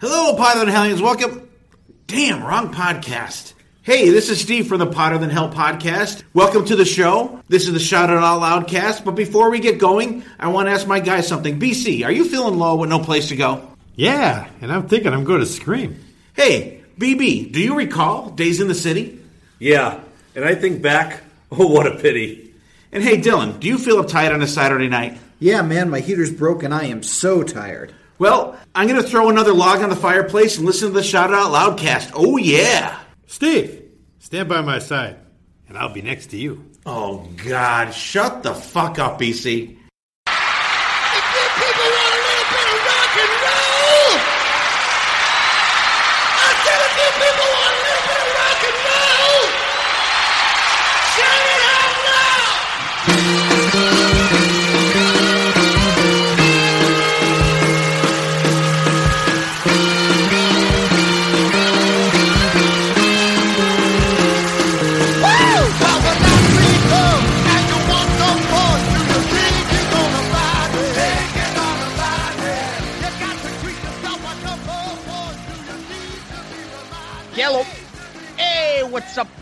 Hello, Potter Than Hellions. Welcome. Damn, wrong podcast. Hey, this is Steve from the Potter Than Hell podcast. Welcome to the show. This is the Shout It Out Loud cast. But before we get going, I want to ask my guy something. BC, are you feeling low with no place to go? Yeah, and I'm thinking I'm going to scream. Hey, BB, do you recall Days in the City? Yeah, and I think back, oh, what a pity. And hey, Dylan, do you feel uptight on a Saturday night? Yeah, man, my heater's broken. I am so tired. Well, I'm going to throw another log on the fireplace and listen to the Shout Out Loud cast. Oh, yeah. Steve, stand by my side, and I'll be next to you. Oh, God. Shut the fuck up, BC.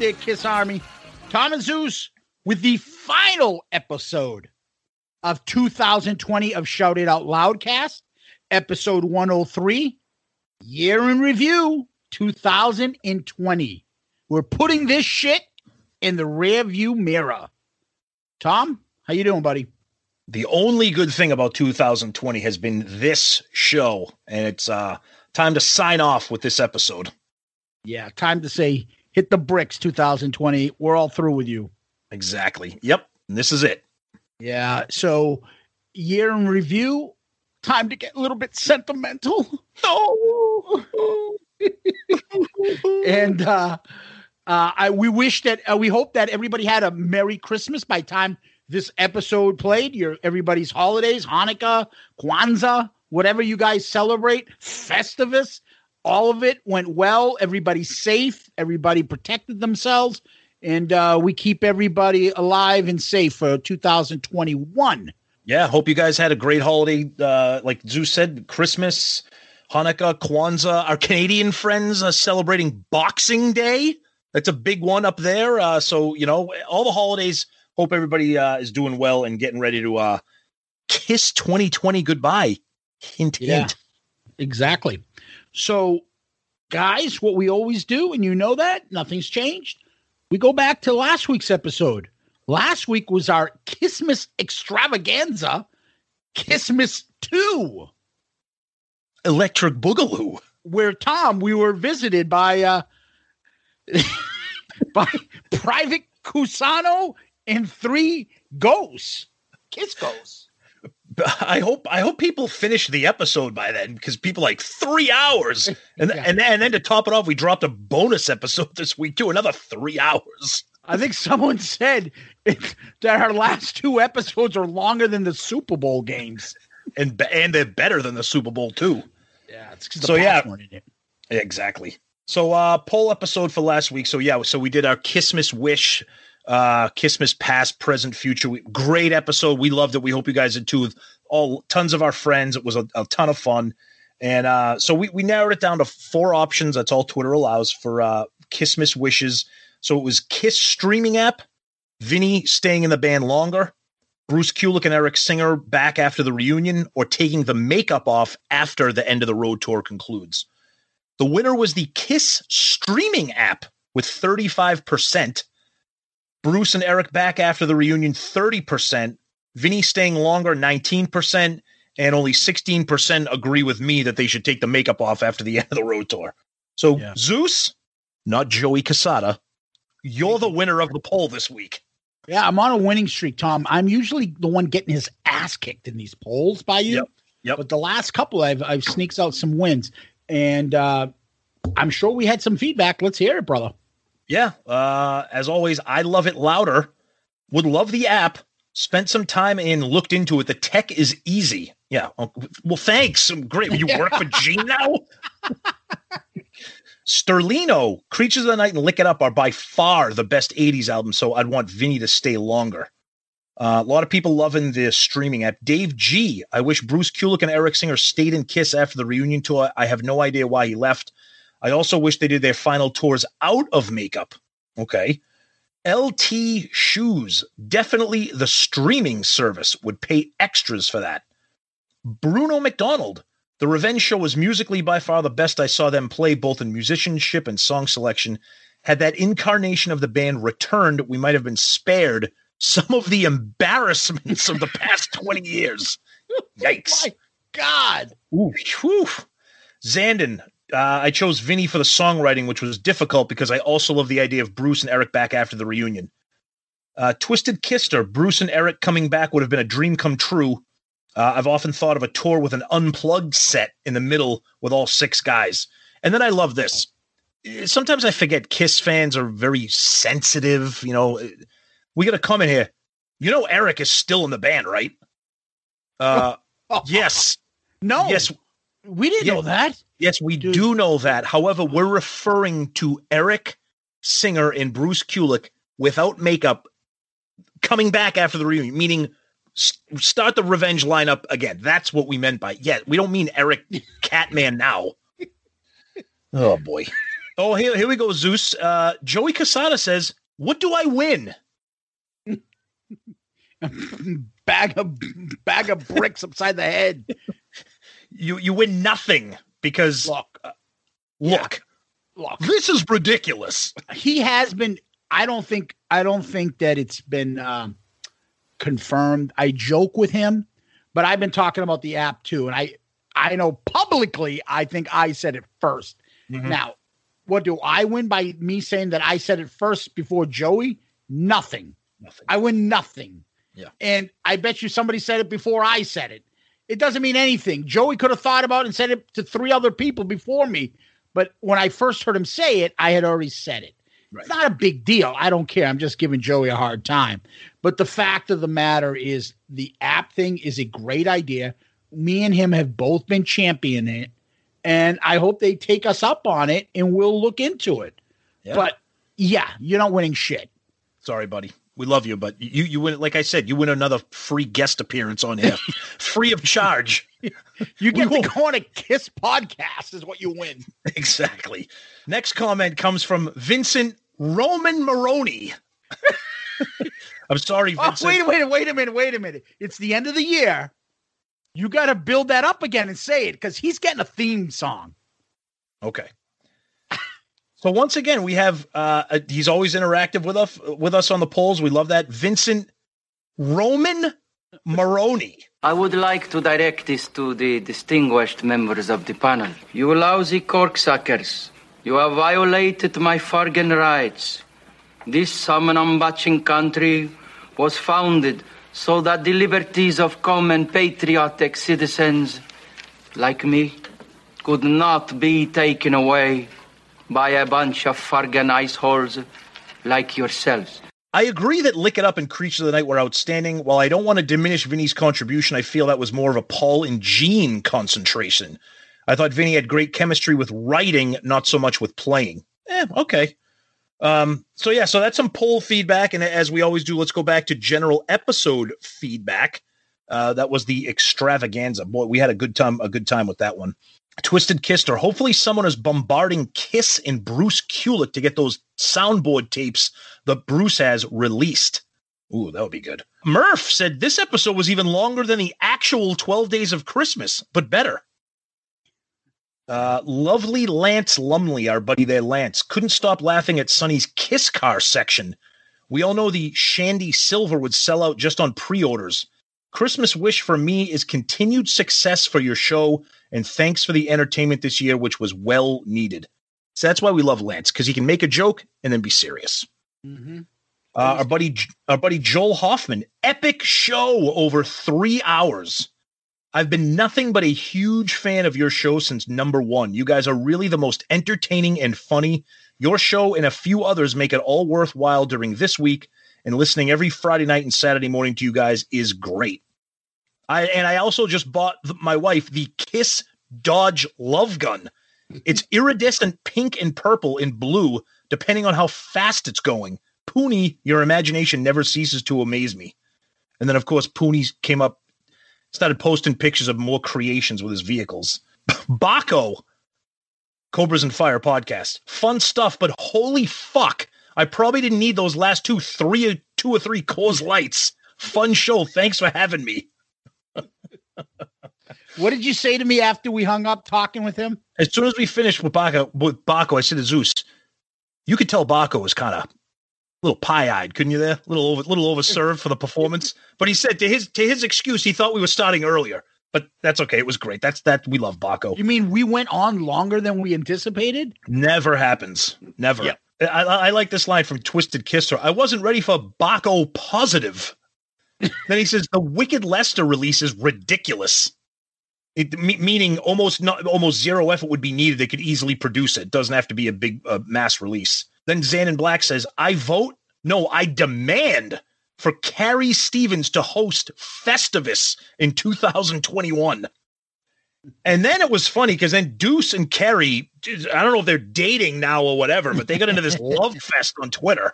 There, Kiss Army? Tom and Zeus with the final episode of 2020 of Shout It Out Loudcast, episode 103, year in review 2020. We're putting this shit in the rear view mirror. Tom, how you doing, buddy? the only good thing about 2020 has been this show and it's uh time to sign off with this episode Yeah, time to say hit the bricks 2020. We're all through with you. exactly yep and this is it Yeah. So, year in review, time to get a little bit sentimental. No. and uh, uh, I we wish that uh, we hope that everybody had a Merry Christmas by time this episode played. Your everybody's holidays, Hanukkah, Kwanzaa, whatever you guys celebrate, Festivus, all of it went well. Everybody's safe. Everybody protected themselves, and uh, we keep everybody alive and safe for 2021. yeah hope you guys had a great holiday uh like zeus said christmas hanukkah kwanzaa our canadian friends are celebrating boxing day that's a big one up there uh so you know all the holidays hope everybody uh is doing well and getting ready to uh kiss 2020 goodbye hint Yeah. hint Exactly. So, guys, what we always do, and you know that nothing's changed. We go back to last week's episode. Last week was our Christmas extravaganza, Christmas 2, electric boogaloo where Tom, we were visited by uh by Private Cusano and three ghosts. Kiss ghosts. I hope I hope people finish the episode by then because people like three hours, and Yeah. and then, and then to top it off, we dropped a bonus episode this week too, another three hours. I think someone said it, that our last two episodes are longer than the Super Bowl games. and and they're better than the Super Bowl too. Yeah, it's cuz the So, yeah. in it. Exactly. So uh poll episode for last week. So yeah, so we did our Christmas wish, uh past, present, future. We, great episode. We loved it. We hope you guys did too with all tons of our friends. It was a, a ton of fun. And uh so we, we narrowed it down to four options. That's all Twitter allows for uh Christmas wishes. So it was Kiss streaming app, Vinny staying in the band longer, Bruce Kulick and Eric Singer back after the reunion, or taking the makeup off after the end of the road tour concludes. The winner was the Kiss streaming app with 35%. Bruce and Eric back after the reunion, 30%. Vinny staying longer, 19%. And only 16% agree with me that they should take the makeup off after the end of the road tour. So, Yeah. Zeus, not Joey Cassata, you're the winner of the poll this week. Yeah, I'm on a winning streak, Tom. I'm usually the one getting his ass kicked in these polls by you. Yep, yep. But the last couple, I've I've sneaks out some wins. and uh, I'm sure we had some feedback. Let's hear it, brother. Yeah. Uh, as always, I love it louder. Would love the app. Spent some time and looked into it. The tech is easy. Yeah. Oh, Well, thanks. Great. You work for G now? Sterlino, Creatures of the Night, and Lick It Up are by far the best 80s albums, so I'd want Vinny to stay longer. Uh, a lot of people loving the streaming app. Dave G, I wish Bruce Kulick and Eric Singer stayed in Kiss after the reunion tour. I have no idea why he left. I also wish they did their final tours out of makeup. Okay. LT Shoes, definitely the streaming service would pay extras for that. Bruno McDonald, the Revenge Show was musically by far the best I saw them play, both in musicianship and song selection. Had that incarnation of the band returned, we might have been spared some of the embarrassments of the past 20 years. Yikes. My God. Ooh, whew. Zandon, uh, I chose Vinny for the songwriting, which was difficult because I also love the idea of Bruce and Eric back after the reunion. Uh, Twisted Kister, Bruce and Eric coming back would have been a dream come true. Uh, I've often thought of a tour with an unplugged set in the middle with all six guys. And then I love this. Sometimes I forget Kiss fans are very sensitive. You know, we got to come in here. You know, Eric is still in the band, right? Uh, yes. No. Yes. We didn't Yeah. know that. Yes, we Dude. do know that. However, we're referring to Eric Singer and Bruce Kulick without makeup coming back after the reunion, meaning s- start the revenge lineup again. That's what we meant by yeah. We don't mean Eric Catman now. Oh boy. Oh, here, here we go, Zeus. Uh, Joey Cassata says, "What do I win?" bag of bag of bricks upside the head. You you win nothing because Look, uh, look, look. this is ridiculous. He has been. I don't think. I don't think that it's been um, confirmed. I joke with him, but I've been talking about the app too, and I I know publicly. I think I said it 1st Mhm. Now, what do I win by me saying that I said it first before Joey? Nothing. Nothing. I win nothing. Yeah. And I bet you somebody said it before I said it. It doesn't mean anything. Joey could have thought about it and said it to three other people before me. But when I first heard him say it, I had already said it. It's not a big deal. I don't care. I'm just giving Joey a hard time. But the fact of the matter is, the app thing is a great idea. Me and him have both been championing it. And I hope they take us up on it and we'll look into it. Yeah. But yeah, you're not winning shit. Sorry, buddy. We love you, but you you win. Like I said, you win another free guest appearance on here, free of charge. You get to go on a Kiss podcast, is what you win. exactly. Next comment comes from Vincent Roman Maroney. I'm sorry, Vincent. Oh, Vincent. wait a minute, wait a minute, wait a minute. It's the end of the year. You got to build that up again and say it because he's getting a theme song. Okay. So once again, we have uh uh, he's always interactive with us with us on the polls. We love that. Vincent Roman Maroney. I would like to direct this to the distinguished members of the panel. You lousy corksuckers, you have violated my Fargan rights. This Samanambachin country was founded so that the liberties of common patriotic citizens like me could not be taken away by a bunch of Fargan iceholes like yourselves. I agree that Lick It Up and Creature of the Night were outstanding. While I don't want to diminish Vinny's contribution, I feel that was more of a Paul and Gene concentration. I thought Vinny had great chemistry with writing, not so much with playing. Eh, okay. Um, so yeah, so that's some poll feedback, and as we always do, let's go back to general episode feedback. Uh, that was the extravaganza. Boy, we had a good time, a good time with that one. Twisted Kiss, Kister. Hopefully, someone is bombarding Kiss and Bruce Kulick to get those soundboard tapes that Bruce has released. Ooh, that would be good. Murph said this episode was even longer than the actual 12 Days of Christmas, but better. Uh, lovely Lance Lumley, our buddy there, Lance, couldn't stop laughing at Sonny's Kiss car section. We all know the Shandy Silver would sell out just on pre orders. Christmas wish for me is continued success for your show, and thanks for the entertainment this year, which was well needed. So that's why we love Lance because he can make a joke and then be serious. Mm-hmm. Uh, our buddy, our buddy Joel Hoffman, epic show over three hours. I've been nothing but a huge fan of your show since number one. You guys are really the most entertaining and funny. Your show and a few others make it all worthwhile during this week, and listening every Friday night and Saturday morning to you guys is great. I and I also just bought th- my wife the Kiss Dodge Love Gun. It's iridescent pink and purple and blue, depending on how fast it's going. Pooney, your imagination never ceases to amaze me. And then, of course, Pooney came up, started posting pictures of more creations with his vehicles. Baco, Cobras and Fire podcast. Fun stuff, but holy fuck. I probably didn't need those last two, three, two or three cause Lights. Fun show. Thanks for having me. What did you say to me after we hung up talking with him? As soon as we finished with Baco, with Baco, I said to Zeus, you could tell Baco was kind of a little pie-eyed, couldn't you? There, a little over, little overserved for the performance. But he said to his to his excuse, he thought we were starting earlier. But that's okay. It was great. That's that we love Baco. You mean we went on longer than we anticipated? Never happens. Never. Yep. I, I, I like this line from Twisted Kisser. I wasn't ready for Baco positive. Then he says the Wicked Lester release is ridiculous. It, me, meaning almost not almost zero effort would be needed. They could easily produce it. Doesn't have to be a big uh, mass release. Then Xanon Black says, "I vote. No, I demand for Carrie Stevens to host Festivus in 2021." And then it was funny because then Deuce and Carrie, I don't know if they're dating now or whatever, but they got into this love fest on Twitter.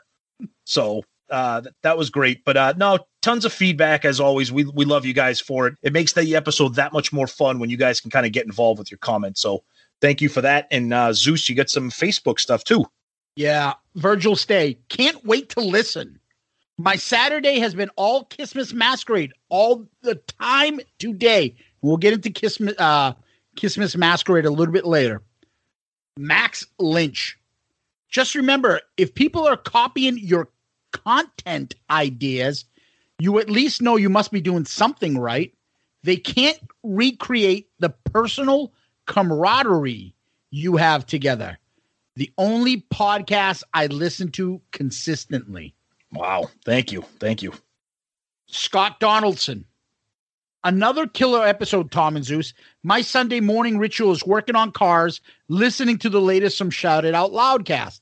So uh, th- that was great. But uh, no, tons of feedback as always. We we love you guys for it. It makes the episode that much more fun when you guys can kind of get involved with your comments. So thank you for that. And uh, Zeus, you got some Facebook stuff too. Yeah, Virgil Stay. Can't wait to listen. My Saturday has been all Christmas Masquerade all the time today. We'll get into Christmas uh Christmas Masquerade a little bit later. Max Lynch. Just remember, if people are copying your content ideas, you at least know you must be doing something right. They can't recreate the personal camaraderie you have together. The only podcast I listen to consistently. Wow. Thank you. Thank you. Scott Donaldson. Another killer episode, Tom and Zeus. My Sunday morning ritual is working on cars, listening to the latest from Shout It Out Loudcast.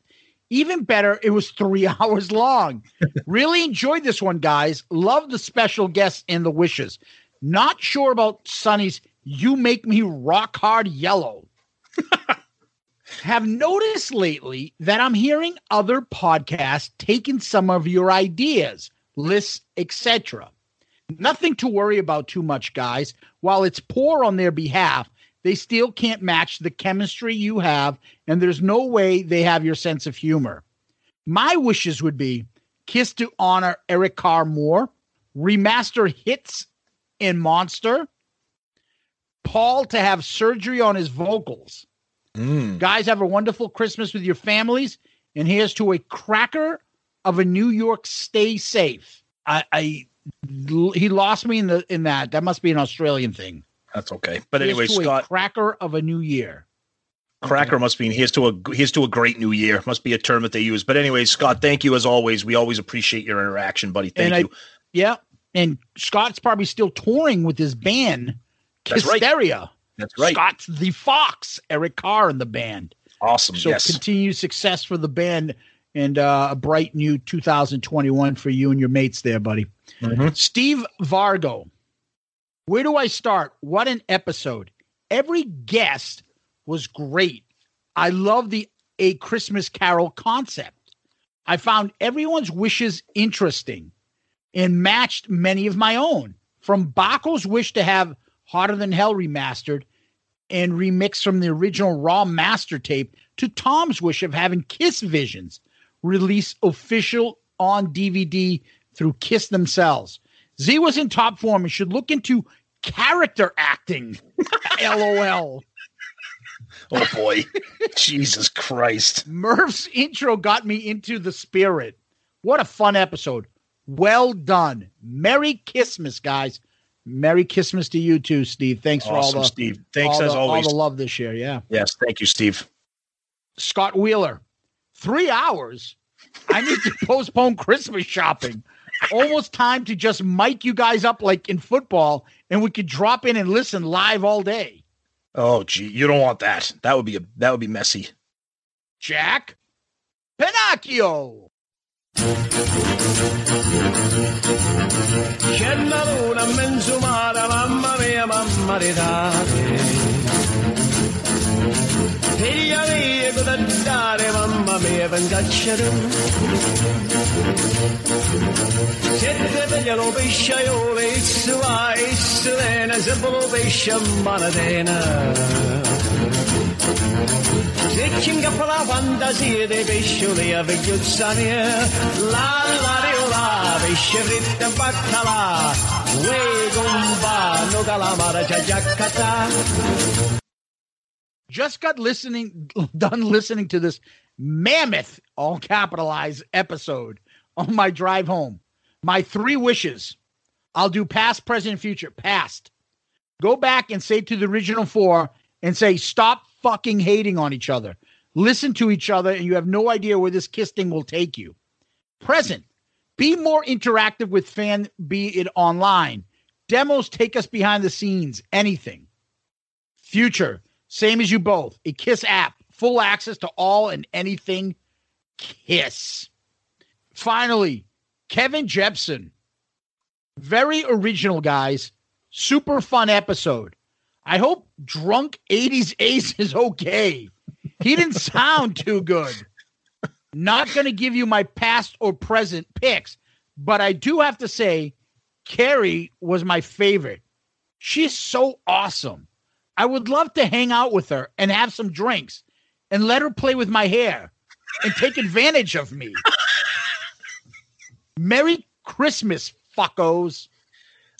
Even better, it was three hours long. really enjoyed this one, guys. Love the special guests and the wishes. Not sure about Sonny's You Make Me Rock Hard Yellow. Have noticed lately that I'm hearing other podcasts taking some of your ideas, lists, etc. Nothing to worry about too much, guys. While it's poor on their behalf, they still can't match the chemistry you have, and there's no way they have your sense of humor. My wishes would be Kiss to honor Eric Carr more, remaster hits in Monster, Paul to have surgery on his vocals. Mm. Guys, have a wonderful Christmas with your families, and here's to a cracker of a New York stay safe. I, I he lost me in the in that. That must be an Australian thing. That's okay. But Here's anyway, Scott, cracker of a new year. cracker must mean here's to a here's to a great new year. Must be a term that they use. But anyway, Scott, thank you as always. We always appreciate your interaction, buddy. Thank And I- you. Yeah, and Scott's probably still touring with his band, That's right. That's right. Scott's the Fox, Eric Carr in the band. Awesome. So yes. continued success for the band and uh, a bright new 2021 for you and your mates there, buddy. Mhm. Steve Vargo. Where do I start? What an episode. Every guest was great. I love the A Christmas Carol concept. I found everyone's wishes interesting and matched many of my own. From Baco's wish to have Hotter Than Hell remastered and remixed from the original Raw master tape to Tom's wish of having Kiss Visions release official on DVD through Kiss themselves. Z was in top form and should look into character acting. LOL. Oh boy. Jesus Christ. Murph's intro got me into the spirit. What a fun episode. Well done. Merry Christmas, guys. Merry Christmas to you too, Steve. Thanks for all the Steve. Thanks all as the- always. all the love this year. Yeah. Yes, thank you, Steve. Scott Wheeler. Three hours. I need to postpone Christmas shopping. Almost time to just mic you guys up like in football, and we could drop in and listen live all day. Oh, gee, you don't want that. That would be a that would be messy. Jack Pinocchio. C'è la luna in mezzo mare, mamma mia, mamma di Siete veglia lo pesciaiole, isso va, isso viene, sempre lo pesce a ci la la la dio la, pesce fritta e baccalà, uè gomba, no calamara, già giaccata. Just got listening, done listening to this mammoth, all capitalized episode on my drive home. My three wishes. I'll do past, present, future. Past. Go back and say to the original four and say, stop fucking hating on each other. Listen to each other, and you have no idea where this kiss thing will take you. Present. Be more interactive with fan, be it online. Demos take us behind the scenes, anything. Future. Same as you both. A Kiss app, full access to all and anything Kiss. Finally, Kevin Jepson. Very original, guys. Super fun episode. I hope drunk 80s Ace is okay. He didn't sound too good. Not going to give you my past or present picks, but I do have to say, Carrie was my favorite. She's so awesome. I would love to hang out with her and have some drinks and let her play with my hair and take advantage of me. Merry Christmas, fuckos.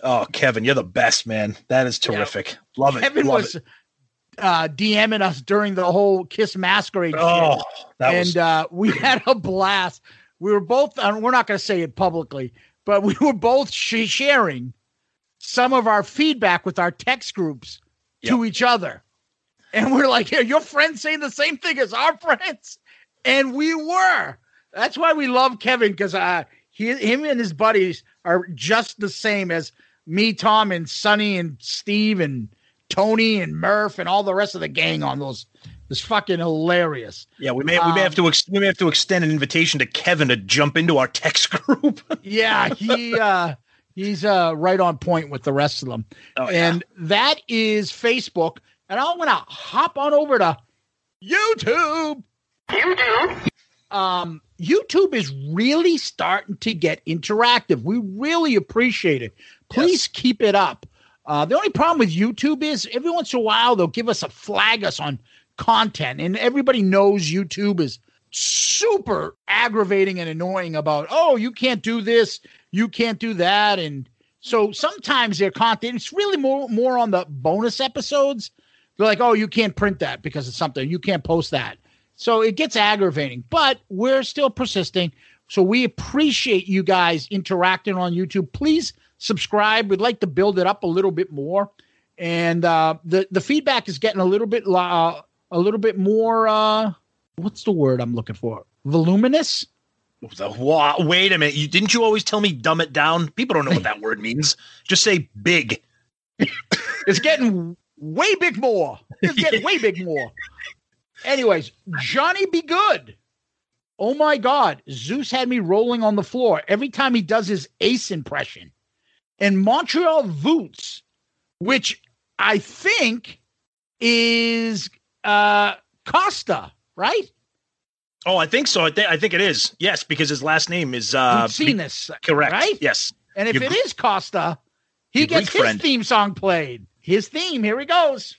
Oh, Kevin, you're the best, man. That is terrific. Love it. Kevin Love was it. uh, DMing us during the whole Kiss Masquerade Oh, and was uh, we had a blast. We were both, uh, we're not going to say it publicly, but we were both sh- sharing some of our feedback with our text groups to each other. And we're like, "Here, your friends saying the same thing as our friends. And we were. That's why we love Kevin because uh, he, him and his buddies are just the same as me, Tom, and Sonny, and Steve, and Tony, and Murph, and all the rest of the gang on those. It's fucking hilarious. yeah. We may we may have to ex- we may have to extend an invitation to Kevin to jump into our text group. Yeah, he uh he's uh right on point with the rest of them. Oh, yeah. and that is Facebook. And I'm gonna hop on over to YouTube. YouTube. Um, YouTube is really starting to get interactive. We really appreciate it. Please keep it up. Uh, the only problem with YouTube is every once in a while they'll give us a flag us on content, and everybody knows YouTube is super aggravating and annoying about oh you can't do this you can't do that. And so sometimes their content. It's really more more on the bonus episodes. They're like oh you can't print that because it's something. You can't post that. So it gets aggravating but we're still persisting. So we appreciate you guys interacting on youtube. Please subscribe. We'd like to build it up a little bit more. And uh the the feedback is getting a little bit uh, a little bit more uh what's the word i'm looking for? Voluminous The- wa- Wait a minute. You didn't you always tell me dumb it down? People don't know what that word means. Just say big. It's getting way big more. It's getting way big more. Anyways, Johnny Be Good. Oh my God. Zeus had me rolling on the floor every time he does his ace impression. And Montreal Voots, which I think is uh Costa, right? Oh, I think so. I, thi- I think it is. Yes, because his last name is uh, this. correct. Right? Yes. And if Your it is Costa, he gets his friend. theme song played. His theme. Here he goes.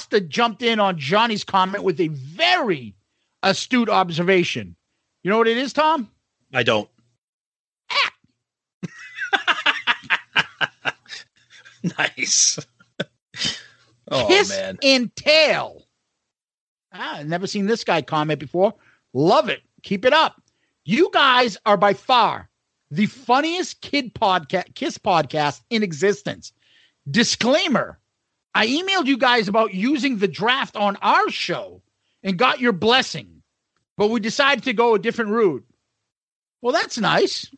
Costa jumped in on Johnny's comment with a very astute observation. You know what it is, Tom? I don't. nice. oh Kiss man. and tail. Ah, I've never seen this guy comment before. Love it. Keep it up. You guys are by far the funniest kid podcast, Kiss podcast in existence. Disclaimer I emailed you guys about using the draft on our show and got your blessing, but we decided to go a different route. Well, that's nice.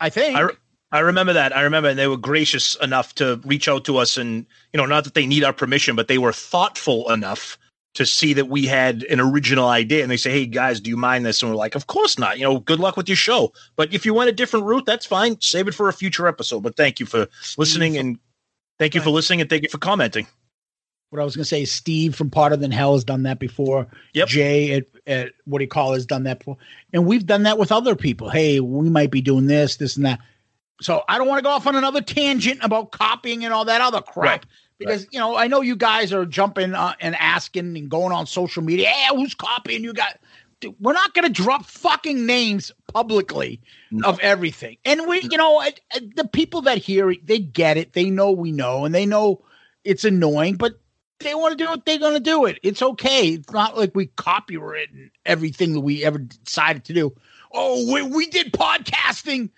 I think. I, re- I remember that. I remember, and they were gracious enough to reach out to us, and you know, not that they need our permission, but they were thoughtful enough to see that we had an original idea. And they say, "Hey guys, do you mind this?" And we're like, "Of course not. You know, good luck with your show. But if you went a different route, that's fine. Save it for a future episode. But thank you for listening, and thank you for listening, and thank you for commenting. what I was going to say is Steve from Potter Than Hell has done that before. Yep. Jay at, at what do you call it, has done that before. And we've done that with other people. Hey, we might be doing this, this, and that. So I don't want to go off on another tangent about copying and all that other crap. Right. Because, you know, I know you guys are jumping uh, and asking and going on social media. Hey, who's copying you got? We're not going to drop fucking names publicly of everything. And we, you know, the people that hear it, they get it. They know we know, and they know it's annoying, but they want to do it, they're going to do it. It's okay. It's not like we copywritten everything that we ever decided to do. Oh, we, we did podcasting,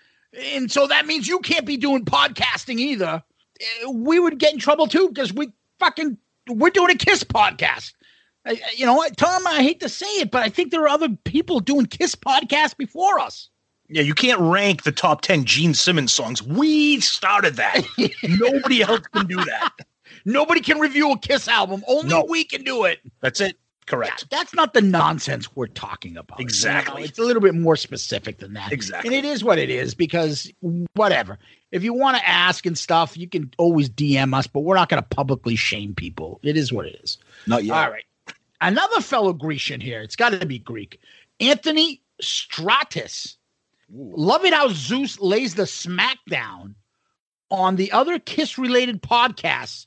and so that means you can't be doing podcasting either. Eh, We would get in trouble too because we fucking we're doing a Kiss podcast. I- You know, Tom, I hate to say it, but I think there are other people doing Kiss podcasts before us. Yeah, you can't rank the top ten Gene Simmons songs. We started that. Nobody else can do that. Nobody can review a Kiss album. Only No. we can do it. That's it. Correct. That's not the nonsense we're talking about. you know? Exactly. It's a little bit more specific than that. Exactly. And it is what it is because whatever. If you want to ask and stuff, you can always DM us, but we're not going to publicly shame people. It is what it is. Not yet. All right. Another fellow Grecian here. It's got to be Greek. Anthony Stratus. Love it how Zeus lays the smackdown on the other Kiss related podcasts,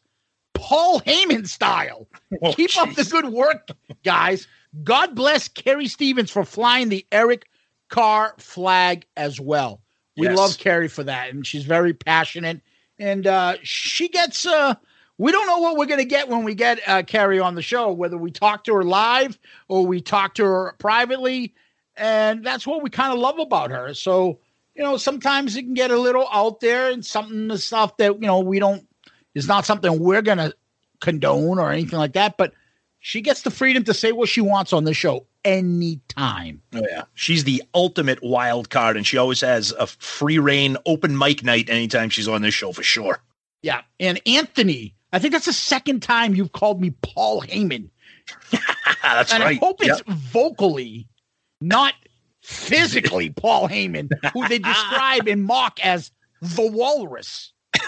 Paul Heyman style. Oh, Keep up the good work, guys. God bless Carrie Stevens for flying the Eric Carr flag as well. We Yes. love Carrie for that, and she's very passionate. And uh, she gets. Uh, we don't know what we're going to get when we get uh, Carrie on the show, whether we talk to her live or we talk to her privately, and that's what we kind of love about her. So you know, sometimes it can get a little out there, and something the stuff that you know we don't is not something we're going to condone or anything like that, but she gets the freedom to say what she wants on the show anytime. Oh, yeah. She's the ultimate wild card, and she always has a free reign open mic night anytime she's on this show for sure. Yeah. And Anthony, I think that's the second time you've called me Paul Heyman. That's and right. I hope it's Yep. vocally, not physically Paul Heyman, who they describe and mock as the walrus.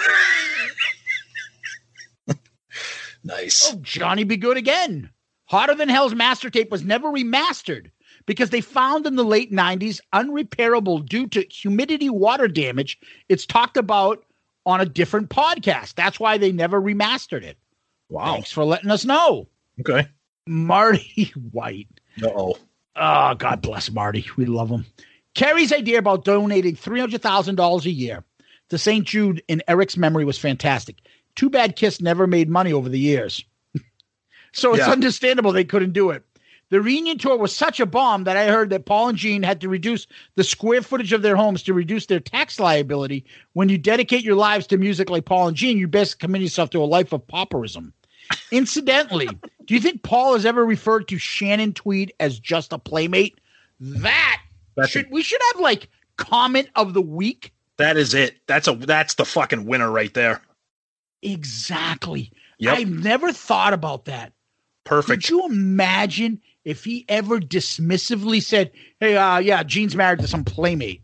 Nice. Oh, Johnny Be Good again. Hotter Than Hell's master tape was never remastered because they found in the late 90s unrepairable due to humidity water damage. It's talked about on a different podcast. That's why they never remastered it. Wow. Thanks for letting us know. Okay. Marty White. Oh. Oh, God bless Marty. We love him. Carrie's idea about donating $300,000 a year to St. Jude in Eric's memory was fantastic. Too bad Kiss never made money over the years. so it's Yeah. understandable they couldn't do it. The reunion tour was such a bomb that I heard that Paul and Gene had to reduce the square footage of their homes to reduce their tax liability. When you dedicate your lives to music like Paul and Gene, you best commit yourself to a life of pauperism. Incidentally, do you think Paul has ever referred to Shannon Tweed as just a playmate? That That's should we should have like comment of the week. That is it. That's a that's the fucking winner right there. Exactly. Yep. I've never thought about that. Perfect. Could you imagine if he ever dismissively said, "Hey, uh, yeah, Gene's married to some playmate"?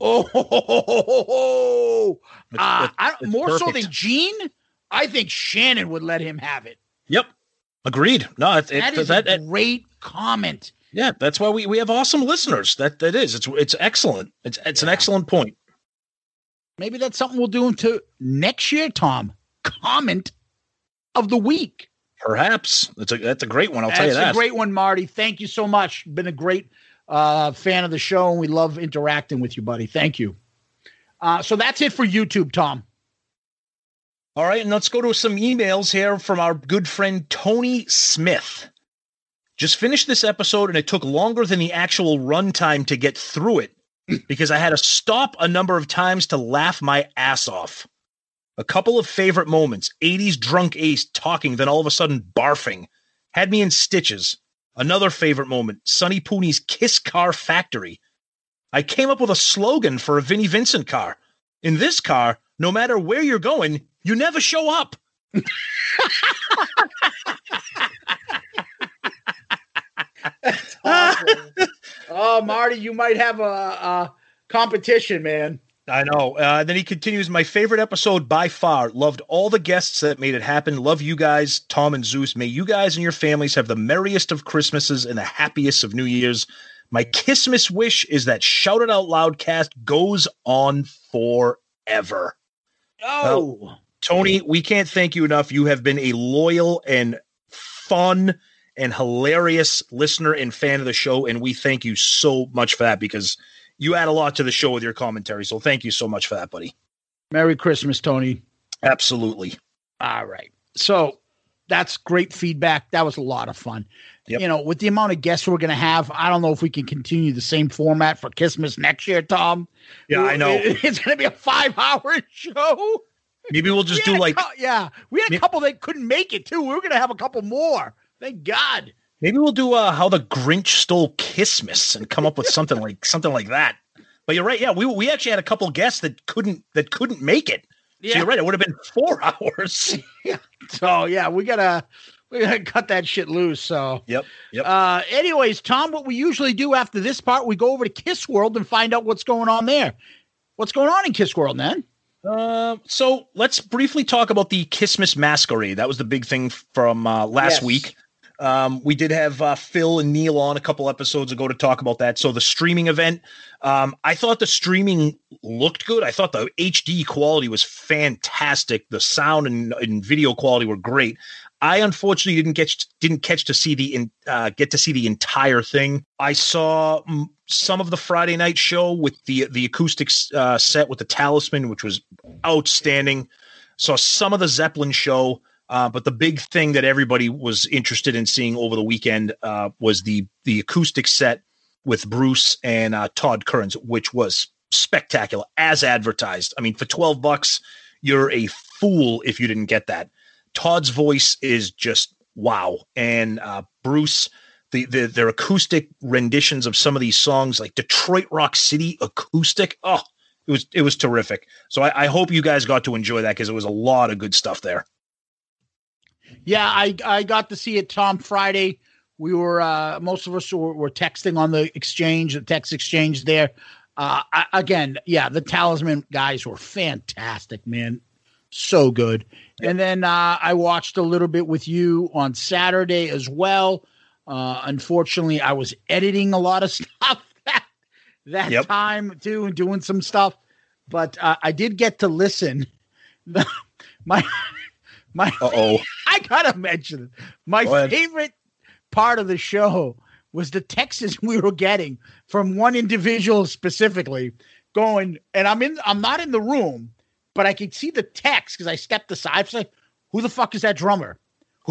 Oh, uh, It's- I, it's more so than Gene. I think Shannon would let him have it. Yep. Agreed. No, it, it, That is that, a great comment. yeah, that's why we, we have awesome listeners. That that is. It's it's excellent. It's it's an excellent point. Maybe that's something we'll do into next year, Tom. Comment of the week. Perhaps that's a that's a great one. I'll tell you That's that. a great one, Marty. Thank you so much. Been a great uh, fan of the show, and we love interacting with you, buddy. Thank you. Uh, so that's it for YouTube, Tom. All right, and let's go to some emails here from our good friend Tony Smith. Just finished this episode, and it took longer than the actual runtime to get through it because I had to stop a number of times to laugh my ass off. A couple of favorite moments 80s drunk ace talking, then all of a sudden barfing. Had me in stitches. Another favorite moment Sonny Pooney's Kiss Car Factory. I came up with a slogan for a Vinnie Vincent car. In this car, no matter where you're going, you never show up. oh, Marty, you might have a, a competition, man. I know. Uh, then he continues, my favorite episode by far. Loved all the guests that made it happen. Love you guys, Tom and Zeus. May you guys and your families have the merriest of Christmases and the happiest of New Year's. My Christmas wish is that Shout It Out Loud cast goes on forever. Oh, Tony, we can't thank you enough. You have been a loyal and fun and hilarious listener and fan of the show, and we thank you so much for that because you add a lot to the show with your commentary. So thank you so much for that, buddy. Merry Christmas, Tony. Absolutely. All right. So that's great feedback. That was a lot of fun. Yep. You know, with the amount of guests we're going to have, I don't know if we can continue the same format for Christmas next year, Tom. Yeah, I know. It's going to be a five hour show. Maybe we'll just We do like cou- yeah, we had a couple that couldn't make it too. We were going to have a couple more. Thank God. Maybe we'll do uh how the Grinch stole Christmas and come up with something like something like that. But you're right. Yeah, we we actually had a couple guests that couldn't that couldn't make it. So Yeah. you're right. It would have been four hours. So yeah, we gotta we gotta cut that shit loose. So Yep. Yep. Uh, anyways, Tom, what we usually do after this part, we go over to Kiss World and find out what's going on there. What's going on in Kiss World, man? Uh, so let's briefly talk about the Christmas Masquerade. That was the big thing from uh, last Yes. week. Um, we did have uh, Phil and Neil on a couple episodes ago to talk about that. So the streaming event, um, I thought the streaming looked good. I thought the HD quality was fantastic. The sound and, and video quality were great. I unfortunately didn't get didn't catch to see the in, uh, get to see the entire thing. I saw some of the Friday night show with the the acoustics uh, set with the Talisman, which was outstanding. Saw some of the Zeppelin show, uh, but the big thing that everybody was interested in seeing over the weekend uh, was the the acoustic set with Bruce and uh, Todd Kearns, which was spectacular as advertised. I mean, for twelve bucks, you're a fool if you didn't get that. Todd's voice is just wow, and uh, Bruce. The, the their acoustic renditions of some of these songs, like Detroit Rock City acoustic, oh, it was it was terrific. So I, I hope you guys got to enjoy that because it was a lot of good stuff there. Yeah, I I got to see it Tom Friday. We were uh most of us were, were texting on the exchange, the text exchange there. Uh I, again, yeah, the talisman guys were fantastic, man. So good. And then uh I watched a little bit with you on Saturday as well. Uh unfortunately, I was editing a lot of stuff that that Yep. time too and doing some stuff, but uh, I did get to listen. my my oh. I gotta mention it. My Go favorite part of the show was the texts we were getting from one individual specifically going, and I'm in I'm not in the room, but I could see the text because I stepped aside. Say, who the fuck is that drummer?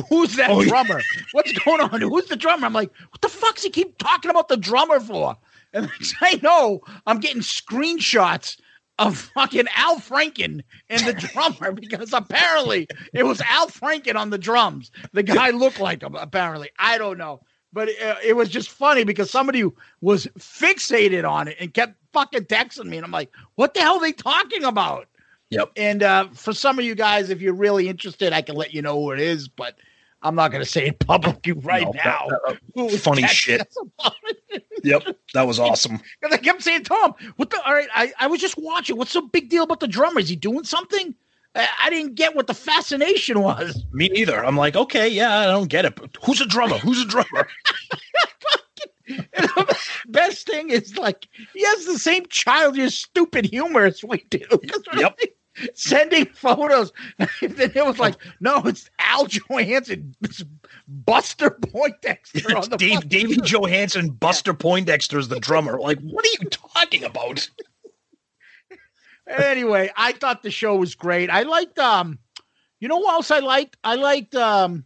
Who's that Oh, yeah. drummer? What's going on? Who's the drummer? I'm like, what the fuck's he keep talking about the drummer for? And I know, I'm getting screenshots of fucking Al Franken and the drummer because apparently it was Al Franken on the drums. The guy looked like him, apparently. I don't know. But it, it was just funny because somebody was fixated on it and kept fucking texting me. And I'm like, what the hell are they talking about? Yep. And uh, for some of you guys, if you're really interested, I can let you know who it is, but I'm not going to say it publicly right No, now. that- uh, that- funny texting shit. Yep. That was awesome. Because I kept saying, Tom, what the? All right, I, I was just watching. What's the big deal about the drummer? Is he doing something? I, I didn't get what the fascination was. Me neither. I'm like, okay, yeah, I don't get it. But who's a drummer? Who's a drummer? The best thing is like he has the same childish, stupid humor as we do. Yep. like- sending photos. then it was like, no, it's Al Johansen, it's Buster Poindexter on the Dave, Davy Johansen, Buster Poindexter is the drummer. Like, what are you talking about? anyway, I thought the show was great. I liked um, you know what else I liked? I liked um,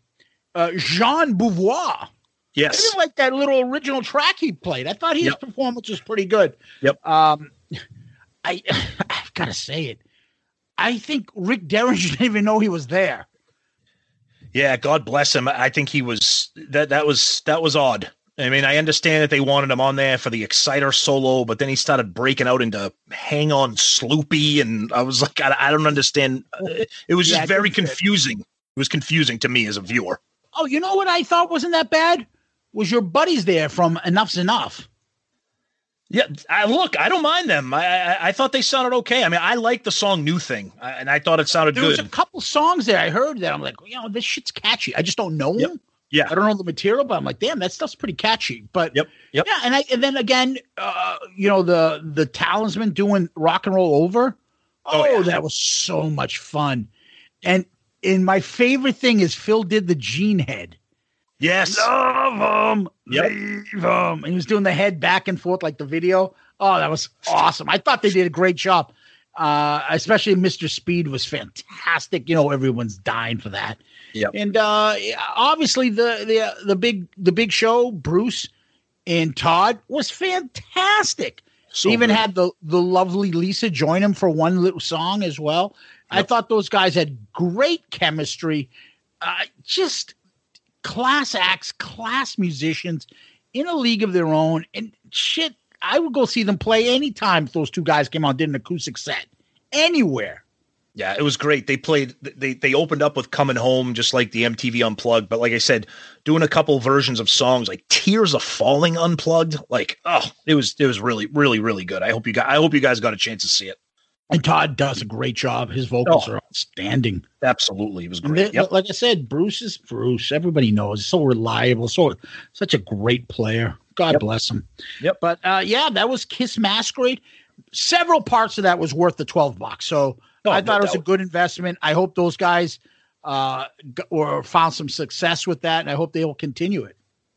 uh, Jean Beauvoir. I Yes. didn't like that little original track he played. I thought his Yep. performance was pretty good. Yep. Um, I I've got to say it. I think Rick Derringer didn't even know he was there. Yeah, God bless him. I think he was that that was that was odd. I mean, I understand that they wanted him on there for the Exciter solo, but then he started breaking out into "Hang On, Sloopy," and I was like, I, I don't understand. It was Yeah, just very confusing. It was confusing to me as a viewer. Oh, you know what I thought wasn't that bad? Was your buddies there from Enuff Z'Nuff? Yeah, I, look, I don't mind them. I, I I thought they sounded okay. I mean, I like the song "New Thing," and I thought it sounded There was a couple songs there I heard that I'm like, you know, this shit's catchy. I just don't know Yep. them. Yeah. I don't know the material, but I'm like, damn, that stuff's pretty catchy. But Yep, yep. yeah, and I and then again, uh, you know, the the talisman doing rock and roll over. Oh, Oh, yeah. that was so much fun. And and my favorite thing is Phil did the gene head. Yes, Love him, Yep. leave him. And he was doing the head back and forth like the video. Oh, that was awesome. I thought they did a great job. Uh, especially Mr. Speed was fantastic. You know, everyone's dying for that. Yep. And uh, obviously the the the big the big show, Bruce and Todd was fantastic. So they even good. had the the lovely Lisa join him for one little song as well. I thought those guys had great chemistry. Uh, just class acts, class musicians in a league of their own. And shit, I would go see them play anytime if those two guys came out and did an acoustic set anywhere. Yeah, it was great. They played they they opened up with Coming Home just like the MTV Unplugged, but like I said, doing a couple versions of songs like Tears Are Falling Unplugged, like oh, it was it was really really really good. I hope you guys I hope you guys got a chance to see it. And Todd does a great job. His vocals Oh. are outstanding. Absolutely, it was great. they- Yep. like I said, Bruce is Bruce. Everybody knows. So reliable. So such a great player. God Yep. bless him. Yep. But uh, yeah, that was Kiss Masquerade. Several parts of that was worth the twelve bucks. So Oh, I no thought it was a good investment. I hope those guys uh, or found some success with that, and I hope they will continue it.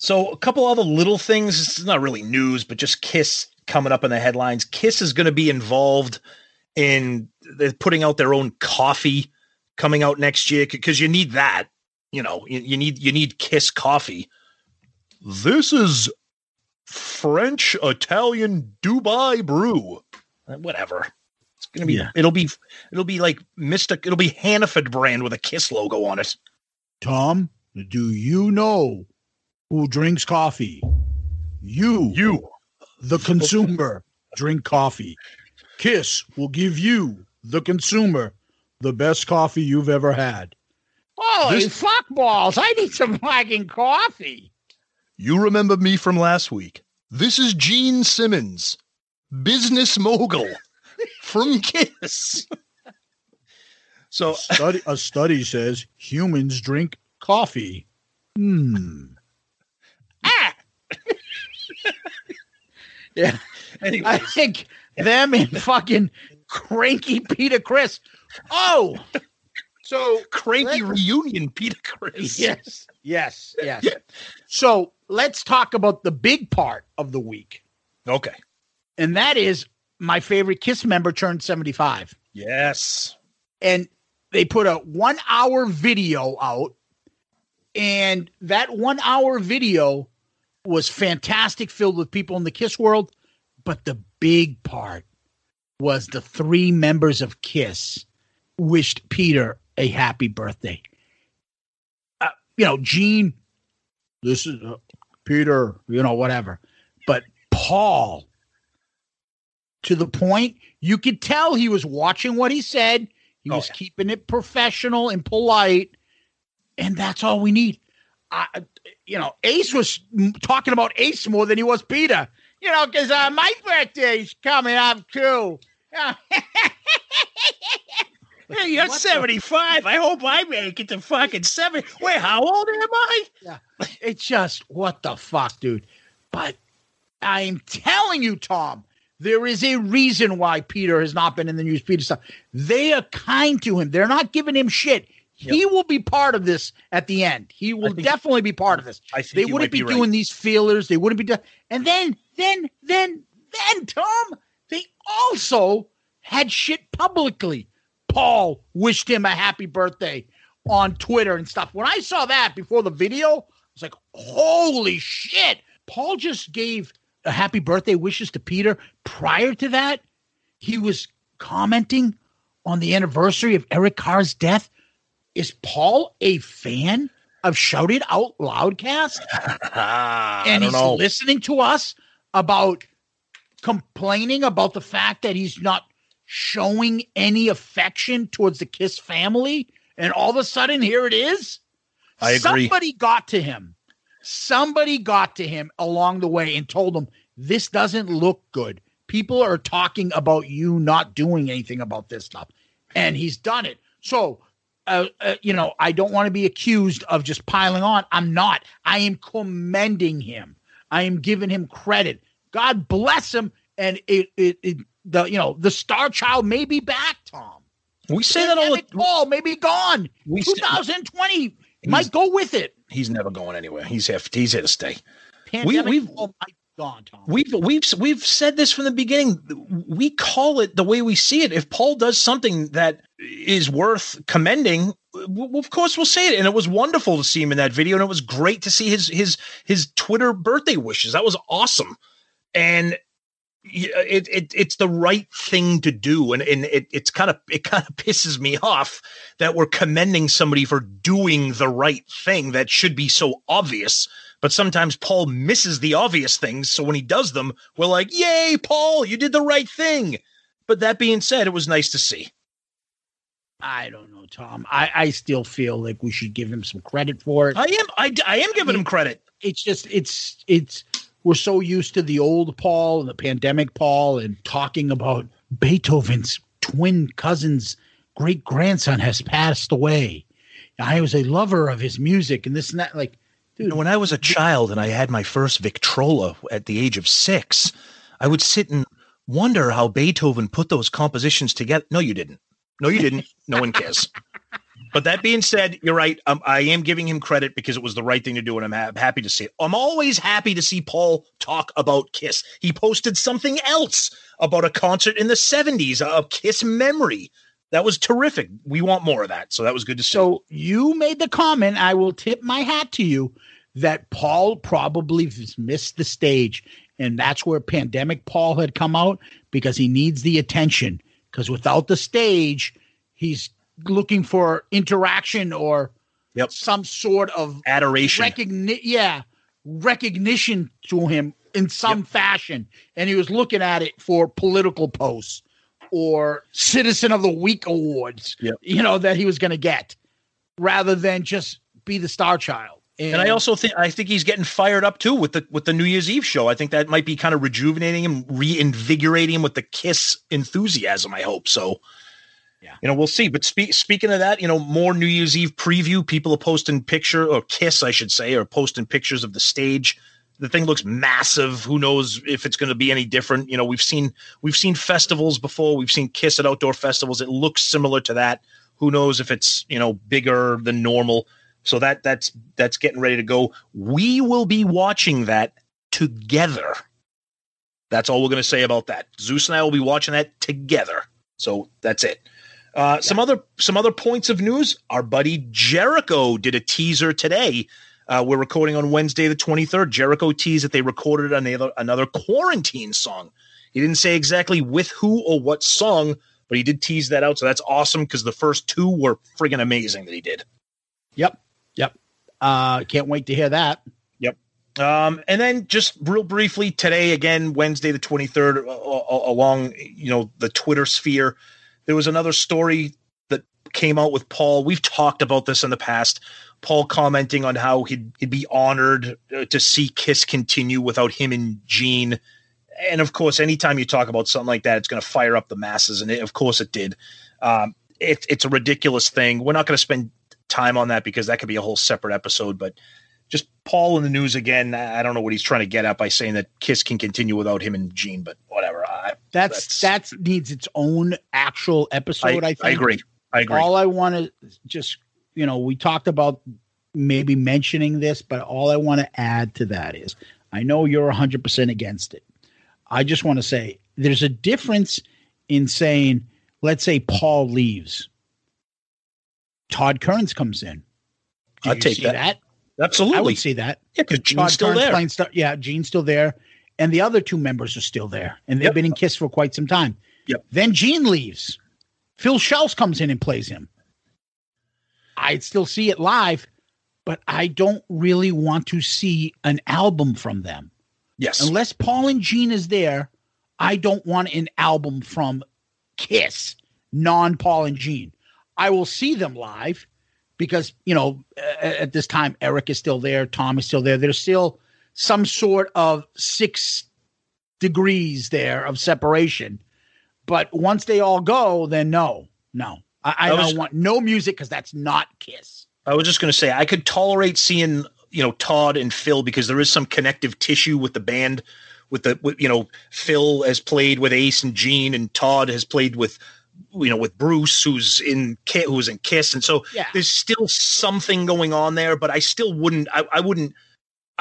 So a couple other little things. It's not really news, but just Kiss coming up in the headlines. Kiss is going to be involved in they're putting out their own coffee coming out next year because you need that. You know, you, you need you need Kiss coffee. This is French Italian Dubai brew. Uh, Whatever. It's gonna be. Yeah. It'll be. It'll be like Mystic. It'll be Hannaford brand with a Kiss logo on it. Tom, do you know who drinks coffee? You, You. the consumer, drink coffee. Kiss will give you, the consumer, the best coffee you've ever had. Holy fuck balls! I need some fucking coffee. You remember me from last week. This is Gene Simmons, business mogul from Kiss. so study, a study says humans drink coffee. Hmm. ah. Yeah. Anyways. I think them and fucking cranky Peter Criss. Oh, so cranky reunion, Peter Criss. Yes, yes, yes. so let's talk about the big part of the week. Okay. And that is my favorite Kiss member turned 75. Yes. And they put a one hour video out. And that one hour video was fantastic, filled with people in the Kiss world. But the big part was the three members of Kiss wished Peter a happy birthday. Uh, you know, Gene, this is uh, Peter, you know, whatever. But Paul, to the point you could tell he was watching what he said. He Oh, was yeah. keeping it professional and polite, and that's all we need. I, you know, Ace was talking about Ace more than he was Peter. You know, because uh, my birthday's coming up too. Hey, you're 75. I hope I make it to fucking 70. Wait, how old am I? Yeah. It's just what the fuck, dude. But I'm telling you, Tom, there is a reason why Peter has not been in the news. Peter stuff. They are kind to him. They're not giving him shit. He will be part of this at the end. He will definitely be part of this. I They wouldn't be, be right. doing these feelers. They wouldn't be doing. And then, then, then, then, Tom, they also had shit publicly. Paul wished him a happy birthday on Twitter and stuff. When I saw that before the video, I was like, holy shit. Paul just gave a happy birthday wishes to Peter. Prior to that, he was commenting on the anniversary of Eric Carr's death. Is Paul a fan of Shout It Out Loudcast? And he's know. listening to us about complaining about the fact that he's not showing any affection towards the Kiss family. And all of a sudden, here it is. I agree. Somebody got to him. Somebody got to him along the way and told him, This doesn't look good. People are talking about you not doing anything about this stuff. And he's done it. So, uh, uh, you know, I don't want to be accused of just piling on. I'm not. I am commending him. I am giving him credit. God bless him. And it, it, it the, you know, the star child may be back, Tom. We say that all the Paul may be gone. We say- 2020 might go with it. He's never going anywhere. He's here, he's here to stay. Pandemic we've- Paul might gone, Tom. We've we've we've said this from the beginning. We call it the way we see it. If Paul does something that is worth commending, of course we'll say it. And it was wonderful to see him in that video, and it was great to see his his his Twitter birthday wishes. That was awesome, and it, it it's the right thing to do. And and it it's kind of it kind of pisses me off that we're commending somebody for doing the right thing that should be so obvious. But sometimes Paul misses the obvious things. So when he does them, we're like, Yay, Paul, you did the right thing. But that being said, it was nice to see. I don't know, Tom. I, I still feel like we should give him some credit for it. I am I, I am giving him credit. It's just it's it's we're so used to the old Paul and the pandemic Paul and talking about Beethoven's twin cousin's great grandson has passed away. I was a lover of his music and this and that. Like, dude, When I was a child and I had my first Victrola at the age of six, I would sit and wonder how Beethoven put those compositions together. No, you didn't. No, you didn't. No one cares. But that being said, you're right. Um, I am giving him credit because it was the right thing to do, and I'm ha- happy to see it. I'm always happy to see Paul talk about Kiss. He posted something else about a concert in the 70s, a Kiss memory. That was terrific. We want more of that. So that was good to see. So you made the comment. I will tip my hat to you that Paul probably missed the stage, and that's where pandemic Paul had come out because he needs the attention. Because without the stage, he's looking for interaction or Yep. some sort of Adoration. recogni- yeah, recognition to him in some fashion, and he was looking at it for political posts or Citizen of the Week awards. Yep. You know that he was going to get rather than just be the star child. And I also think I think he's getting fired up too with the with the New Year's Eve show. I think that might be kind of rejuvenating him, reinvigorating him with the Kiss enthusiasm. I hope so. Yeah, you know we'll see. But spe- speaking of that, you know more New Year's Eve preview. People are posting picture or Kiss, I should say, or posting pictures of the stage. The thing looks massive. Who knows if it's going to be any different? You know, we've seen we've seen festivals before. We've seen Kiss at outdoor festivals. It looks similar to that. Who knows if it's you know bigger than normal? So that that's that's getting ready to go. We will be watching that together. That's all we're going to say about that. Zeus and I will be watching that together. So that's it. Uh, yeah. Some other some other points of news. Our buddy Jericho did a teaser today. Uh, we're recording on Wednesday the 23rd. Jericho teased that they recorded another another quarantine song. He didn't say exactly with who or what song, but he did tease that out. So that's awesome because the first two were friggin' amazing that he did. Yep. Yep. Uh, can't wait to hear that. Yep. Um, and then just real briefly today, again, Wednesday, the 23rd, uh, along, you know, the Twitter sphere, there was another story that came out with Paul. We've talked about this in the past. Paul commenting on how he'd, he'd be honored uh, to see Kiss continue without him and Gene. And of course, anytime you talk about something like that, it's going to fire up the masses. And it, of course, it did. Um, it, it's a ridiculous thing. We're not going to spend time on that because that could be a whole separate episode. But just Paul in the news again. I don't know what he's trying to get at by saying that Kiss can continue without him and Gene, but whatever. I, that's that's needs its own actual episode. I, I think. I agree. I agree. All I want to just you know we talked about maybe mentioning this, but all I want to add to that is I know you're 100% against it. I just want to say there's a difference in saying, let's say Paul leaves Todd Kerns comes in. i take that. that. Absolutely. I would see that. Yeah, because Gene's Todd still there. Playing st- yeah, Gene's still there. And the other two members are still there. And they've yep. been in Kiss for quite some time. Yep. Then Gene leaves. Phil Shouse comes in and plays him. I'd still see it live, but I don't really want to see an album from them. Yes. Unless Paul and Gene is there, I don't want an album from Kiss, non Paul and Gene. I will see them live because, you know, at this time, Eric is still there, Tom is still there. There's still some sort of six degrees there of separation. But once they all go, then no, no. I, I, I was, don't want no music because that's not Kiss. I was just going to say, I could tolerate seeing, you know, Todd and Phil because there is some connective tissue with the band. With the, with, you know, Phil has played with Ace and Gene, and Todd has played with you know with Bruce who's in who's in Kiss, and so yeah. there's still something going on there. But I still wouldn't. I, I wouldn't.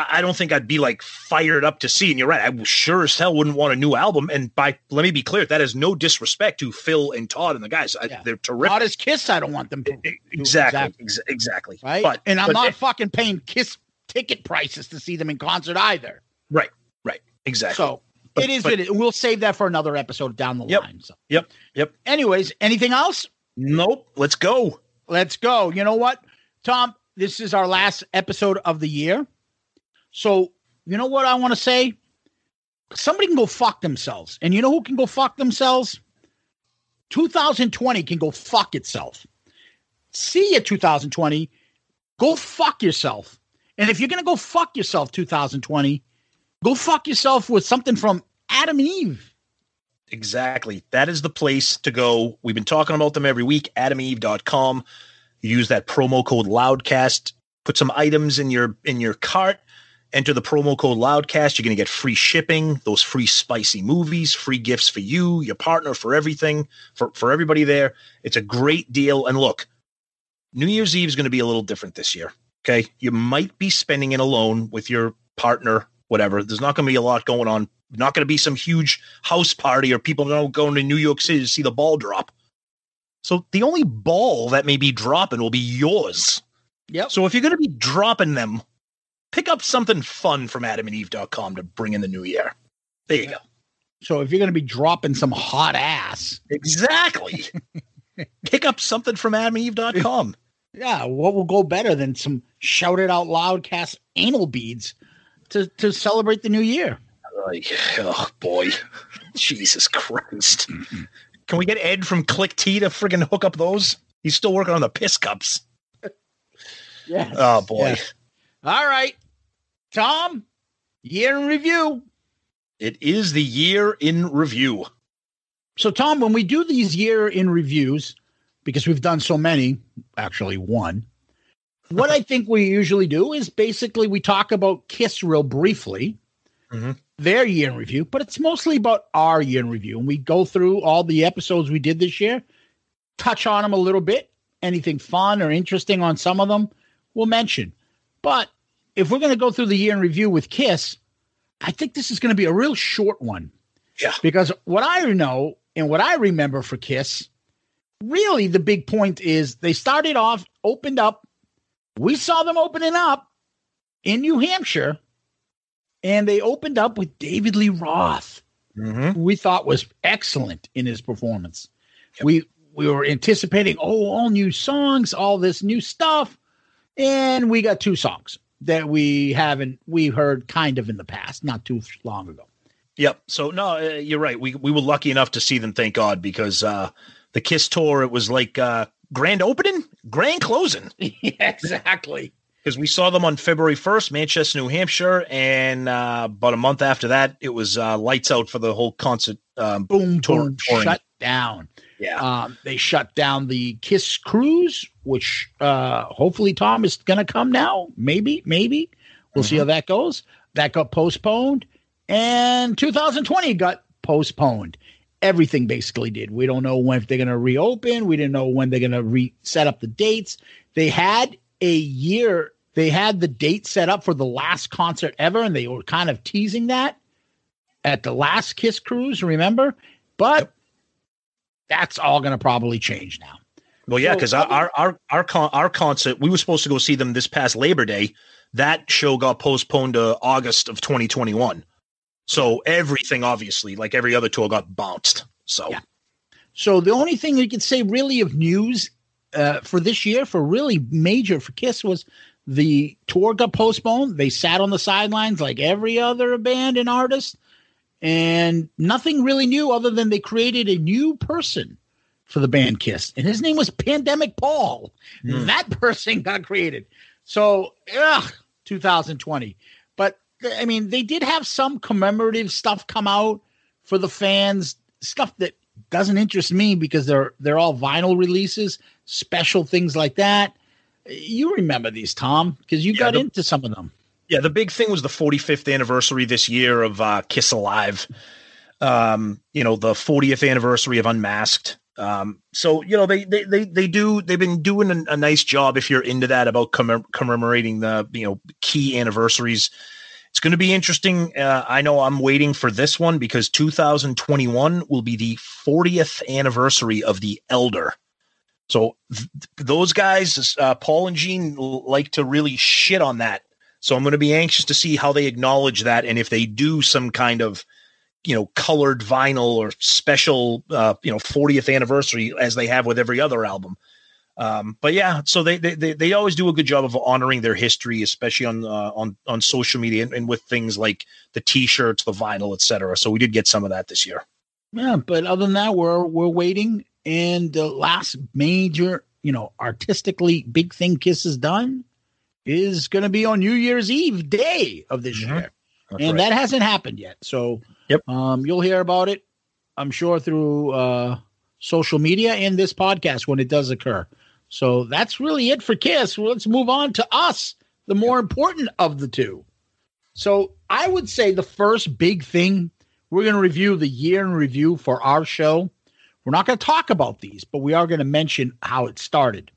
I don't think I'd be like fired up to see. And you're right. I sure as hell wouldn't want a new album. And by let me be clear, that is no disrespect to Phil and Todd and the guys. Yeah. I, they're terrific. Todd is Kiss. I don't want them to. Exactly. Exactly. exactly. Right. But and I'm but, not fucking paying Kiss ticket prices to see them in concert either. Right. Right. Exactly. So but, it is but, it. We'll save that for another episode down the yep, line. So. Yep. Yep. Anyways, anything else? Nope. Let's go. Let's go. You know what, Tom? This is our last episode of the year. So, you know what I want to say? Somebody can go fuck themselves. And you know who can go fuck themselves? 2020 can go fuck itself. See you 2020. Go fuck yourself. And if you're going to go fuck yourself 2020, Go fuck yourself with something from Adam and Eve. Exactly. That is the place to go. We've been talking about them every week. AdamEve.com. Use that promo code Loudcast. Put some items in your in your cart. Enter the promo code Loudcast. You're going to get free shipping, those free spicy movies, free gifts for you, your partner, for everything, for for everybody there. It's a great deal. And look, New Year's Eve is going to be a little different this year. Okay, you might be spending it alone with your partner whatever. There's not going to be a lot going on. Not going to be some huge house party or people going to New York City to see the ball drop. So the only ball that may be dropping will be yours. Yep. So if you're going to be dropping them, pick up something fun from adamandeve.com to bring in the new year. There you go. So if you're going to be dropping some hot ass, exactly. pick up something from adamandeve.com. Yeah, what will go better than some Shout It Out Loudcast anal beads to to celebrate the new year. Like, oh boy, Jesus Christ! Can we get Ed from Klick Tee to friggin' hook up those? He's still working on the piss cups. Yes. Oh boy. Yes. All right. Tom, year in review. It is the year in review. So, Tom, when we do these year in reviews, because we've done so many, actually one, what I think we usually do is basically we talk about Kiss real briefly, Mhm. their year in review, but it's mostly about our year in review. And we go through all the episodes we did this year, touch on them a little bit, anything fun or interesting on some of them, we'll mention. But if we're going to go through the year in review with Kiss, I think this is going to be a real short one. Yeah. Because what I know and what I remember for Kiss, really the big point is they started off, opened up. We saw them opening up in New Hampshire, and they opened up with David Lee Roth, Mm-hmm. who we thought was excellent in his performance. We we were anticipating, oh, all new songs, all this new stuff, and we got two songs that we haven't we heard kind of in the past, not too long ago. Yep. So no, uh, you're right. We we were lucky enough to see them. Thank God, because uh, the Kiss tour it was like uh, grand opening, grand closing. yeah, exactly. Because we saw them on February 1st, Manchester, New Hampshire, and uh, about a month after that, it was uh, lights out for the whole concert. Um, Boom, tour- boom, touring. shut down. Yeah. Um, they shut down the Kiss cruise, which uh, hopefully Tom is going to come now. Maybe, maybe we'll see how that goes. That got postponed, and 2020 got postponed. Everything basically did. We don't know when if they're going to reopen. We didn't know when they're going to reset up the dates. They had a year. They had the date set up for the last concert ever, and they were kind of teasing that at the last Kiss cruise. Remember, but that's all going to probably change now. Well, yeah, So, because our, our our our con- our concert, we were supposed to go see them this past Labor Day. That show got postponed to August of 2021. So everything, obviously, like every other tour, got bounced. So Yeah. So the only thing you could say really of news uh, for this year, for really major for Kiss, was the tour got postponed. They sat on the sidelines like every other band and artist, and nothing really new other than they created a new person for the band Kiss, and his name was Pandemic Paul. Hmm. That person got created. So, ugh, 2020. But I mean, they did have some commemorative stuff come out for the fans, stuff that doesn't interest me because they're they're all vinyl releases, special things like that. You remember these, Tom, because you Yeah, got the- into some of them. Yeah, the big thing was the 45th anniversary this year of uh, Kiss Alive. Um, you know, the 40th anniversary of Unmasked. Um, so you know they they they they do they've been doing a, a nice job if you're into that about commem- commemorating the you know key anniversaries. It's going to be interesting. Uh, I know I'm waiting for this one because 2021 will be the 40th anniversary of the Elder. So th- those guys, uh, Paul and Gene, like to really shit on that. So I'm going to be anxious to see how they acknowledge that and if they do some kind of, you know, colored vinyl or special, uh, you know, 40th anniversary as they have with every other album. Um, but yeah, so they, they they always do a good job of honoring their history, especially on uh, on on social media and, and with things like the T-shirts, the vinyl, etc. So we did get some of that this year. Yeah, but other than that, we're we're waiting. And the last major, you know, artistically big thing Kiss has done is going to be on New Year's Eve day of this Mhm. year, That's and right. that hasn't happened yet. So, Yep. um, you'll hear about it, I'm sure, through uh, social media and this podcast when it does occur. So that's really it for Kiss. Well, let's move on to us, the more important of the two. So I would say the first big thing we're going to review the year in review for our show. We're not going to talk about these, but we are going to mention how it started.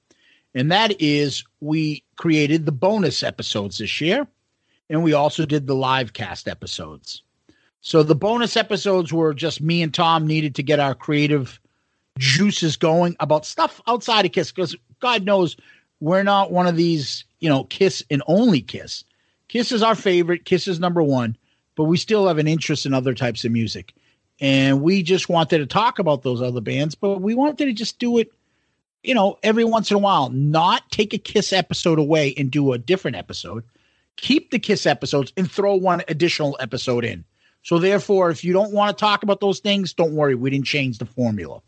And that is we created the bonus episodes this year, and we also did the live cast episodes. So the bonus episodes were just me and Tom needed to get our creative juices going about stuff outside of Kiss because God knows we're not one of these, you know, Kiss and only Kiss. Kiss is our favorite, Kiss is number one, but we still have an interest in other types of music. And we just wanted to talk about those other bands, but we wanted to just do it, you know, every once in a while, not take a Kiss episode away and do a different episode. Keep the Kiss episodes and throw one additional episode in. So therefore, if you don't want to talk about those things, don't worry, we didn't change the formula.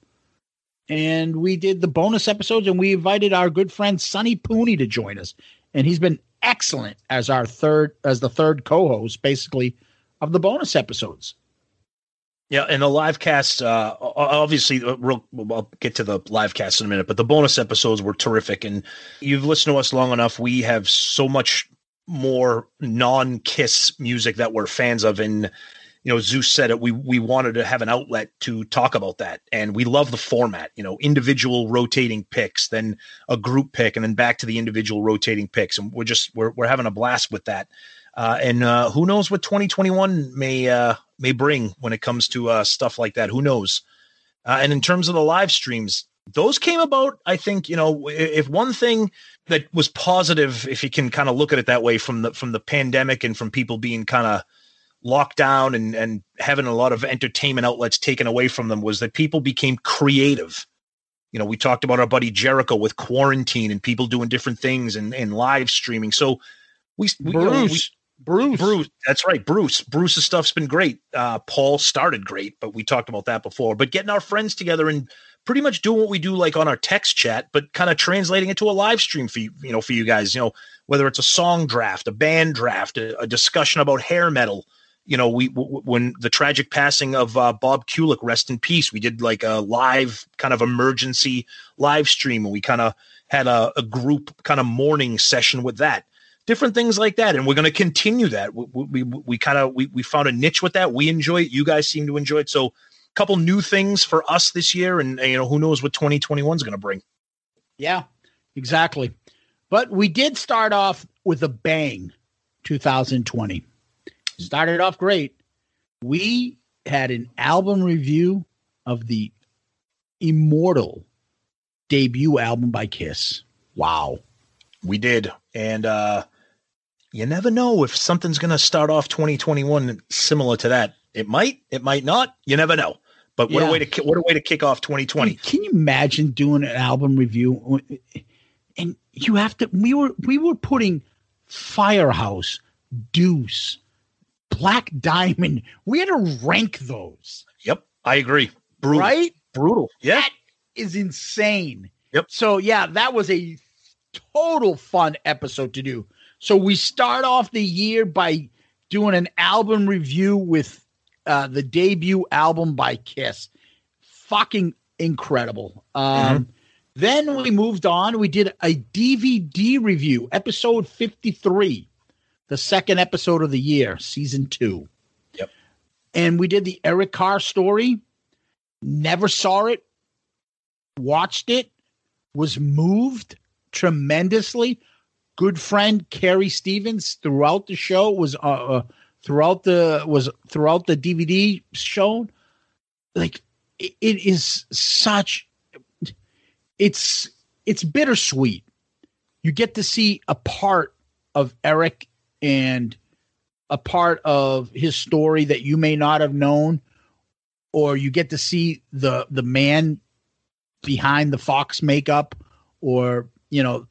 And we did the bonus episodes and we invited our good friend Sonny Pooney to join us. and he's been excellent as our third as the third co-host, basically, of the bonus episodes. Yeah, and the live cast, uh, obviously, uh, real, I'll get to the live cast in a minute, but the bonus episodes were terrific. And you've listened to us long enough. We have so much more non Kiss music that we're fans of. And, you know, Zeus said it. We, we wanted to have an outlet to talk about that. And we love the format, you know, individual rotating picks, then a group pick, and then back to the individual rotating picks. And we're just, we're, we're having a blast with that. Uh, and uh, who knows what 2021 may uh, may bring when it comes to uh, stuff like that. Who knows? Uh, and in terms of the live streams, those came about. I think you know if one thing that was positive, if you can kind of look at it that way, from the from the pandemic and from people being kind of locked down and and having a lot of entertainment outlets taken away from them, was that people became creative. You know, we talked about our buddy Jericho with quarantine and people doing different things and, and live streaming. So we, we, Bruce, you know, we Bruce, Bruce, that's right. Bruce, Bruce's stuff's been great. Uh, Paul started great, but we talked about that before. But getting our friends together and pretty much doing what we do, like on our text chat, but kind of translating it to a live stream for you, you know, for you guys. You know, whether it's a song draft, a band draft, a, a discussion about hair metal. You know, we w- when the tragic passing of uh, Bob Kulick, rest in peace. We did like a live kind of emergency live stream, and we kind of had a, a group kind of morning session with that different things like that and we're going to continue that. We we, we kind of we, we found a niche with that. We enjoy it. You guys seem to enjoy it. So a couple new things for us this year and you know who knows what 2021 is going to bring. Yeah exactly. But we did start off with a bang 2020 started off great. We had an album review of the immortal debut album by kiss. Wow. We did and uh you never know if something's going to start off 2021 similar to that. It might, it might not. You never know. But what Yeah. a way to what a way to kick off 2020. Can you imagine doing an album review? And you have to. We were we were putting Firehouse, Deuce, Black Diamond. We had to rank those. Yep, I agree. Brutal. Right? Brutal. Yeah. That is insane. Yep. So yeah, that was a total fun episode to do. So we start off the year by doing an album review with uh, the debut album by Kiss. Fucking incredible. Um, Then we moved on. We did a DVD review, episode 53, the second episode of the year, season two. Yep. And we did the Eric Carr story. Never saw it, watched it, was moved tremendously. Good friend Carrie Stevens throughout the show was uh, uh throughout the was throughout the DVD shown. Like it, it is such it's it's bittersweet. You get to see a part of Eric and a part of his story that you may not have known, or you get to see the the man behind the fox makeup, or you know,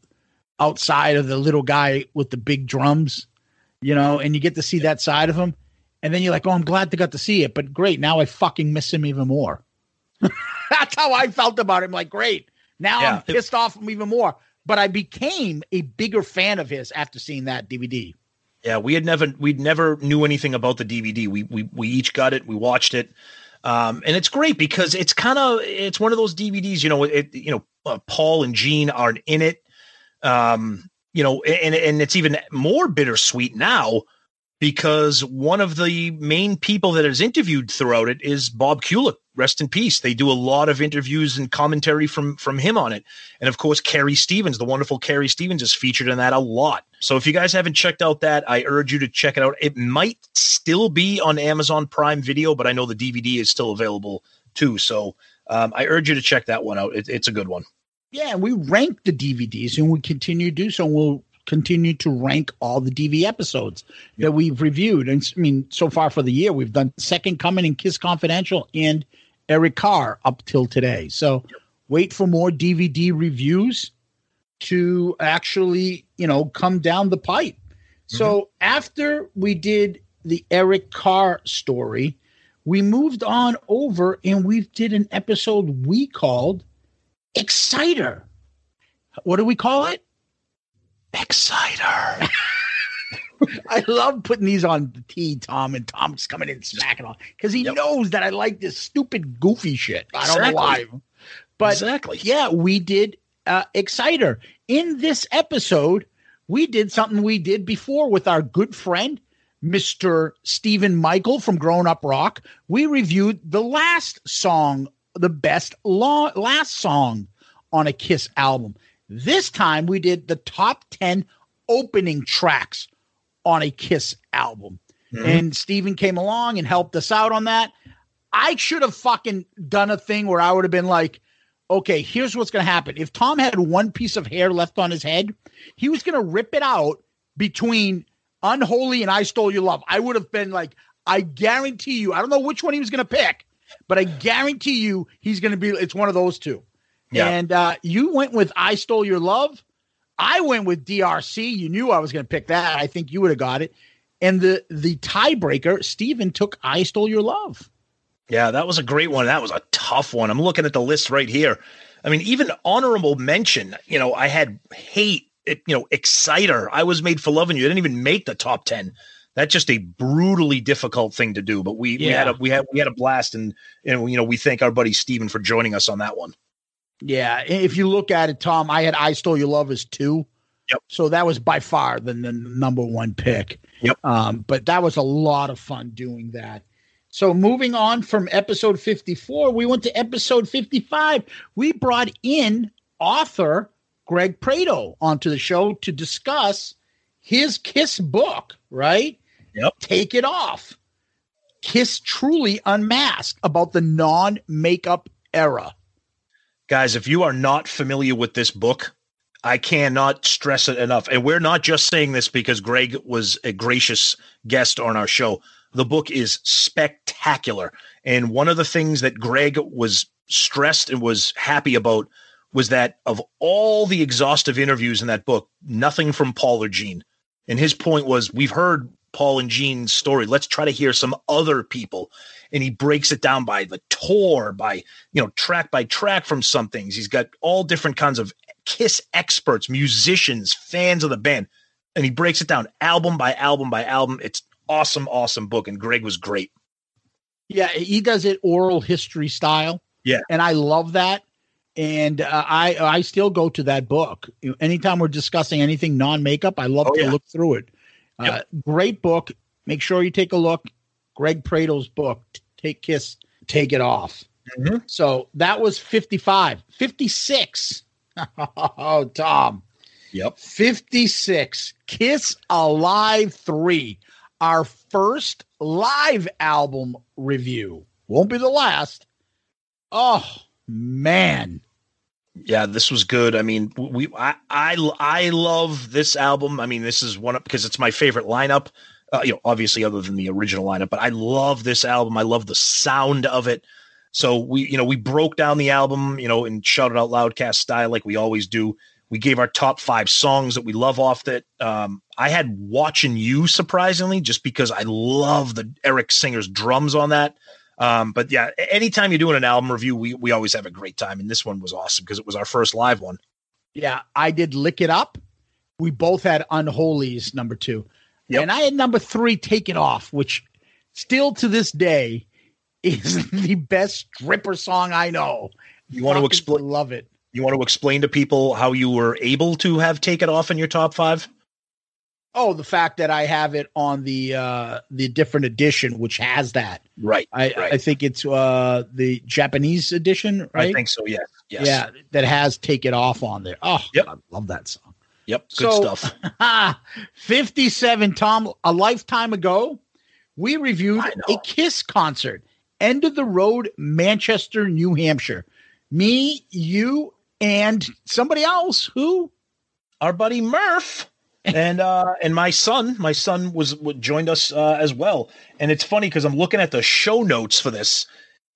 outside of the little guy with the big drums, you know, and you get to see that side of him. And then you're like, oh, I'm glad to got to see it, but great. Now I fucking miss him even more. That's how I felt about him. Like, great. Now Yeah. I'm pissed off him even more. But I became a bigger fan of his after seeing that DVD. Yeah, we had never we never knew anything about the DVD. We we we each got it. We watched it, um, and it's great because it's kind of it's one of those DVDs. You know, it you know uh, Paul and Gene aren't in it. Um, you know, and and it's even more bittersweet now because one of the main people that is interviewed throughout it is Bob Kulick. Rest in peace. They do a lot of interviews and commentary from from him on it, and of course, Carrie Stevens, the wonderful Carrie Stevens, is featured in that a lot. So if you guys haven't checked out that, I urge you to check it out. It might still be on Amazon Prime Video, but I know the DVD is still available too. So um, I urge you to check that one out. It, it's a good one. Yeah, and we rank the DVDs and we continue to do so. And We'll continue to rank all the DV episodes that we've reviewed. And I mean, so far for the year, we've done Second Coming and Kiss Confidential and Eric Carr up till today. So wait for more DVD reviews to actually, you know, come down the pipe. Mm-hmm. So after we did the Eric Carr story, we moved on over and we did an episode we called Exciter. What do we call it? Exciter. I love putting these on the tee, Tom, and Tom's coming in smacking on because he knows that I like this stupid, goofy shit. I don't know why. But Exactly. yeah, we did uh, Exciter. In this episode, we did something we did before with our good friend, Mr. Stephen Michael from Grown Up Rock. We reviewed the last song, the best lo- last song on a Kiss album. This time we did the top 10 opening tracks on a Kiss album. Mm-hmm. And Steven came along and helped us out on that. I should have fucking done a thing where I would have been like, okay, here's what's going to happen. If Tom had one piece of hair left on his head, he was going to rip it out between Unholy and I Stole Your Love. I would have been like, I guarantee you, I don't know which one he was going to pick, but I guarantee you he's going to be, it's one of those two. Yeah. And uh, you went with I Stole Your Love. I went with DRC. You knew I was going to pick that. I think you would have got it. And the the tiebreaker, Steven took I Stole Your Love. Yeah, that was a great one. That was a tough one. I'm looking at the list right here. I mean, even honorable mention, you know, I had hate, you know, exciter. I was made for loving you. I didn't even make the top 10. That's just a brutally difficult thing to do, but we, we had a we had we had a blast and and you know, we thank our buddy Steven for joining us on that one. Yeah, if you look at it, Tom, I had I Stole Your Love as two. Yep. So that was by far the, the number one pick. Yep. Um, but that was a lot of fun doing that. So moving on from episode 54, we went to episode 55. We brought in author Greg Prato onto the show to discuss his Kiss book, right? Yep. Take it off. Kiss truly unmasked about the non-makeup era. Guys, if you are not familiar with this book, I cannot stress it enough. And we're not just saying this because Greg was a gracious guest on our show. The book is spectacular. And one of the things that Greg was stressed and was happy about was that of all the exhaustive interviews in that book, nothing from Paul or Gene. And his point was we've heard Paul and Gene's story. Let's try to hear some other people. And he breaks it down by the tour, by, you know, track by track from some things. He's got all different kinds of Kiss experts, musicians, fans of the band. And he breaks it down album by album by album. It's awesome, awesome book. And Greg was great. Yeah, he does it oral history style. Yeah. and I love that. And uh, I I still go to that book anytime we're discussing anything non makeup. I love Oh, to yeah. look through it. Uh, great book. Make sure you take a look. Greg Prato's book. Take Kiss, take it off. Mhm. So that was 55. 56. oh, Tom. Yep. 56. Kiss Alive 3. Our first live album review. Won't be the last. Oh, man. Yeah, this was good. I mean, we I I I love this album. I mean, this is one of because it's my favorite lineup. Uh, you know, obviously other than the original lineup, but I love this album. I love the sound of it. So we, you know, we broke down the album, you know, in shout it out loudcast style like we always do. We gave our top five songs that we love off that. Um, I had watching you surprisingly just because I love the Eric Singer's drums on that. Um, but yeah, anytime you're doing an album review, we we always have a great time, and this one was awesome because it was our first live one. Yeah, I did Lick It Up. We both had Unholies number two. Yep. And I had number three, Take It Off, which still to this day is the best stripper song I know. You want to explain? Love it. You want to explain to people how you were able to have take it off in your top five? Oh, the fact that I have it on the uh the different edition, which has that. Right. I, right. I think it's uh the Japanese edition, right? I think so. yeah. Yes. Yeah, that has Take It Off on there. Oh, Yep. I love that song. Yep. Good So- stuff. 57, Tom, a lifetime ago, we reviewed a Kiss concert, End of the Road, Manchester, New Hampshire. Me, you, and somebody else who? Our buddy Murph. And uh and my son my son was joined us uh, as well. And it's funny because i'm looking at the show notes for this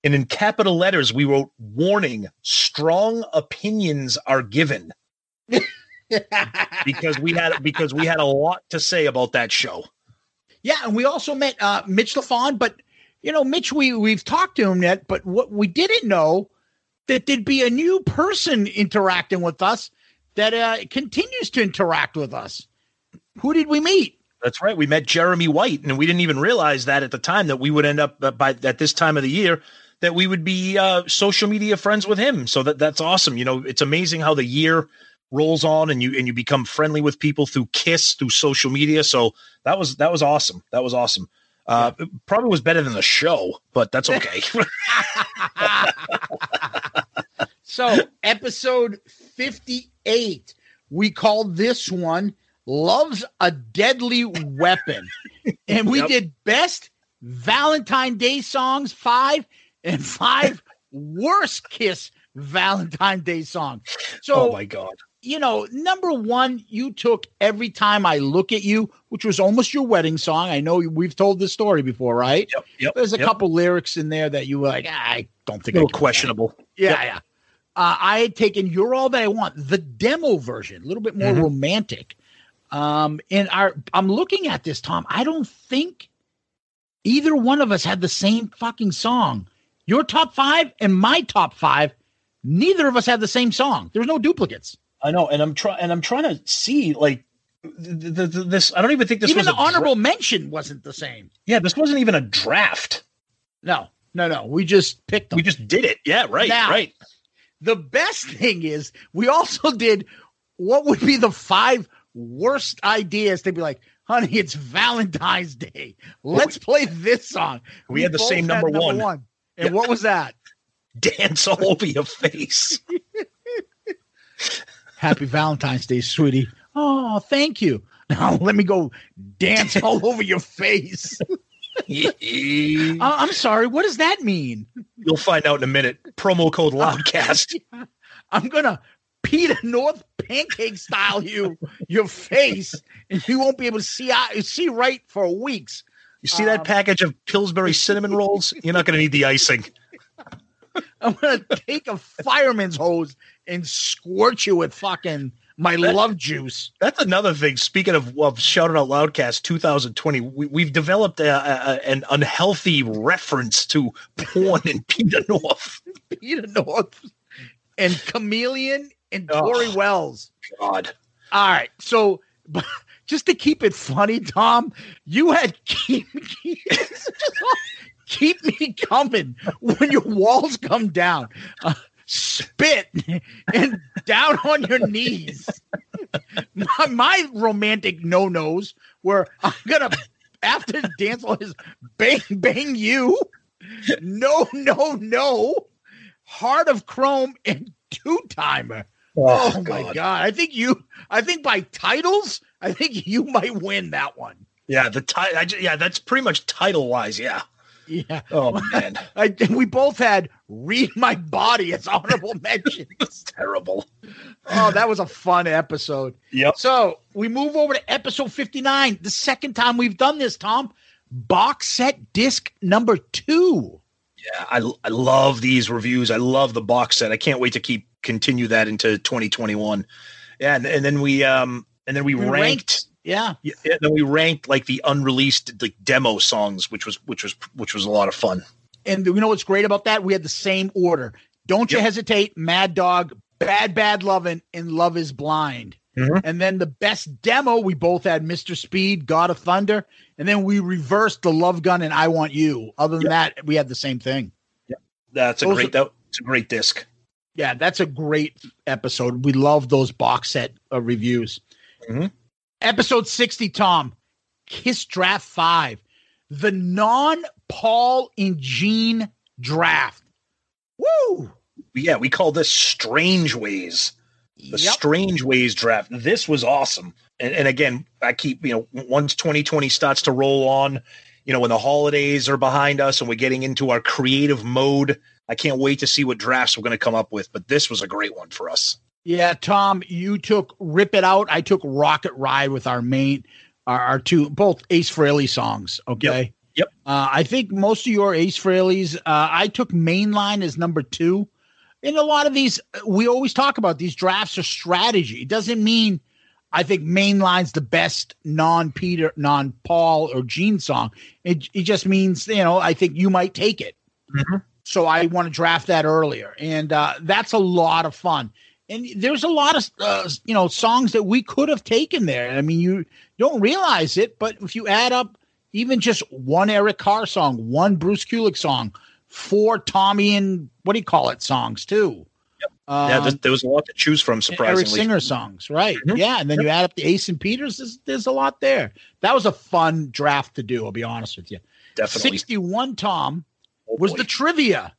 and in capital letters we wrote warning strong opinions are given. Because we had because we had a lot to say about that show. Yeah, and we also met uh, Mitch Lafon, but you know, Mitch, we we've talked to him yet, but what we didn't know that there'd be a new person interacting with us that uh, continues to interact with us. Who did we meet? That's right. We met Jeremy White, and we didn't even realize that at the time that we would end up uh, by at this time of the year that we would be uh, social media friends with him. So that that's awesome. You know, it's amazing how the year rolls on and you and you become friendly with people through Kiss through social media. So that was that was awesome. That was awesome. Uh, it probably was better than the show, but that's okay. So, episode 58, we called this one Love's a Deadly Weapon. And we Yep. did best Valentine Day songs, five, and five worst Kiss Valentine Day songs. So, oh my god. you know, number one, you took every time I look at you, which was almost your wedding song. I know we've told this story before, right? Yep. Yep. There's a yep. couple lyrics in there that you were like, "Ah, I don't think I little do that." questionable. Yeah, yeah. Uh, I had taken "You're All That I Want," the demo version, a little bit more Mhm. romantic. Um, and our, I'm looking at this, Tom. I don't think either one of us had the same fucking song. Your top five and my top five, neither of us had the same song. There's no duplicates. I know, and I'm trying, and I'm trying to see like th- th- th- this. I don't even think this Even was the a dra- honorable mention wasn't the same. yeah, this wasn't even a draft. No, no, no. We just picked them. We just did it. Yeah, right, Now- right. The best thing is we also did what would be the five worst ideas. They'd be like, honey, it's Valentine's Day. Let's play this song. We had the same number one. And Yeah. what was that? Dance all over your face. Happy Valentine's Day, sweetie. Oh, thank you. Now let me go dance all over your face. Uh, I'm sorry. What does that mean? You'll find out in a minute. Promo code Loudcast. I'm gonna Peter North pancake style you your face, and you won't be able to see out see right for weeks. You see that Um, package of Pillsbury cinnamon rolls? You're not going to need the icing. I'm gonna take a fireman's hose and squirt you with fucking my love juice. That's another thing. Speaking of, of Shout It Out Loudcast 2020, we, we've developed a, a, an unhealthy reference to porn and Peter North. Peter North and Chameleon and Oh. Tori Welles. God. All right, so but just to keep it funny, Tom, you had keep keep me coming when your walls come down. Uh, spit and down on your knees. My, my romantic no nos were I'm gonna after dance all his bang bang you. No, no, no. Heart of Chrome and two timer. Oh, oh, my god! I think you. I think by titles, I think you might win that one. Yeah, the ti- I, yeah, that's pretty much title wise. Yeah. Yeah. Oh man, I we both had "Read My Body" as honorable mention. it's terrible. oh, that was a fun episode. Yep. So we move over to episode fifty-nine. The second time we've done this, Tom. Box set disc number two. Yeah, I, I love these reviews. I love the box set. I can't wait to keep continue that into 2021. Yeah, and, and then we um and then we, We ranked, ranked- Yeah. yeah, and then we ranked like the unreleased like demo songs, which was which was which was a lot of fun. And you know what's great about that? We had the same order. Don't you hesitate, Mad Dog, Bad Bad Lovin', and Love is Blind. Mhm. And then the best demo, we both had Mr. Speed, God of Thunder, and then we reversed the Love Gun and I Want You. Other than that, we had the same thing. Yeah, That's a Those great that, it's a great disc. Yeah, that's a great episode. We love those box set uh, reviews. Mhm. Episode 60, Tom, Kiss Draft 5, the non Paul and Gene draft. Woo! Yeah, we call this Strange Ways. The Yep. Strange Ways draft. This was awesome. And, and again, I keep, you know, once 2020 starts to roll on, you know, when the holidays are behind us and we're getting into our creative mode, I can't wait to see what drafts we're going to come up with. But this was a great one for us. Yeah, Tom, you took Rip It Out. I took Rocket Ride with our main, our, our two, both Ace Frehley songs. Okay. Yep. Uh, I think most of your Ace Frehleys, uh, I took Mainline as number two. In a lot of these, we always talk about these drafts are strategy. It doesn't mean I think Mainline's the best non Peter, non Paul or Gene song. It, it just means, you know, I think you might take it. Mhm. So I want to draft that earlier. And uh, that's a lot of fun. and there's a lot of uh, you know songs that we could have taken there. I mean, you don't realize it, but if you add up even just one Eric Carr song, one Bruce Kulick song, four Tommy and what do you call it songs too. Yeah, Um, there, there was a lot to choose from. Surprisingly, Eric Singer songs, right? Mhm. Yeah, and then you add up the Ace and Peters. There's, there's a lot there. That was a fun draft to do. I'll be honest with you. definitely. 61, Tom, Oh, was boy. the trivia.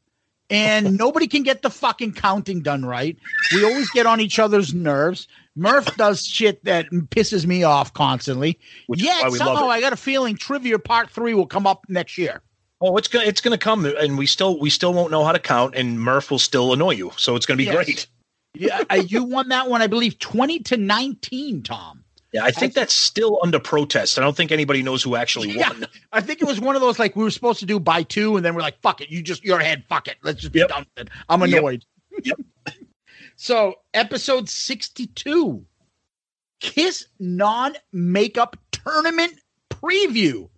And nobody can get the fucking counting done right. We always get on each other's nerves. Murph does shit that pisses me off constantly. Which Yet why we love somehow. I got a feeling trivia part three will come up next year. Oh, it's gonna it's gonna come, and we still we still won't know how to count, and Murph will still annoy you. So it's gonna be Yes. great. Yeah, you won that one, I believe, twenty to nineteen, Tom. Yeah, I think that's still under protest. I don't think anybody knows who actually Yeah. won. I think it was one of those like we were supposed to do by two, and then we're like, "Fuck it, you just your head, fuck it, let's just be Yep. done with it." I'm Yep. annoyed. Yep. so, episode sixty-two, Kiss non-makeup tournament preview.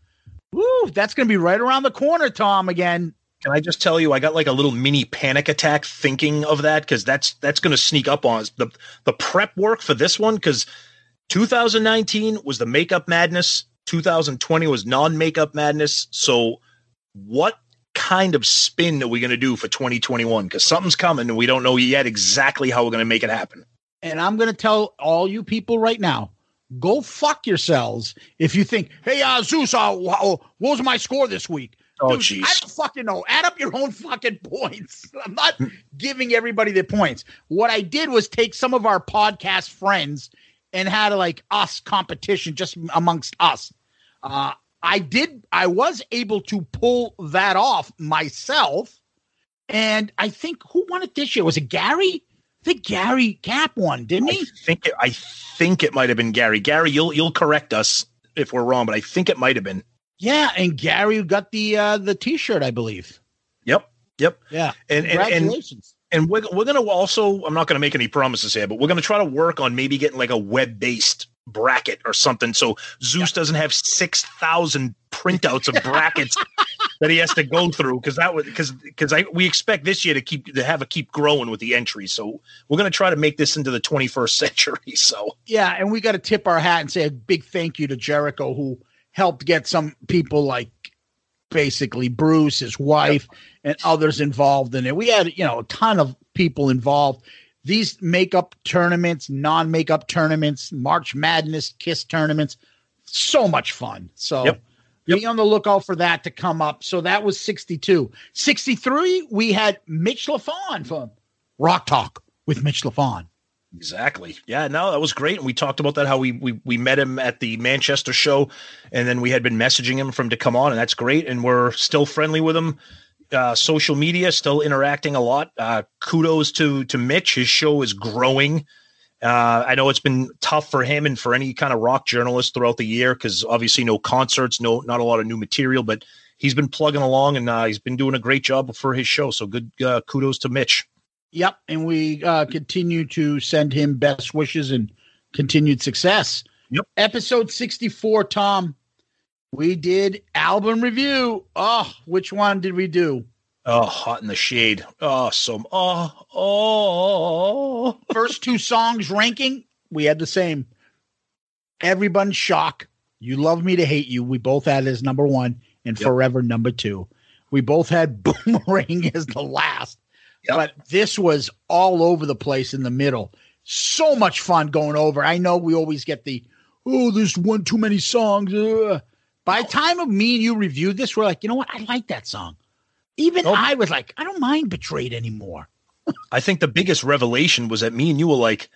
Woo, that's going to be right around the corner, Tom. Again, Can I just tell you, I got like a little mini panic attack thinking of that because that's that's going to sneak up on us. The the prep work for this one because 2019 was the makeup madness, 2020 was non makeup madness. So, what kind of spin are we going to do for 2021? Because something's coming and we don't know yet exactly how we're going to make it happen. and I'm going to tell all you people right now. Go fuck yourselves if you think, hey, uh, Zeus, uh, oh, what was my score this week? Oh, Dude, jeez. I don't fucking know. Add up your own fucking points. I'm not giving everybody the points. What I did was take some of our podcast friends and had a like us competition just amongst us. Uh, I did. I was able to pull that off myself, and I think who won it this year was it Gary? I think Gary Cap won, didn't I he? think it, I think it might have been Gary. Gary, you'll you'll correct us if we're wrong, but I think it might have been. Yeah, and Gary got the uh the T-shirt, I believe. Yep. Yep. Yeah, And and, and and we're, we're going to also i'm not going to make any promises here but we're going to try to work on maybe getting like a web-based bracket or something. So zeus doesn't have 6000 printouts of brackets that he has to go through because that would because because i we expect this year to keep to have a keep growing with the entries. So we're going to try to make this into the 21st century so. Yeah, and we got to tip our hat and say a big thank you to Jericho who helped get some people like basically Bruce, his wife, and others involved in it. We had you know a ton of people involved. These makeup tournaments, non-makeup tournaments, March Madness, Kiss tournaments, so much fun. So Yep. Yep. be on the lookout for that to come up. So that was 62. 63, we had Mitch Lafon from Rock Talk with Mitch Lafon. Exactly. Yeah, no, that was great. And we talked about that how we we we met him at the Manchester show and then we had been messaging him from to come on and that's great and we're still friendly with him. Uh, social media still interacting a lot. Uh, kudos to to Mitch. His show is growing. Uh, I know it's been tough for him and for any kind of rock journalist throughout the year because obviously no concerts, no not a lot of new material, but he's been plugging along and uh, he's been doing a great job for his show. So good uh, kudos to Mitch. Yep. And we uh, continue to send him best wishes and continued success. Yep. Episode 64, Tom. We did album review. Oh, which one did we do? Oh, hot in the shade. Oh, so oh oh. First two songs ranking, we had the same. Everyone's shock. You love me to hate you. We both had as number one and Yep. forever number two. We both had boomerang as the last. Yep. But this was all over the place in the middle. So much fun going over. I know we always get the oh, there's one too many songs. Ugh. By the time of me and you reviewed this, we're like, you know what? I like that song. Even Oh. I was like, I don't mind Betrayed anymore. I think the biggest revelation was that me and you were like,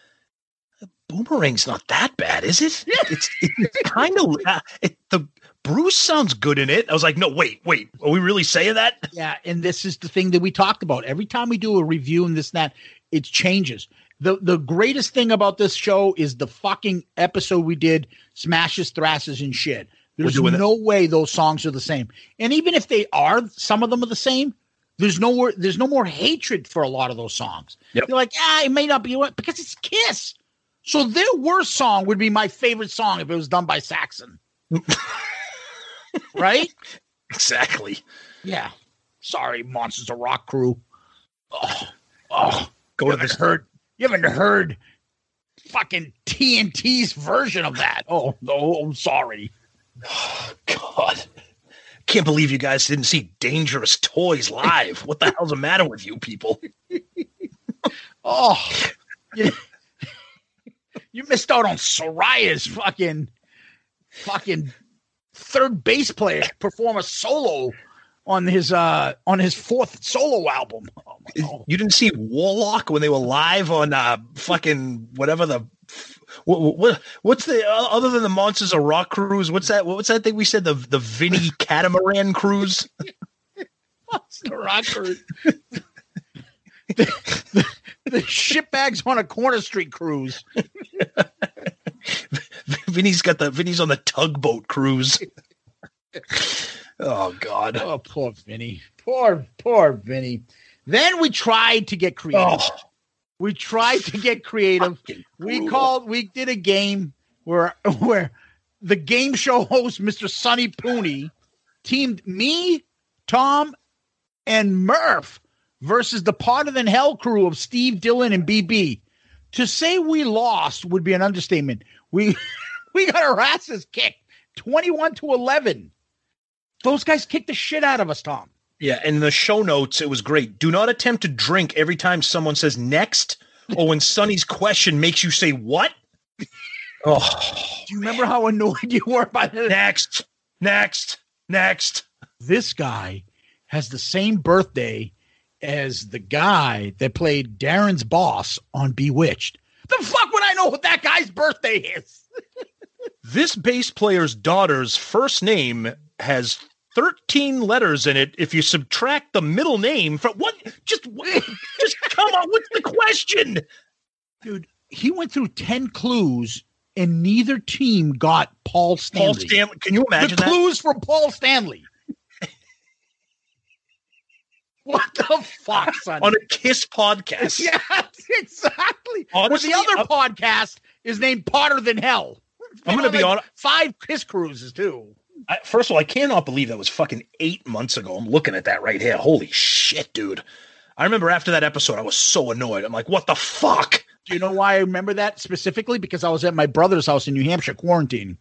"Boomerang's not that bad, is it? It's it's kind of uh, it, the Bruce sounds good in it." I was like, "No, wait, wait, are we really saying that?" Yeah, and this is the thing that we talked about. Every time we do a review and this and that, it changes. The the greatest thing about this show is the fucking episode we did, Smashes, Thrashes, and shit. There's that. no way those songs are the same. And even if they are, some of them are the same. There's no more there's no more hatred for a lot of those songs. Yep. You're like, ah, it may not be what because it's Kiss. So their worst song would be my favorite song if it was done by Saxon. right? Exactly. Yeah. Sorry, Monsters of Rock crew. Oh, oh Go to this hurt. You haven't heard fucking TNT's version of that. Oh no, I'm sorry. God. Can't believe you guys didn't see Dangerous Toys live. What the hell's the matter with you people? Oh, you, you missed out on Saraya's fucking fucking third bass player perform a solo on his uh on his fourth solo album. Oh. You didn't see Warlock when they were live on uh fucking whatever the what, what what's the uh, other than the Monsters of Rock cruise? What's that? What's that thing we said? The the Vinny Catamaran cruise. Monster Rocker. the, the, the shitbags on a corner street cruise. Vinny's got the Vinny's on the tugboat cruise. oh God. Oh, poor Vinny. Poor, poor Vinny. Then we tried to get creative. Oh. We tried to get creative. We called. We did a game where where the game show host, Mr. Sonny Pooney, teamed me, Tom, and Murph versus the Hotter Than Hell crew of Steve Dillon and BB. To say we lost would be an understatement. We we got our asses kicked, twenty-one to eleven. Those guys kicked the shit out of us, Tom. Yeah, in the show notes, it was great. Do not attempt to drink every time someone says next or when Sonny's question makes you say what? Oh, Do you remember how annoyed you were by the next, next, next. this guy has the same birthday as the guy that played Darrin's boss on Bewitched. The fuck would I know what that guy's birthday is? This bass player's daughter's first name has 13 letters in it. If you subtract the middle name from what, just, just come on. What's the question? Dude, he went through 10 clues and neither team got Paul Stanley. Paul Stanley. Can you imagine the that? clues from Paul Stanley. what the fuck, son? On a Kiss podcast. yes, exactly. Honestly, but the other I'm- podcast is named Hotter Than Hell. I'm gonna be hon- Five Kiss cruises, too. I, first of all, I cannot believe that was fucking eight months ago. I'm looking at that right here. Holy shit, dude. I remember after that episode, I was so annoyed. I'm like, what the fuck? Do you know why I remember that specifically? Because I was at my brother's house in New Hampshire quarantine.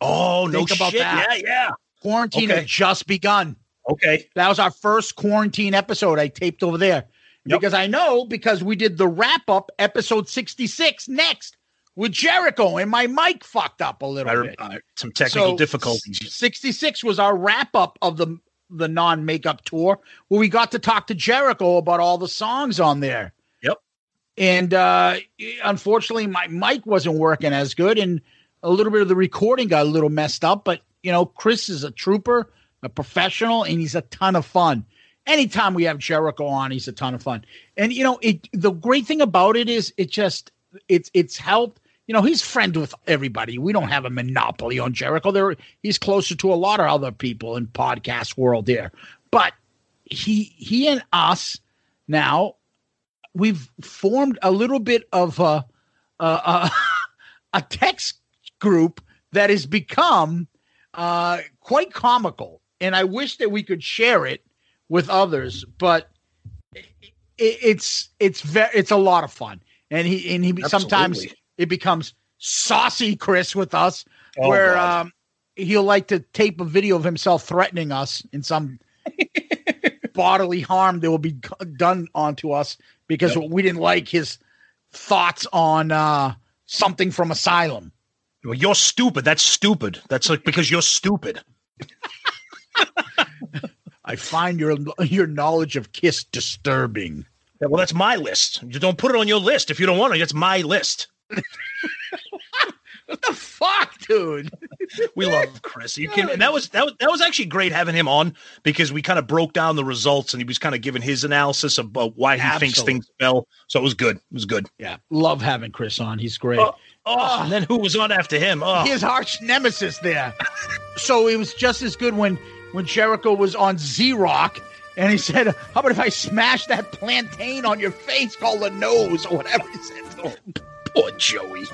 Oh, no Think about shit. that. Yeah, yeah. Quarantine Okay. had just begun. Okay. That was our first quarantine episode I taped over there. Yep. Because I know because we did the wrap up episode 66 next with Jericho and my mic fucked up a little I, bit. uh, some technical So, difficulties. 66 was our wrap up of the the non makeup tour where we got to talk to Jericho about all the songs on there. Yep. And uh unfortunately my mic wasn't working as good and a little bit of the recording got a little messed up, but you know, Chris is a trooper, a professional, and he's a ton of fun. Anytime we have Jericho on, he's a ton of fun. And you know, it the great thing about it is it just it's it's helped. You know, he's friends with everybody. We don't have a monopoly on Jericho. There he's closer to a lot of other people in podcast world there. But he he and us now we've formed a little bit of a a, a, a text group that has become uh, quite comical, and I wish that we could share it with others. But it, it's it's very it's a lot of fun, and he and he sometimes Absolutely. It becomes saucy Chris with us, Oh, where God. um, he'll like to tape a video of himself threatening us in some bodily harm that will be done onto us because we didn't like his thoughts on uh, something from Asylum. Well, you're stupid. That's stupid. That's like because you're stupid. I find your your knowledge of Kiss disturbing. Yeah, well, that's my list. You don't put it on your list if you don't want to. That's my list. What the fuck, dude? We love Chris. You can, and that was that was that was actually great having him on because we kind of broke down the results and he was kind of giving his analysis about uh, why he thinks things fell. So it was good. It was good. Yeah, love having Chris on. He's great. Oh, oh, and then who was on after him? Oh, His arch nemesis there. so it was just as good when when Jericho was on Z Rock and he said, "How about if I smash that plantain on your face called a nose or whatever he said?" Oh, poor Joey.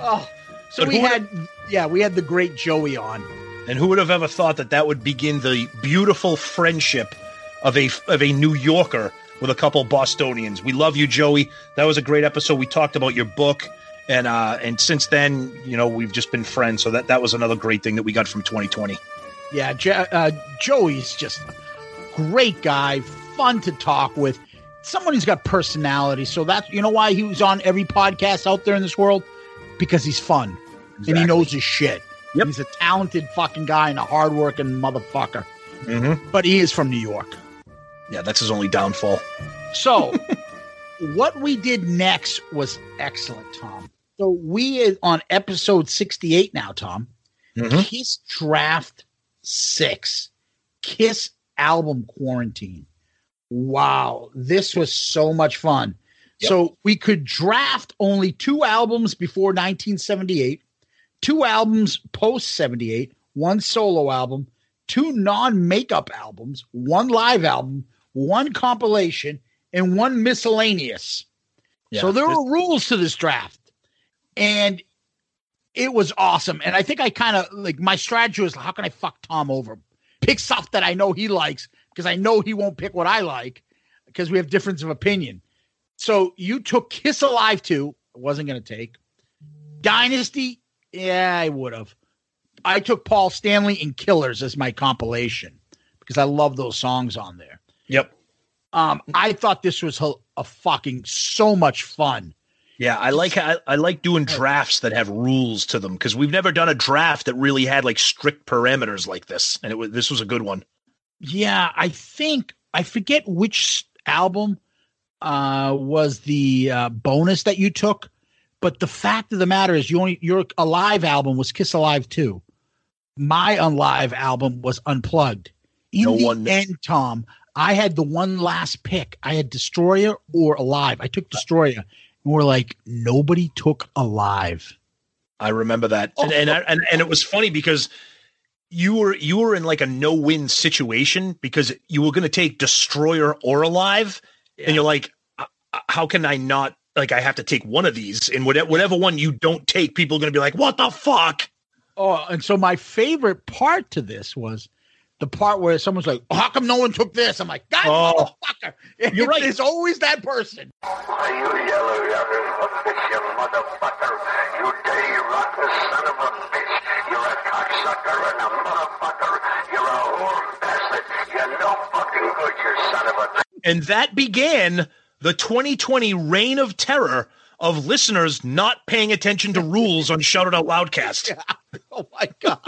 Oh, so we had yeah, we had the great Joey on. And who would have ever thought that that would begin the beautiful friendship of a of a New Yorker with a couple Bostonians. We love you, Joey. That was a great episode. We talked about your book, and uh, and since then, you know, we've just been friends. So that that was another great thing that we got from 2020. Yeah, jo- uh, Joey's just a great guy, fun to talk with, someone who's got personality. So that's you know why he was on every podcast out there in this world because he's fun and he knows his shit. Yep. He's a talented fucking guy and a hardworking motherfucker. Mm-hmm. But he is from New York. Yeah, that's his only downfall. So, what we did next was excellent, Tom. So we are on episode sixty-eight now, Tom. Mhm. Kiss Draft Six, Kiss Album Quarantine. Wow, this was so much fun. Yep. So we could draft only two albums before 1978, two albums post 78, one solo album, two non makeup albums, one live album, one compilation, and one miscellaneous. Yeah, so there were rules to this draft. And it was awesome. And I think I kind of like my strategy was how can I fuck Tom over? Pick stuff that I know he likes because I know he won't pick what I like because we have difference of opinion. So you took Kiss Alive too. I wasn't going to take. Dynasty, yeah, I would have. I took Paul Stanley and Killers as my compilation because I love those songs on there. Yep. Um, I thought this was a, a fucking so much fun. Yeah, I like I, I like doing drafts that have rules to them because we've never done a draft that really had like strict parameters like this, and it was this was a good one. Yeah, I think I forget which album uh was the uh bonus that you took, but the fact of the matter is you only your alive album was Kiss Alive too. My unlive album was unplugged. In No the one- end, Tom, I had the one last pick. I had Destroyer or Alive. I took Destroyer, and we're like, nobody took Alive. I remember that, and and, I- and and it was funny because you were you were in like a no win situation because you were going to take Destroyer or Alive, and you're like, "Uh, uh, how can I not? Like I have to take one of these, and whatever whatever one you don't take, people are going to be like, what the fuck? Oh, and so my favorite part to this was the part where someone's like, oh, "How come no one took this?" I'm like, "God, Oh. motherfucker!" You're right. It's always that person. Why, you yellow yellow bitch, you motherfucker. You dirty, rotten son of a bitch. You're a cocksucker and a motherfucker. You're a whore bastard. You're no fucking good, you son of a... And that began the 2020 reign of terror of listeners not paying attention to rules on Shout It Out Loudcast. Oh my god!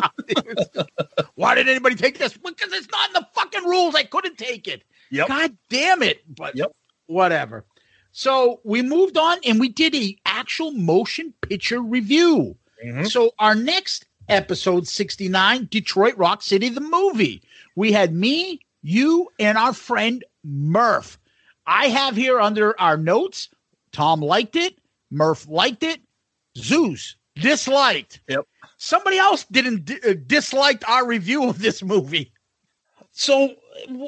Why did anybody take this? Because it's not in the fucking rules. I couldn't take it. Yep. God damn it! But Yep. whatever. So we moved on and we did a actual motion picture review. Mhm. So our next episode 69, Detroit Rock City, the movie. We had me, you, and our friend Murph. I have here under our notes, Tom liked it, Murph liked it, Zeus disliked. Yep. Somebody else didn't di- uh, disliked our review of this movie. So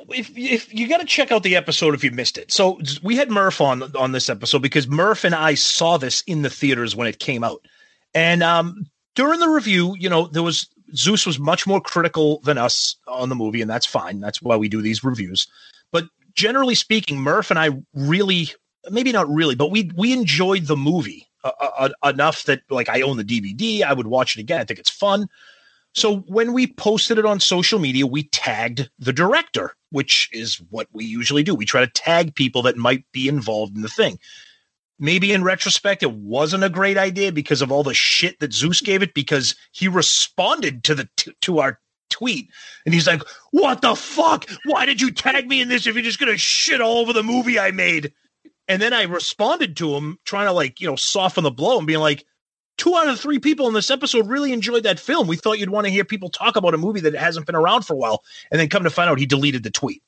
if if you got to check out the episode if you missed it. So we had Murph on on this episode because Murph and I saw this in the theaters when it came out. And um during the review, you know, there was Zeus was much more critical than us on the movie and that's fine. That's why we do these reviews. But generally speaking, Murph and I really maybe not really, but we we enjoyed the movie uh, enough that like I own the DVD, I would watch it again. I think it's fun. So when we posted it on social media, we tagged the director, which is what we usually do. We try to tag people that might be involved in the thing. Maybe in retrospect, it wasn't a great idea because of all the shit that Zeus gave it, because he responded to the t- to our tweet and he's like, "What the fuck? Why did you tag me in this if you're just gonna shit all over the movie I made?" And then I responded to him, trying to like you know soften the blow and being like, two out of three people in this episode really enjoyed that film. We thought you'd want to hear people talk about a movie that hasn't been around for a while, and then come to find out he deleted the tweet.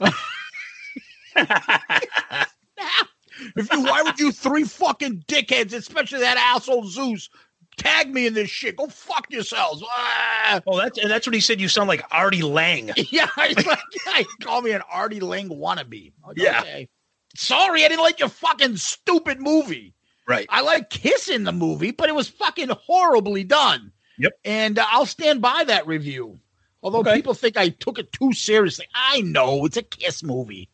If you, why would you three fucking dickheads, especially that asshole Zeus, tag me in this shit? Go fuck yourselves. Ah. Oh, that's and that's what he said. You sound like Artie Lange. Yeah, he's like, yeah, he called me an Artie Lange wannabe. Like, Yeah. okay. Sorry, I didn't like your fucking stupid movie. Right. I like Kiss in the movie, but it was fucking horribly done. Yep. And uh, I'll stand by that review. Although Okay. people think I took it too seriously. I know it's a Kiss movie,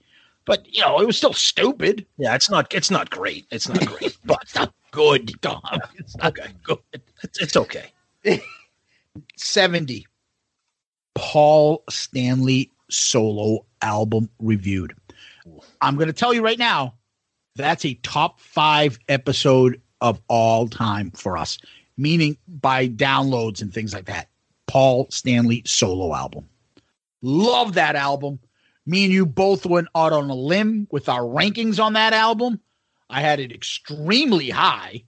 but you know it was still stupid. Yeah, it's not it's not great. It's not great, but good, Tom. It's not good. It's, it's okay. 70. Paul Stanley solo album reviewed. I'm going to tell you right now, that's a top five episode of all time for us, meaning by downloads and things like that. Paul Stanley solo album. Love that album. Me and you both went out on a limb with our rankings on that album. I had it extremely high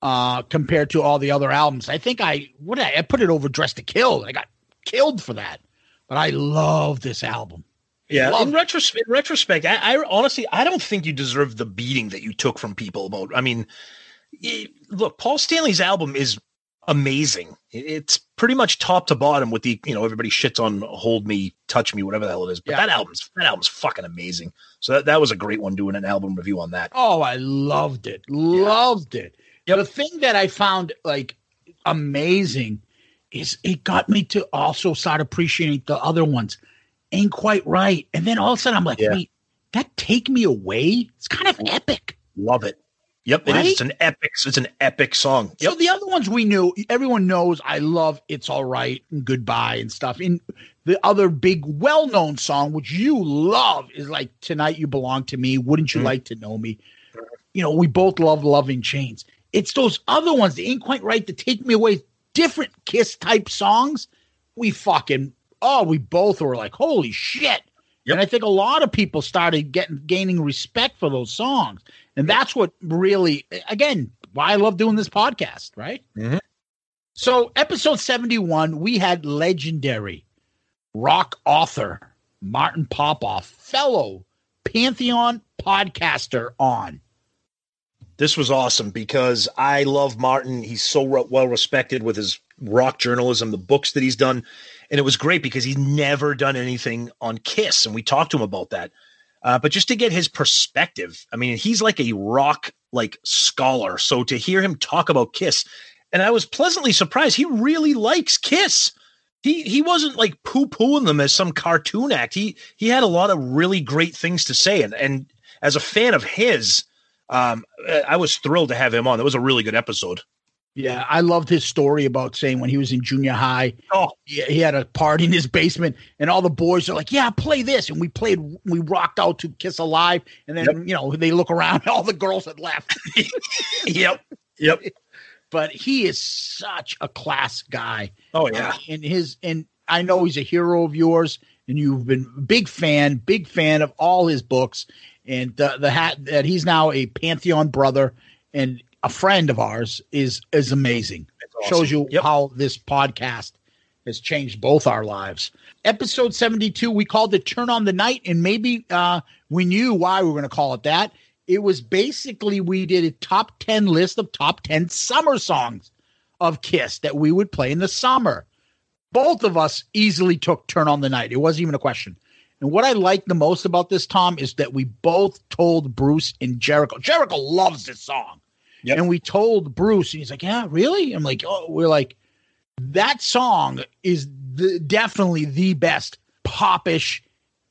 uh, compared to all the other albums. I think I what I, I put it over Dress to Kill. I got killed for that, but I love this album. Yeah, Love in, retros- in retrospect, I, I honestly I don't think you deserve the beating that you took from people about. I mean, y- look, Paul Stanley's album is amazing. It's pretty much top to bottom with the you know everybody shits on "Hold Me, Touch Me," whatever the hell it is. But that album's that album's fucking amazing. So that, that was a great one doing an album review on that. Oh, I loved it. Loved it. The thing that I found like amazing is it got me to also start appreciating the other ones. Ain't quite right. And then all of a sudden I'm like, Yeah. wait, that take me away? It's kind of epic. Love it. Yep, it is. Right? It's an epic. It's an epic song. So the other ones we knew, everyone knows I love It's All Right and Goodbye and stuff. And the other big well known song, which you love, is like Tonight You Belong to Me. Wouldn't you mm-hmm. like to know me? You know, we both love Loving Chains. It's those other ones that ain't quite right to take me away. Different Kiss type songs. We fucking, oh, we both were like, holy shit. And I think a lot of people started getting gaining respect for those songs. And that's what really, again, why I love doing this podcast, right? Mhm. So, episode 71, we had legendary rock author Martin Popoff, fellow Pantheon podcaster on. this was awesome because I love Martin. He's so well respected with his rock journalism, the books that he's done, and it was great because he's never done anything on Kiss, and we talked to him about that. Uh, but just to get his perspective, I mean, he's like a rock like scholar. So to hear him talk about Kiss, and I was pleasantly surprised. He really likes Kiss. He he wasn't like poo pooing them as some cartoon act. He he had a lot of really great things to say, and and as a fan of his, um, I was thrilled to have him on. That was a really good episode. Yeah, I loved his story about saying when he was in junior high, oh, he, he had a party in his basement, and all the boys are like, "Yeah, play this," and we played, we rocked out to "Kiss Alive," and then you know they look around, all the girls had left. yep, yep. But he is such a class guy. Oh yeah, Uh, and his and I know he's a hero of yours, and you've been a big fan, big fan of all his books, and the the hat that he's now a Pantheon brother and a friend of ours is is amazing. awesome. Shows you how this podcast has changed both our lives. Episode 72, we called it Turn on the Night, and maybe uh, we knew why we were going to call it that. It was basically we did a top 10 list of top 10 summer songs of Kiss that we would play in the summer. Both of us easily took Turn on the Night. It wasn't even a question. And what I like the most about this, Tom, is that we both told Bruce and Jericho. Jericho loves this song. And we told Bruce, and he's like, Yeah, really? I'm like, Oh, we're like, that song is the, definitely the best popish,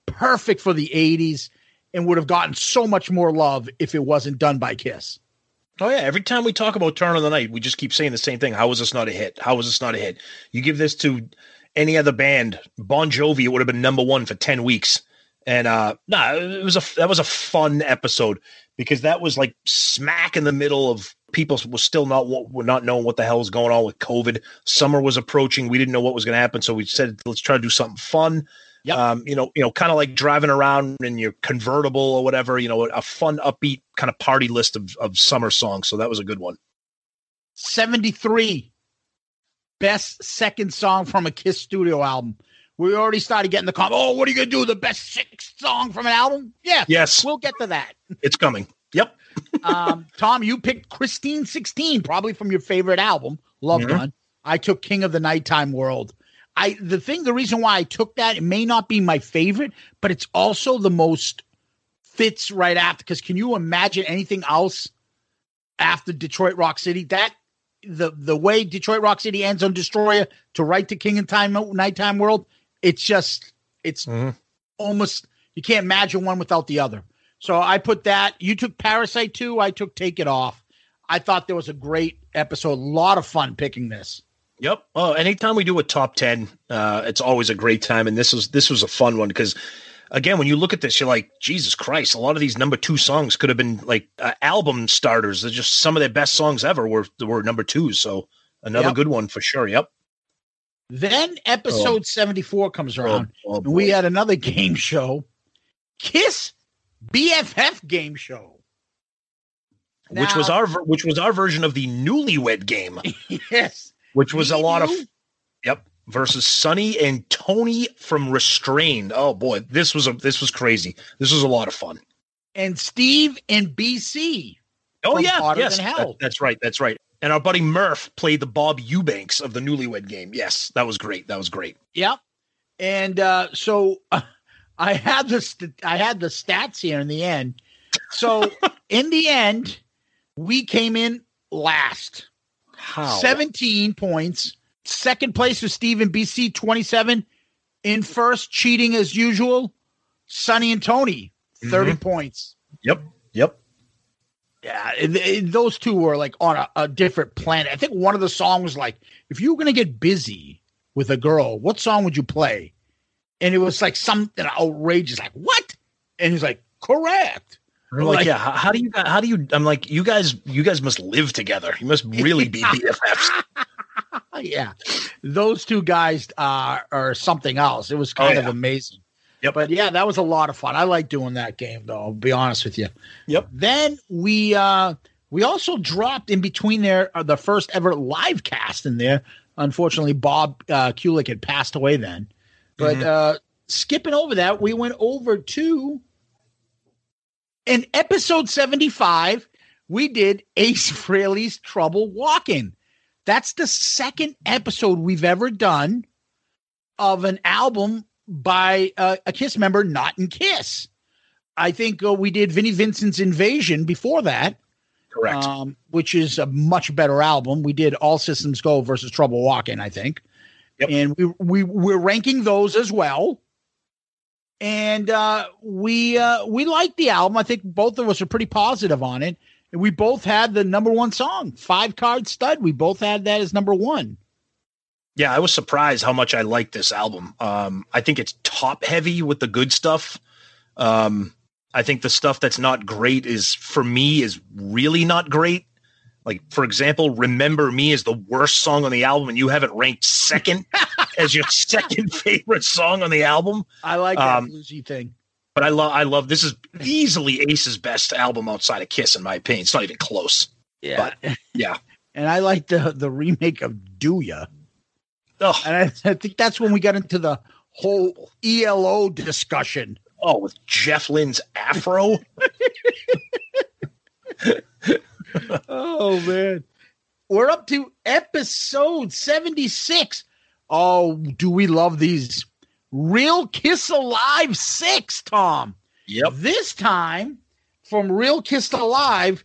perfect for the 80s, and would have gotten so much more love if it wasn't done by Kiss. Oh yeah, every time we talk about Turn on the Night, we just keep saying the same thing. How was this not a hit? How was this not a hit? You give this to any other band, Bon Jovi, it would have been number one for ten weeks. And uh nah, it was a that was a fun episode because that was like smack in the middle of people was still not were not knowing what the hell was going on with COVID. Summer was approaching. We didn't know what was going to happen, so we said let's try to do something fun. Um, you know, you know, kind of like driving around in your convertible or whatever. You know, a fun, upbeat kind of party list of of summer songs. So that was a good one. 73 best second song from a Kiss studio album. We already started getting the comment. Oh, what are you gonna do? The best sixth song from an album? Yeah. Yes. We'll get to that. It's coming. Yep. um, Tom, you picked Christine 16, probably from your favorite album, Love Mhm. Gun. I took King of the Nighttime World. I the thing, the reason why I took that, it may not be my favorite, but it's also the most fits right after. Because can you imagine anything else after Detroit Rock City? That the the way Detroit Rock City ends on Destroyer to right to King and Time Nighttime World it's just it's almost you can't imagine one without the other. So I put that. You took Parasite too. I took Take It Off. I thought there was a great episode. A lot of fun picking this. Yep. Oh, anytime we do a top ten, uh, it's always a great time, and this was this was a fun one because, again, when you look at this, you're like, Jesus Christ! A lot of these number two songs could have been like uh, album starters. They're just some of their best songs ever were were number twos. So another Yep. good one for sure. Yep. Then episode 74 comes oh, around, oh, and we had another game show, Kiss BFF game show. which was our which was our version of the Newlywed Game, yes, which was a lot of yep versus Sonny and Tony from Restrained. Oh boy, this was a this was crazy. This was a lot of fun. and Steve and BC. Oh yeah, yes, Than that- that's right, that's right. And our buddy Murph played the Bob Eubanks of the Newlywed Game. Yes, that was great. That was great. Yep. And uh, so I had the st- I had the stats here in the end. So in the end, we came in last. How 17 points. Second place was Steve and BC 27. In first, cheating as usual, Sonny and Tony 30 points. Yep. Yep. Yeah, it- it- those two were like on a, a different planet. I think one of the songs was like, if you were going to get busy with a girl, what song would you play? And it was like something outrageous, like, what? And he's like, correct. I'm like, yeah. How, how do you? How do you? I'm like, you guys. You guys must live together. You must really be BFFs. yeah, those two guys uh, are something else. It was Oh, kind of amazing. Yep. But yeah, that was a lot of fun. I like doing that game, though. I'll be honest with you. Yep. Then we uh we also dropped in between there uh, the first ever live cast in there. Unfortunately, Bob uh, Kulick had passed away then. But Mhm. uh skipping over that, we went over to in episode 75, we did Ace Frehley's Trouble Walking. That's the second episode we've ever done of an album by uh, a Kiss member not in Kiss. I think uh, we did Vinnie Vincent's Invasion before that. Correct. Um, which is a much better album. We did All Systems Go versus Trouble Walking, I think. And we we we're ranking those as well. And uh, we uh, we liked the album. I think both of us are pretty positive on it. And we both had the number one song, Five Card Stud. We both had that as number one. Yeah, I was surprised how much I liked this album. Um, I think it's top heavy with the good stuff. Um, I think the stuff that's not great is for me is really not great. Like for example, "Remember Me" is the worst song on the album, and you have it ranked second as your second favorite song on the album. I like that Um, bluesy thing. But I love, I love. This is easily Ace's best album outside of Kiss, in my opinion. It's not even close. Yeah. But yeah. And I like the the remake of Do Ya. Oh. And I, I think that's when we got into the whole ELO discussion. Oh, with Jeff Lynne's afro. oh man. We're up to episode 76. Oh, do we love these Real Kiss Alive 6, Tom? Yep. This time from Real Kiss Alive,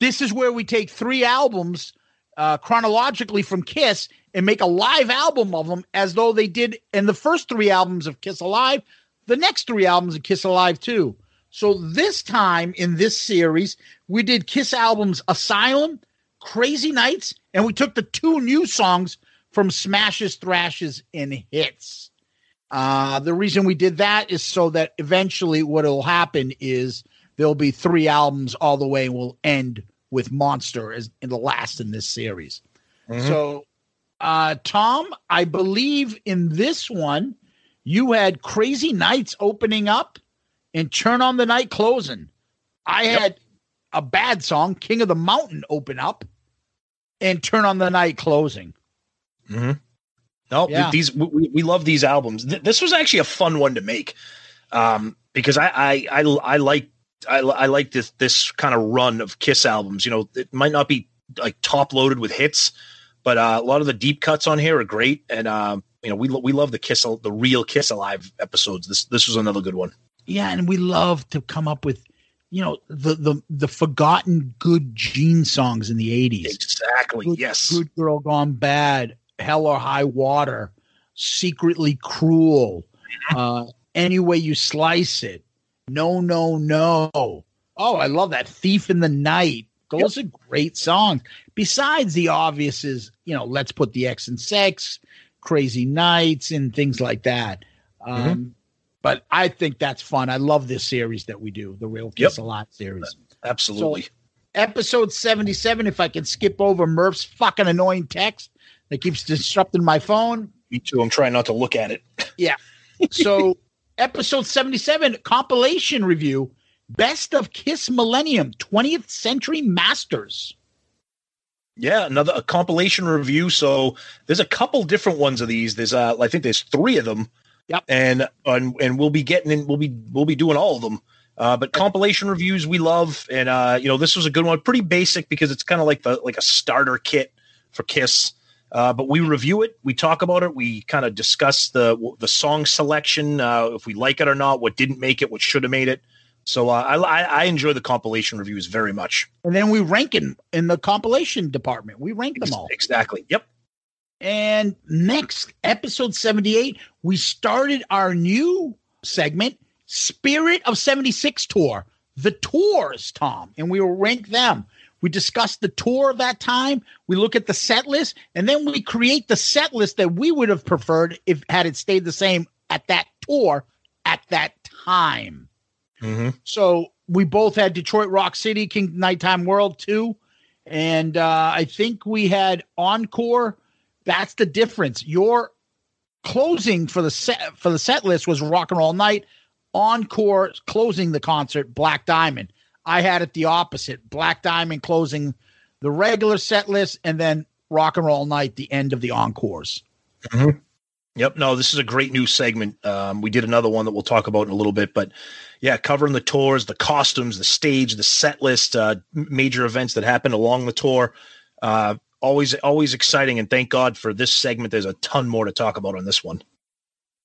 this is where we take three albums uh, chronologically from Kiss and make a live album of them as though they did in the first three albums of Kiss Alive, the next three albums of Kiss Alive too. So this time in this series, we did Kiss albums Asylum, Crazy Nights, and we took the two new songs from Smashes, Thrashes, and Hits. Uh, the reason we did that is so that eventually what will happen is there'll be three albums all the way and we'll end with Monster as in the last in this series. Mhm. So, uh, Tom, I believe in this one, you had Crazy Nights opening up and Turn on the Night closing. I had a bad song, King of the Mountain, open up and Turn on the Night closing. Mm-hmm. No, Yeah. these we, we love these albums. Th- this was actually a fun one to make um, because I I I, I like I, I like this this kind of run of Kiss albums. You know, it might not be like top loaded with hits, but uh, a lot of the deep cuts on here are great. And um, you know, we lo- we love the Kiss the real Kiss Alive episodes. This this was another good one. Yeah, and we love to come up with, you know, the the the forgotten good Gene songs in the eighties. Exactly. Good, yes. Good girl gone bad. Hell or high water. secretly cruel, uh, any way you slice it. No, no, no. Oh, I love that. Thief in the Night. Those are great songs. Besides the obvious is, you know, let's put the X in sex, crazy nights, and things like that. Um, But I think that's fun. I love this series that we do, the Real Kiss Alive series. Absolutely. So, episode 77, if I can skip over Murph's fucking annoying text that keeps disrupting my phone. Me too. I'm trying not to look at it. Yeah. So, episode 77, compilation review Best of Kiss Millennium 20th Century Masters. Yeah, another a compilation review. So there's a couple different ones of these. There's uh I think there's three of them. Yep. And and, and we'll be getting in we'll be we'll be doing all of them. Uh, but compilation reviews we love, and uh, you know this was a good one. Pretty basic because it's kind of like the like a starter kit for Kiss. Uh, but we review it, we talk about it, we kind of discuss the the song selection, uh, if we like it or not, what didn't make it, what should have made it. So uh, I, I enjoy the compilation reviews very much. And then we rank them in the compilation department. We rank them all. Exactly. Yep. And next, episode 78, we started our new segment, Spirit of 76 Tour, the tours, Tom, and we will rank them. We discuss the tour of that time. We look at the set list, and then we create the set list that we would have preferred if had it stayed the same at that tour at that time. Mm-hmm. So we both had Detroit Rock City, King Nighttime World too, and uh, I think we had Encore. That's the difference. Your closing for the set for the set list was Rock and Roll Night. Encore closing the concert, Black Diamond. I had it the opposite. Black Diamond closing the regular set list, and then Rock and Roll Night, the end of the encores. Mm-hmm. Yep. No, this is a great new segment. Um, we did another one that we'll talk about in a little bit, but yeah, covering the tours, the costumes, the stage, the set list, uh, major events that happened along the tour. Uh, always, always exciting. And thank God for this segment. There's a ton more to talk about on this one.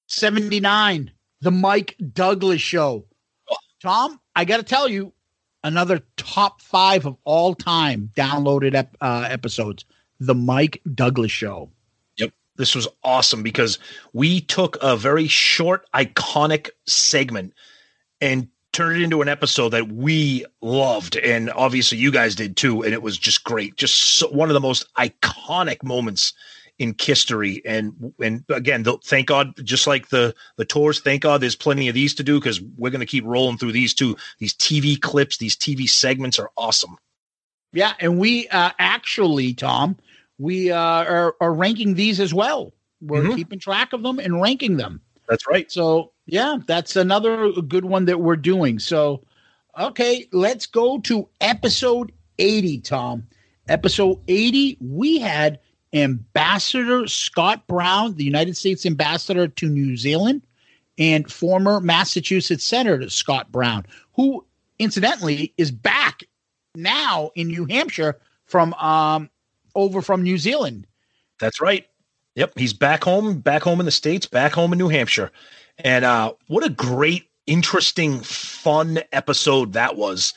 79, the Mike Douglas show. Tom, I got to tell you, another top five of all time downloaded ep- uh, episodes, the Mike Douglas show. This was awesome because we took a very short, iconic segment and turned it into an episode that we loved. And obviously, you guys did too. And it was just great. Just so, one of the most iconic moments in history. And and again, thank God, just like the the tours, thank God there's plenty of these to do because we're going to keep rolling through these too. These TV clips, these TV segments are awesome. Yeah, and we uh, actually, Tom, we uh, are, are ranking these as well. We're Mhm. keeping track of them and ranking them. That's right. So yeah, that's another good one that we're doing. So okay, let's go to episode 80, Tom. Episode 80, we had Ambassador Scott Brown, the United States ambassador to New Zealand, and former Massachusetts Senator Scott Brown, who incidentally is back now in New Hampshire from um over from New Zealand. That's right. Yep, he's back home, back home in the states, back home in New Hampshire, and uh, what a great, interesting, fun episode that was.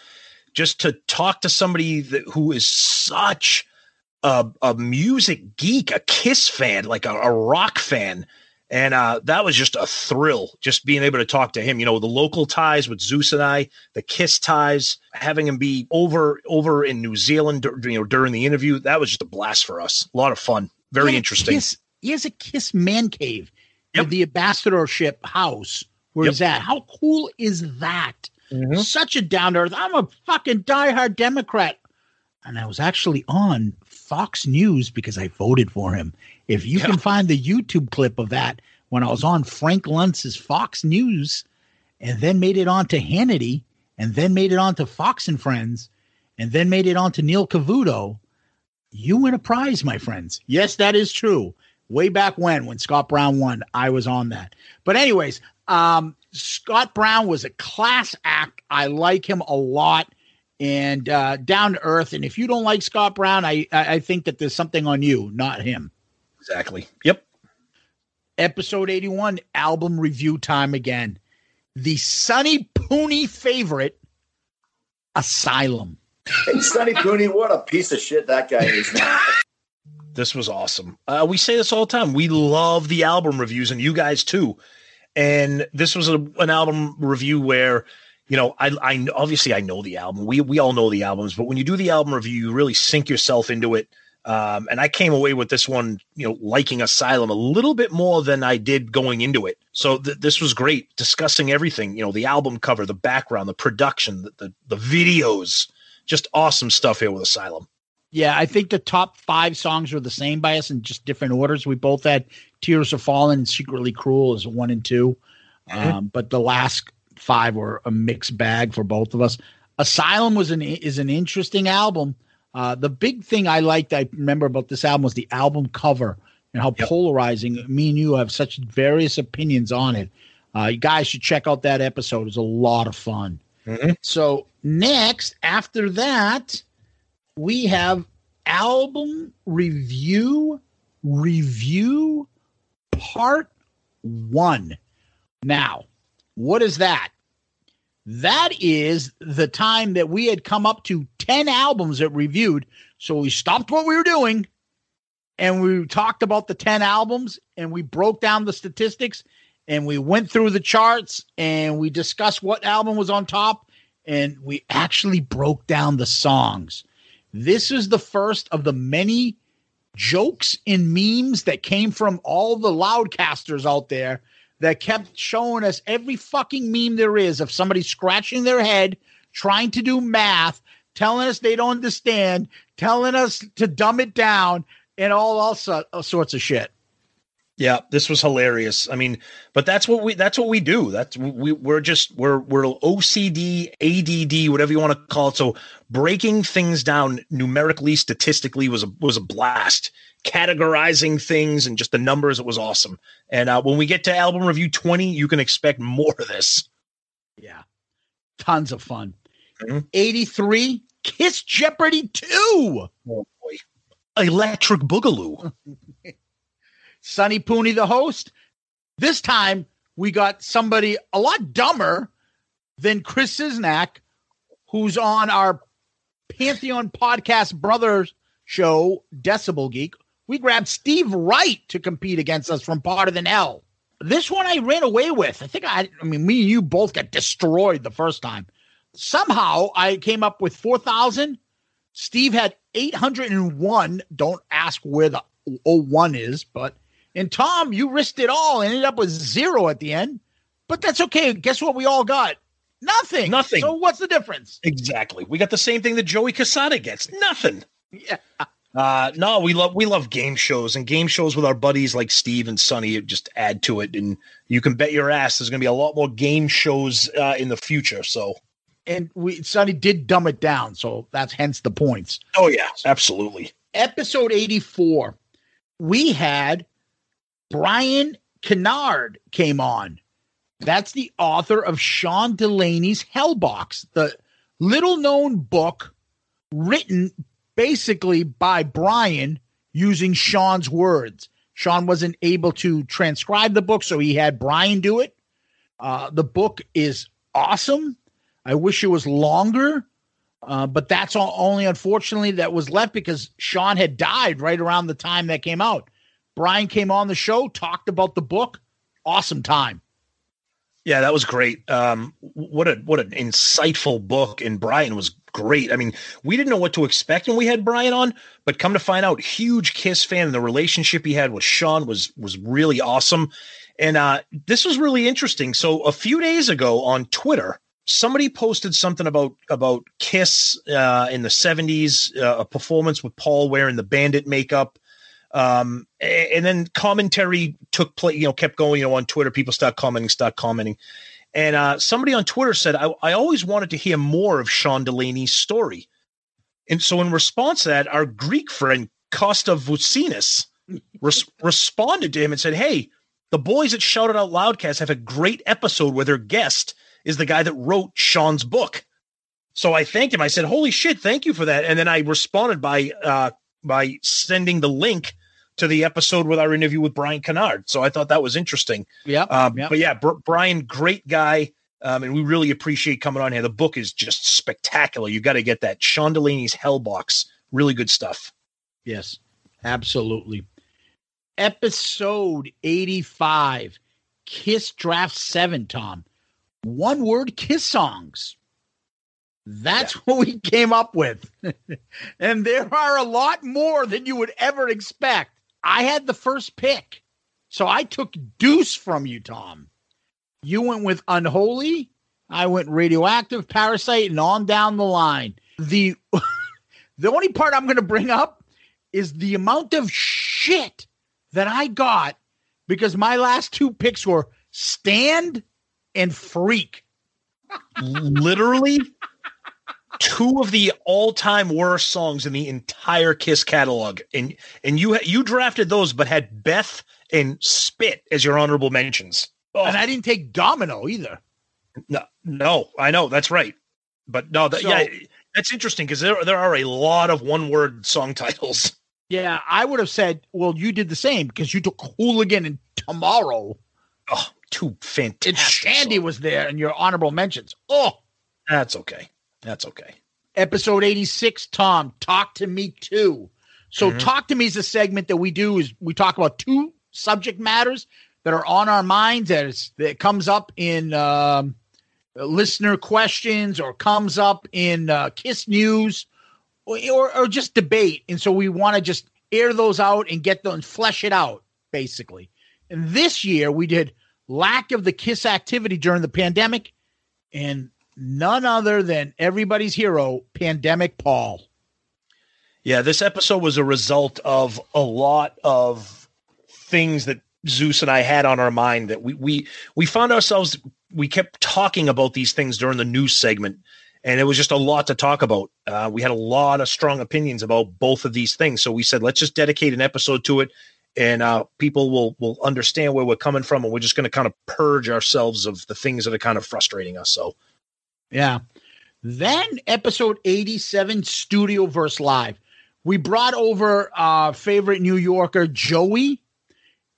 Just to talk to somebody that, who is such a, a music geek, a Kiss fan, like a, a rock fan, and uh, that was just a thrill. Just being able to talk to him, you know, the local ties with Zeus and I, the Kiss ties, having him be over over in New Zealand, you know, during the interview, that was just a blast for us. A lot of fun, very He interesting. Kiss, he has a Kiss man cave with the ambassadorship house where Yep. he's at. How cool is that? Mhm. Such a down to earth. I'm a fucking diehard Democrat. And I was actually on Fox News because I voted for him. If you can find the YouTube clip of that when I was on Frank Luntz's Fox News and then made it on to Hannity and then made it on to Fox and Friends and then made it on to Neil Cavuto, you win a prize, my friends. Yes, that is true. Way back when, when Scott Brown won, I was on that. But, anyways, um, Scott Brown was a class act. I like him a lot and uh, down to earth. And if you don't like Scott Brown, I, I I think that there's something on you, not him. Exactly. Yep. Episode 81, album review time again. The Sonny Pooney favorite, Asylum. Hey, Sonny Cooney, what a piece of shit that guy is now. this was awesome. Uh, we say this all the time. We love the album reviews, and you guys too. And this was a, an album review where, you know, I, I obviously I know the album. We we all know the albums, but when you do the album review, you really sink yourself into it. Um, and I came away with this one, you know, liking Asylum a little bit more than I did going into it. So th- this was great, discussing everything. You know, the album cover, the background, the production, the, the the videos, just awesome stuff here with Asylum. Yeah, I think the top five songs were the same by us in just different orders. We both had Tears Are Falling and Secretly Cruel as one and 2 Mm-hmm. um, but the last five were a mixed bag for both of us. Asylum was an is an interesting album. Uh, the big thing I liked, I remember about this album was the album cover and how polarizing. Me and you have such various opinions on it. Uh, you guys should check out that episode. It was a lot of fun. So next, after that, we have album review review part one. Now, what is that? That is the time that we had come up to 10 albums that reviewed. So we stopped what we were doing and we talked about the 10 albums and we broke down the statistics and we went through the charts and we discussed what album was on top and we actually broke down the songs. This is the first of the many jokes and memes that came from all the loudcasters out there that kept showing us every fucking meme there is of somebody scratching their head, trying to do math, telling us they don't understand, telling us to dumb it down, and all, all, so- all sorts of shit. Yeah, this was hilarious. I mean, but that's what we that's what we do. That's we we're just we're we're OCD, ADD, whatever you want to call it. So breaking things down numerically, statistically was a was a blast. Categorizing things and just the numbers, it was awesome. And uh, when we get to album review twenty, you can expect more of this. Yeah, tons of fun. 83, Kiss Jeopardy 2. Oh boy. Electric Boogaloo. Sonny Pooney, the host. This time we got somebody a lot dumber than Chris Czynszak, who's on our Pantheon podcast brothers show, Decibel Geek. We grabbed Steve Wright to compete against us from Part of the L. This one I ran away with. I think I, I mean, me and you both got destroyed the first time. Somehow I came up with 4,000. Steve had 801. Don't ask where the 01 is, but and Tom, you risked it all and ended up with zero at the end. But that's okay. Guess what we all got? Nothing. Nothing. So what's the difference? Exactly. We got the same thing that Joey Cassata gets. Nothing. Yeah. Uh, no, we love we love game shows and game shows with our buddies like Steve and Sonny just add to it. And you can bet your ass there's going to be a lot more game shows uh, in the future. So, And we Sonny did dumb it down, so that's hence the points. oh yeah, absolutely. Episode 84, we had Brian Kennard came on. That's the author of Sean Delaney's Hellbox, the little known book written basically by Brian using Sean's words. Sean wasn't able to transcribe the book, so he had Brian do it. Uh, the book is awesome. I wish it was longer, uh, but that's all, only unfortunately that was left because Sean had died right around the time that came out. Brian came on the show, talked about the book. Awesome time. Yeah, that was great. Um, what a what an insightful book, and Brian was great. I mean, we didn't know what to expect when we had Brian on, but come to find out, huge Kiss fan, and the relationship he had with Sean was was really awesome. And uh, this was really interesting. So a few days ago on Twitter, somebody posted something about about Kiss uh, in the '70s, uh, a performance with Paul wearing the bandit makeup. Um, and then commentary took place, you know, kept going, you know, on Twitter. People start commenting, start commenting. And uh, somebody on Twitter said, I, I always wanted to hear more of Sean Delaney's story. And so, in response to that, our Greek friend Costa Vucinis res- responded to him and said, Hey, the boys at Shouted Out Loudcast have a great episode where their guest is the guy that wrote Sean's book. So I thanked him. I said, "Holy shit, thank you for that!" And then I responded by uh, by sending the link to the episode with our interview with Brian Kennard. So I thought that was interesting. Yeah. Um, But yeah, Br- Brian, great guy. Um, and we really appreciate coming on here. The book is just spectacular. You got to get that. Sean Delaney's Hellbox. Really good stuff. Yes. Absolutely. Episode 85 Kiss Draft 7, Tom. One word kiss songs. That's yeah. what we came up with. and there are a lot more than you would ever expect. I had the first pick. So I took Deuce from you, Tom. You went with Unholy. I went Radioactive, Parasite, and on down the line. The the only part I'm going to bring up is the amount of shit that I got because my last two picks were Stand and Freak. Literally two of the all-time worst songs in the entire Kiss catalog, and and you you drafted those, but had Beth and Spit as your honorable mentions. Oh. And I didn't take Domino either. No, no, I know that's right, but no, that, so, yeah, that's interesting because there there are a lot of one-word song titles. Yeah, I would have said, well, you did the same because you took Hooligan and Tomorrow. Oh, two fantastic. And Shandy songs. was there and your honorable mentions. Oh, that's okay. That's okay. Episode 86, Tom, talk to me too. So mm-hmm. talk to me is a segment that we do is we talk about two subject matters that are on our minds that, is, that comes up in um, listener questions or comes up in uh, Kiss news or, or, or just debate. And so we want to just air those out and get them, flesh it out, basically. And this year we did lack of the Kiss activity during the pandemic and none other than everybody's hero, Pandemic Paul. Yeah, this episode was a result of a lot of things that Zeus and I had on our mind that we we we found ourselves we kept talking about these things during the news segment and it was just a lot to talk about. Uh, we had a lot of strong opinions about both of these things, so we said let's just dedicate an episode to it, and uh, people will will understand where we're coming from, and we're just going to kind of purge ourselves of the things that are kind of frustrating us. So yeah. Then episode 87, Studio verse Live. We brought over our favorite New Yorker, Joey,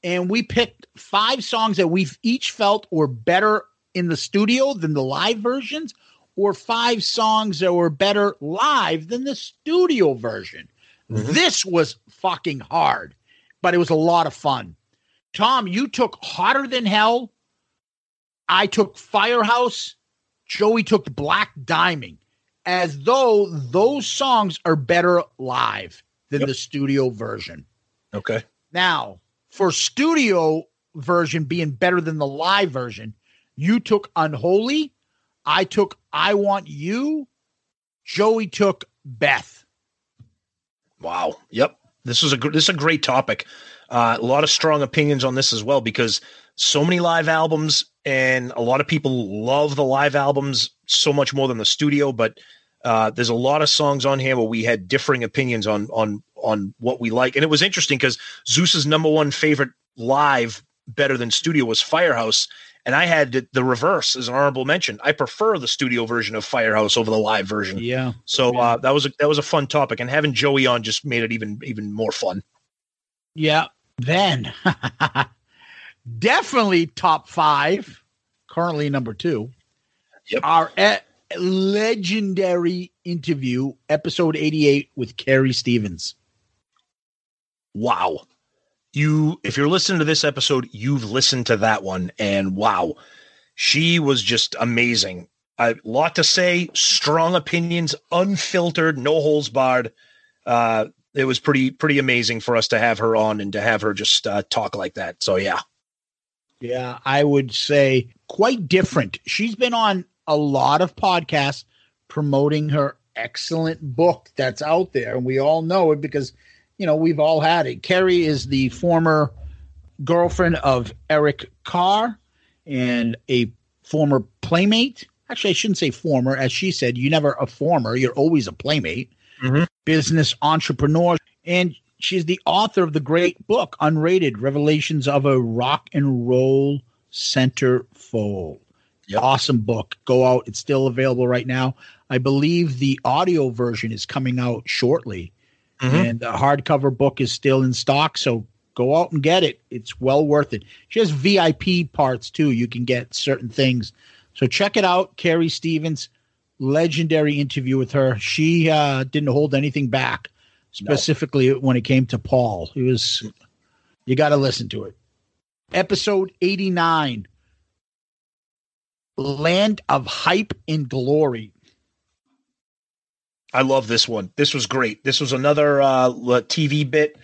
and we picked five songs that we've each felt were better in the studio than the live versions, or five songs that were better live than the studio version. Mm-hmm. This was fucking hard, but it was a lot of fun. Tom, you took Hotter Than Hell. I took Firehouse Joey took Black Diamond as though those songs are better live than yep. the studio version. Okay. Now, for studio version being better than the live version, you took Unholy. I took I Want You. Joey took Beth. Wow. Yep. This is a this is a great topic. Uh, a lot of strong opinions on this as well because so many live albums and a lot of people love the live albums so much more than the studio but uh, there's a lot of songs on here where we had differing opinions on on on what we like. And it was interesting because zeus's number one favorite live better than studio was firehouse. And i had the reverse as an honorable mention. I prefer the studio version of firehouse over the live version. Yeah. So yeah. Uh, that was a that was a fun topic and having joey on just made it even even more fun. Yeah. Then definitely top five, currently number two. Yep. Our e- legendary interview, episode 88 with Carrie Stevens. Wow. You, if you're listening to this episode, you've listened to that one, and wow, she was just amazing. A lot to say, strong opinions, unfiltered, no holes barred. Uh, it was pretty pretty amazing for us to have her on and to have her just uh, talk like that. So yeah, yeah, I would say quite different. She's been on a lot of podcasts promoting her excellent book that's out there, and we all know it because you know we've all had it. Carrie is the former girlfriend of Eric Carr and a former playmate. Actually, I shouldn't say former, as she said, you never a former, you're always a playmate. Mm-hmm. Business entrepreneur, and she's the author of the great book unrated revelations of a rock and roll centerfold yep. awesome book. Go out. It's still available right now. I believe the audio version is coming out shortly. Mm-hmm. and the hardcover book is still in stock so go out and get it. It's well worth it. She has vip parts too. You can get certain things. So check it out. Carrie stevens legendary interview with her. She uh, didn't hold anything back specifically when it came to Paul. He was, you got to listen to it. Episode 89 Land of Hype and Glory. I love this one. This was great. This was another uh, TV bit,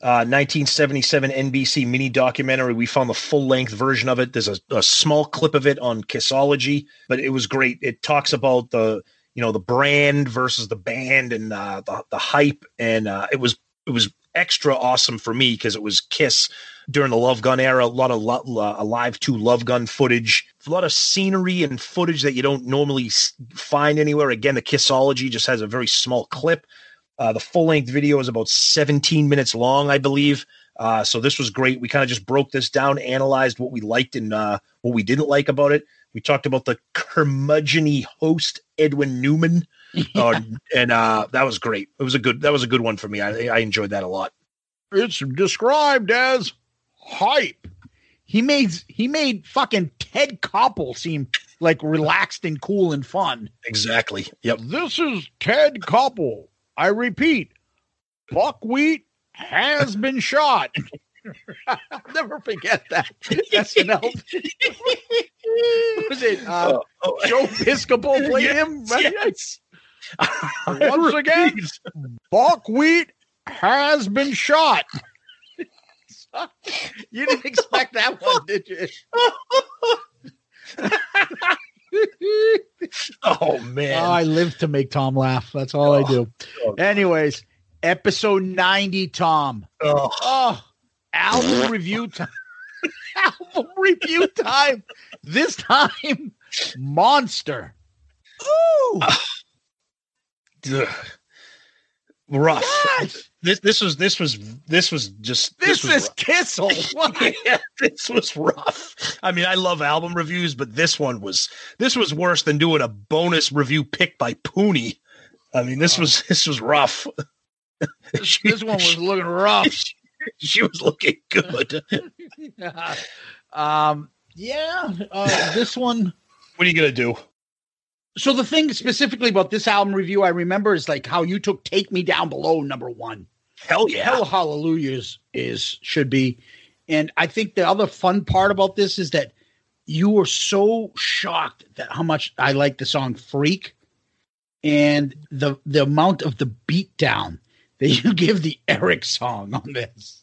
uh, 1977 NBC mini documentary. We found the full length version of it. There's a, a small clip of it on Kissology, but it was great. It talks about the you know the brand versus the band and uh, the the hype, and uh, it was it was extra awesome for me because it was Kiss during the Love Gun era. A lot of lo- live to Love Gun footage, a lot of scenery and footage that you don't normally find anywhere. Again, the Kissology just has a very small clip. Uh, the full length video is about 17 minutes long, I believe. Uh, so this was great. We kind of just broke this down, analyzed what we liked and uh, what we didn't like about it. We talked about the curmudgeony host Edwin Newman, yeah. uh, and uh, that was great. It was a good that was a good one for me. I, I enjoyed that a lot. It's described as hype. He made he made fucking Ted Koppel seem like relaxed and cool and fun. Exactly. Yep. This is Ted Koppel. I repeat, buckwheat has been shot. I'll never forget that. SNL. Was it uh, oh, oh. Joe Piscopo played yes, him? Right? Yes. Once again, buckwheat has been shot. you didn't expect that one, did you? oh man! Oh, I live to make Tom laugh. That's all oh, I do. Oh, Anyways, episode ninety, Tom. Oh, oh album review time. album review time. This time, Monster. Ooh. Uh, rough. What? This this was this was this was just this, this was is rough. Kissel. yeah, this was rough. I mean, I love album reviews, but this one was this was worse than doing a bonus review pick by Pooney. I mean, this was this was rough. This, this one was looking rough. She, she was looking good. um, yeah, uh, this one. What are you gonna do? So the thing specifically about this album review, I remember is like how you took "Take Me Down Below" number one. Hell yeah, Hell Hallelujah is, is should be, and I think the other fun part about this is that you were so shocked that how much I like the song "Freak," and the the amount of the beat down that you give the Eric song on this.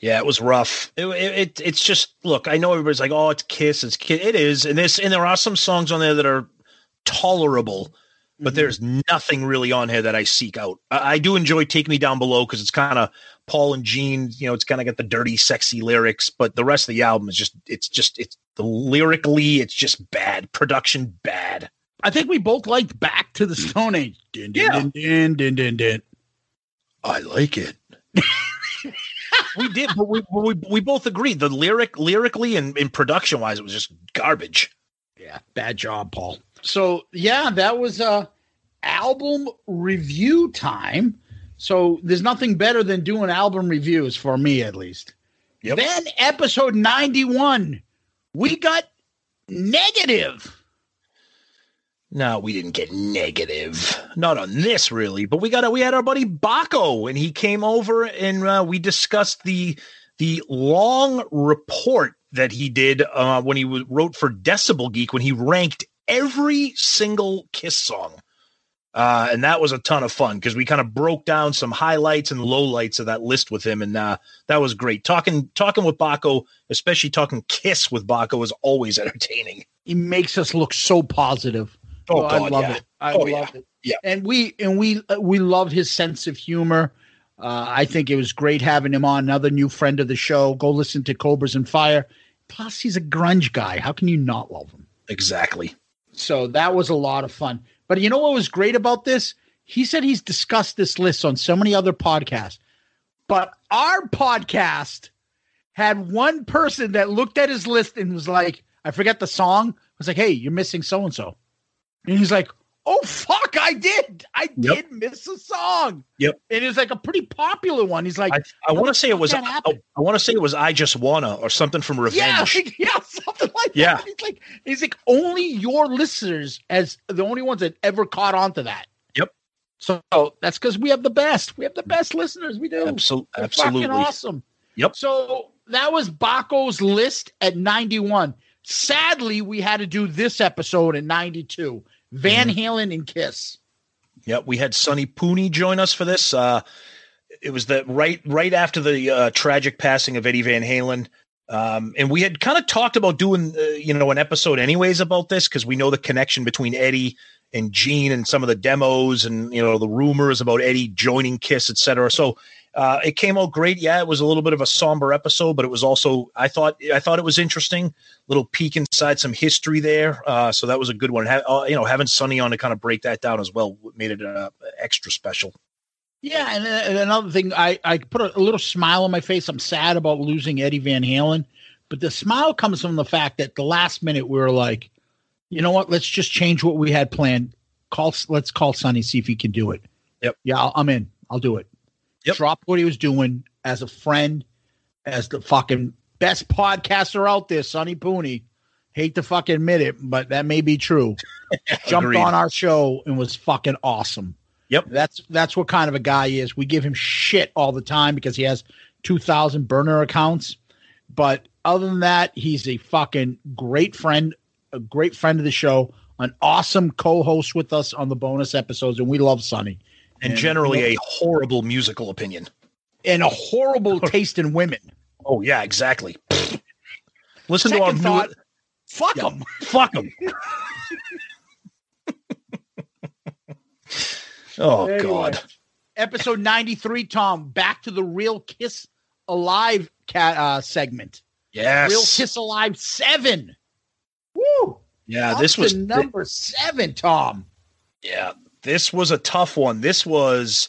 Yeah, it was rough. It, it, it, it's just look. I know everybody's like, "Oh, it's Kiss, it's Kiss." It is, and this, and there are some songs on there that are tolerable, but mm-hmm. there's nothing really on here that I seek out. I, I do enjoy "Take Me Down Below" because it's kind of Paul and Gene. You know, it's kind of got the dirty, sexy lyrics, but the rest of the album is just, it's just, it's the lyrically, it's just bad. Production bad. I think we both liked "Back to the Stone Age." Din, din, yeah. din, din, din, din, din. I like it. we did, but we, we we both agreed the lyric lyrically and, and production wise, it was just garbage. Yeah, bad job, Paul. So yeah, that was uh album review time. So there's nothing better than doing album reviews for me at least. Yep. Then episode 91, we got negative. No, we didn't get negative. Not on this, really. But we got a, we had our buddy Baco, and he came over and uh, we discussed the the long report that he did uh, when he w- wrote for Decibel Geek when he ranked every single Kiss song. Uh, and that was a ton of fun because we kind of broke down some highlights and lowlights of that list with him, and uh, that was great. Talking talking with Baco, especially talking Kiss with Baco, is always entertaining. He makes us look so positive. Oh, God, I love yeah. it. I oh, love yeah. it. Yeah. And we and we uh, we love his sense of humor. Uh, I think it was great having him on. Another new friend of the show. Go listen to Cobras and Fire. Plus, he's a grunge guy. How can you not love him? Exactly. So that was a lot of fun. But you know what was great about this? He said he's discussed this list on so many other podcasts. But our podcast had one person that looked at his list and was like, I forget the song. I was like, hey, you're missing so and so. And he's like, oh, fuck, I did. I Yep. did miss a song. Yep. And it was like a pretty popular one. He's like, I, I want to say it was. I. I want to say it was. I just wanna or something from yeah, Revenge. yeah, something like Yeah. that. He's like, he's like, only your listeners as the only ones that ever caught on to that. Yep. So that's because we have the best. We have the best listeners. We do. Absol- They're absolutely. Fucking awesome. Yep. So that was Baco's list at 91. Sadly, we had to do this episode in 92. Van Mm-hmm. Halen and Kiss. Yeah, we had Sonny Pooney join us for this. Uh, it was the right right after the uh, tragic passing of Eddie Van Halen, um, and we had kind of talked about doing uh, you know an episode anyways about this because we know the connection between Eddie and Gene and some of the demos and you know the rumors about Eddie joining Kiss, etc. So uh, it came out great. Yeah, it was a little bit of a somber episode, but it was also I thought I thought it was interesting. Little peek inside some history there. Uh, so that was a good one. Ha- uh, you know, having Sonny on to kind of break that down as well made it uh, extra special. Yeah, and, uh, and another thing, I, I put a, a little smile on my face. I'm sad about losing Eddie Van Halen, but the smile comes from the fact that the last minute we were like, you know what? Let's just change what we had planned. Call, let's call Sonny see if he can do it. Yep. Yeah, I'll, I'm in. I'll do it. Yep. Drop what he was doing as a friend, as the fucking best podcaster out there, Sonny Pooney. Hate to fucking admit it, but that may be true. Jumped on our show and was fucking awesome. Yep. That's that's what kind of a guy he is. We give him shit all the time because he has 2000 burner accounts. But other than that, he's a fucking great friend, a great friend of the show, an awesome co-host with us on the bonus episodes and we love Sonny. And generally a horrible musical opinion. and a horrible taste in women. Oh yeah, exactly. Listen to our Second new- thought, fuck him. Fuck them. oh Anyway, God. Episode 93, Tom, back to the real Kiss Alive cat uh, segment. Yes. Real Kiss Alive 7. Woo! Yeah, Up this was number 7, Tom. Yeah, this was a tough one. This was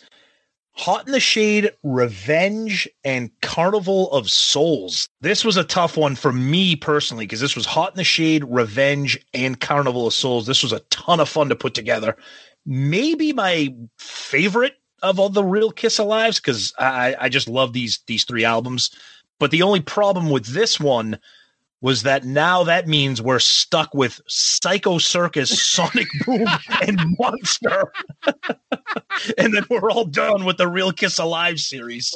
Hot in the Shade, Revenge, and Carnival of Souls. This was a tough one for me personally because this was Hot in the Shade, Revenge, and Carnival of Souls. This was a ton of fun to put together. Maybe my favorite of all the real Kiss Alives because I, I just love these these three albums. But the only problem with this one was that now that means we're stuck with Psycho Circus, Sonic Boom, and Monster. and then we're all done with the Real Kiss Alive series.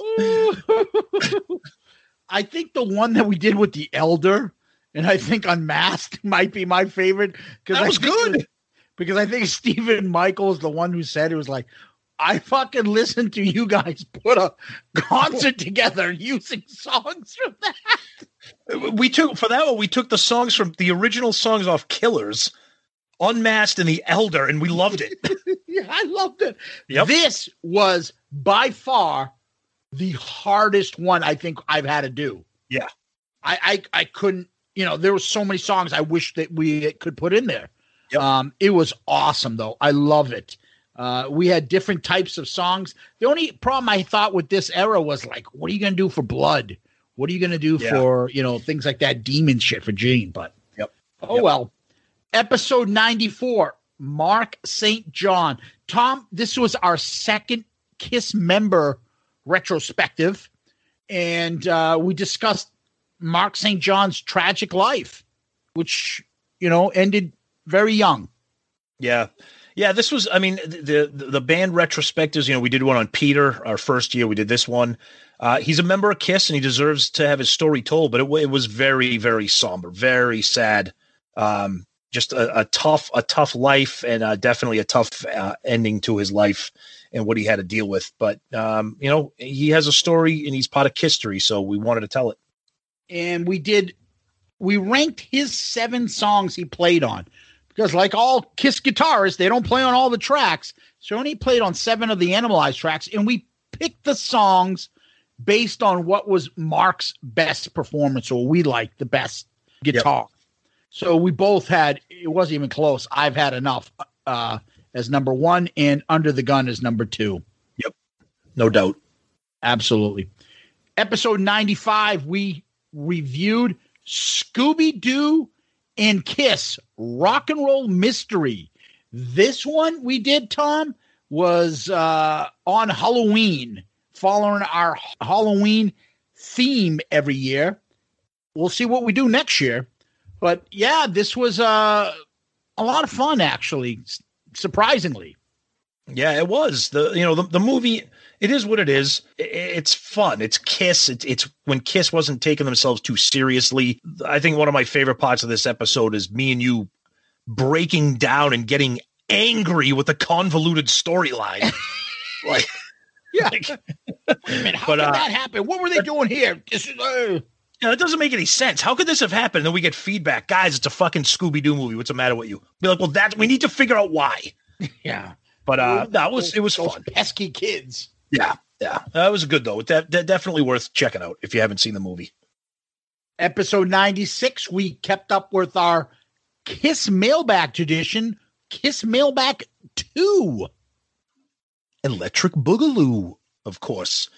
I think the one that we did with the Elder and I think Unmasked might be my favorite because That was good. because I think Stephen Michael is the one who said it was like I fucking listened to you guys put a concert together using songs from that. We took for that one, we took the songs from the original songs off Killers, Unmasked and The Elder, and we loved it. yeah, I loved it. Yep. This was by far the hardest one I think I've had to do. Yeah. I I, I couldn't, you know, there were so many songs I wish that we could put in there. Um, it was awesome though. I love it. Uh, we had different types of songs. The only problem I thought with this era was like, what are you gonna do for blood? What are you gonna do Yeah. for you know things like that demon shit for Gene? But Yep. oh well. Episode 94, Mark St. John. Tom, this was our second Kiss member retrospective, and uh, we discussed Mark St. John's tragic life, which, you know, ended very young. Yeah. Yeah, this was I mean the the, the band retrospectives, you know, we did one on Peter our first year, we did this one. Uh, he's a member of Kiss and he deserves to have his story told, but it, it was very very somber, very sad. Um just a, a tough a tough life and uh, definitely a tough uh, ending to his life and what he had to deal with. But um, you know, he has a story and he's part of history, so we wanted to tell it. And we did, we ranked his seven songs he played on because, like all Kiss guitarists, they don't play on all the tracks. So he only played on seven of the Animalized tracks, and we picked the songs based on what was Mark's best performance or we liked the best guitar. So we both had it wasn't even close. I've had enough uh, as number one, and Under the Gun as number two. Yep, no doubt. Absolutely. Episode ninety five, we reviewed Scooby Doo and Kiss Rock and Roll Mystery. This one we did, Tom, was uh, on Halloween, following our Halloween theme every year. We'll see what we do next year. But yeah, this was uh, a lot of fun, actually, surprisingly. Yeah, it was the you know the, the movie. It is what it is. It's fun. It's Kiss. It's it's when Kiss wasn't taking themselves too seriously. I think one of my favorite parts of this episode is me and you breaking down and getting angry with the convoluted storyline. like, Yeah. like, Wait a minute, how But, did uh, that happen? What were they doing here? This is, uh, you know, it doesn't make any sense. How could this have happened? And then we get feedback, guys. It's a fucking Scooby Doo movie. What's the matter with you? Be like, well, that we need to figure out why. yeah. But uh, that was it was Those fun. pesky kids. Yeah, yeah, that was good though. That, that definitely worth checking out if you haven't seen the movie. Episode 96, we kept up with our Kiss mailbag tradition, Kiss mailbag 2. Electric Boogaloo, of course.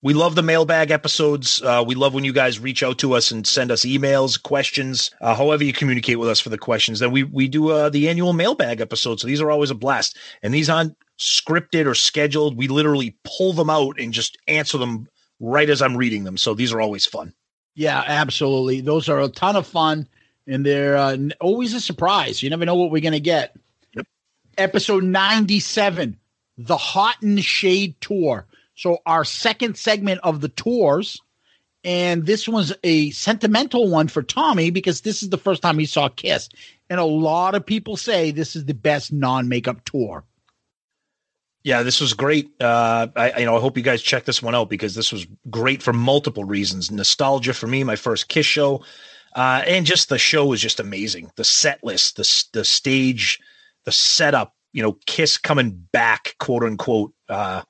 We love the mailbag episodes. Uh, we love when you guys reach out to us and send us emails, questions, uh, however you communicate with us for the questions. Then we we do uh, the annual mailbag episodes. So these are always a blast, and these aren't scripted or scheduled. We literally pull them out and just answer them right as I'm reading them. So these are always fun. Yeah, absolutely. Those are a ton of fun, and they're uh, always a surprise. You never know what we're going to get. Yep. Episode 97, the Hot and Shade Tour. So, our second segment of the tours. And this was a sentimental one for Tommy because this is the first time he saw Kiss. And a lot of people say this is the best non makeup tour. Yeah, this was great. Uh, I you know I hope you guys check this one out because this was great for multiple reasons. Nostalgia for me, my first Kiss show, uh, and just the show was just amazing. The set list, the the stage, the setup. You know, Kiss coming back, quote unquote. Uh,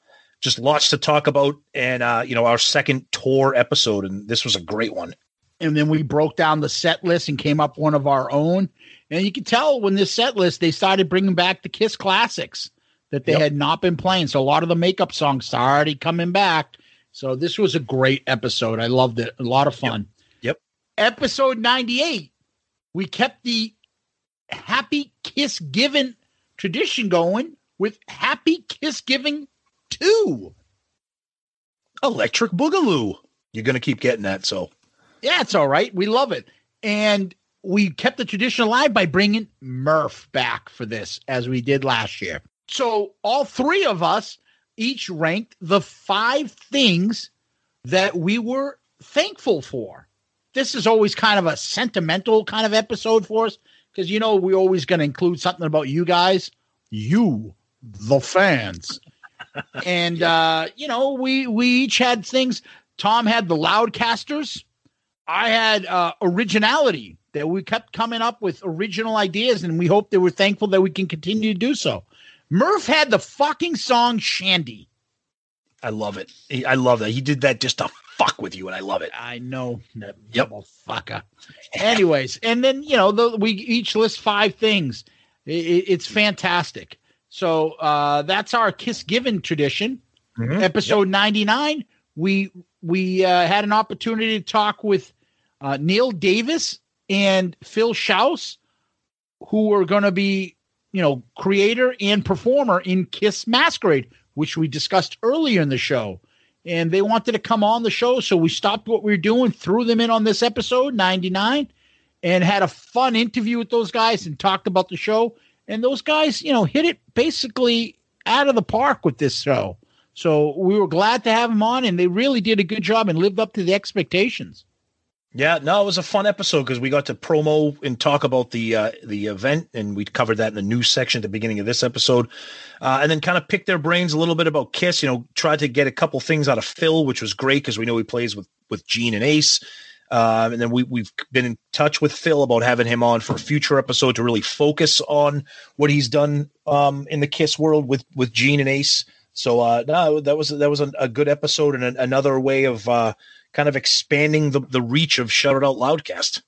just lots to talk about, and uh, you know our second tour episode, and this was a great one. and then we broke down the set list and came up one of our own. And you could tell when this set list they started bringing back the Kiss classics that they Yep. had not been playing. So a lot of the makeup songs started coming back. So this was a great episode. I loved it. A lot of fun. Yep. Episode 98, we kept the Happy Kiss Giving tradition going with Happy Kiss Giving 2. Electric Boogaloo. You're gonna keep getting that, so Yeah, it's all right. We love it. And we kept the tradition alive by bringing Murph back for this, as we did last year. So all three of us each ranked the five things that we were thankful for. This is always kind of a sentimental kind of episode for us because, you know, we're always going to include something about you guys, you, the fans. and, uh, you know, we, we each had things. Tom had the Loudcasters. I had uh, originality that we kept coming up with original ideas, and we hope that we're thankful that we can continue to do so. Murph had the fucking song Shandy. I love it. He- I love that he did that just to fuck with you, and I love it. I know that Yep. motherfucker. Anyways, and then you know the, we each list five things. I- I- it's fantastic. So uh, that's our kiss given tradition. Mhm. Episode ninety nine. We we uh, had an opportunity to talk with uh, Neil Davis and Phil Shouse, who were going to be you know creator and performer in Kiss Masquerade, which we discussed earlier in the show and they wanted to come on the show. So we stopped what we were doing, threw them in on this episode 99, and had a fun interview with those guys and talked about the show. And those guys, you know, hit it basically out of the park with this show. So we were glad to have them on, and they really did a good job and lived up to the expectations. Yeah, no, it was a fun episode because we got to promo and talk about the uh, the event, and we covered that in the news section at the beginning of this episode, uh, and then kind of pick their brains a little bit about Kiss. You know, tried to get a couple things out of Phil, which was great because we know he plays with with Gene and Ace, um, and then we we've been in touch with Phil about having him on for a future episode to really focus on what he's done um, in the Kiss world with with Gene and Ace. So uh, no, that was that was a, a good episode and a, another way of. Uh, kind of expanding the, the reach of Shout It Out Loudcast.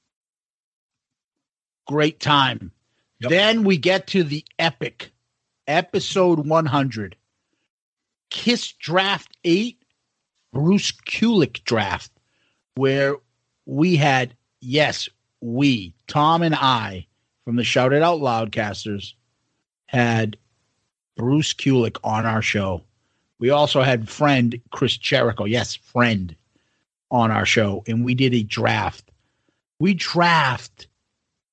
Great time. Then we get to the epic episode 100 Kiss Draft 8, Bruce Kulick Draft, where we had, yes, we, Tom and I from the Shout It Out Loudcasters, had Bruce Kulick on our show. We also had friend Chris Jericho, yes, friend, on our show, and we did a draft. We draft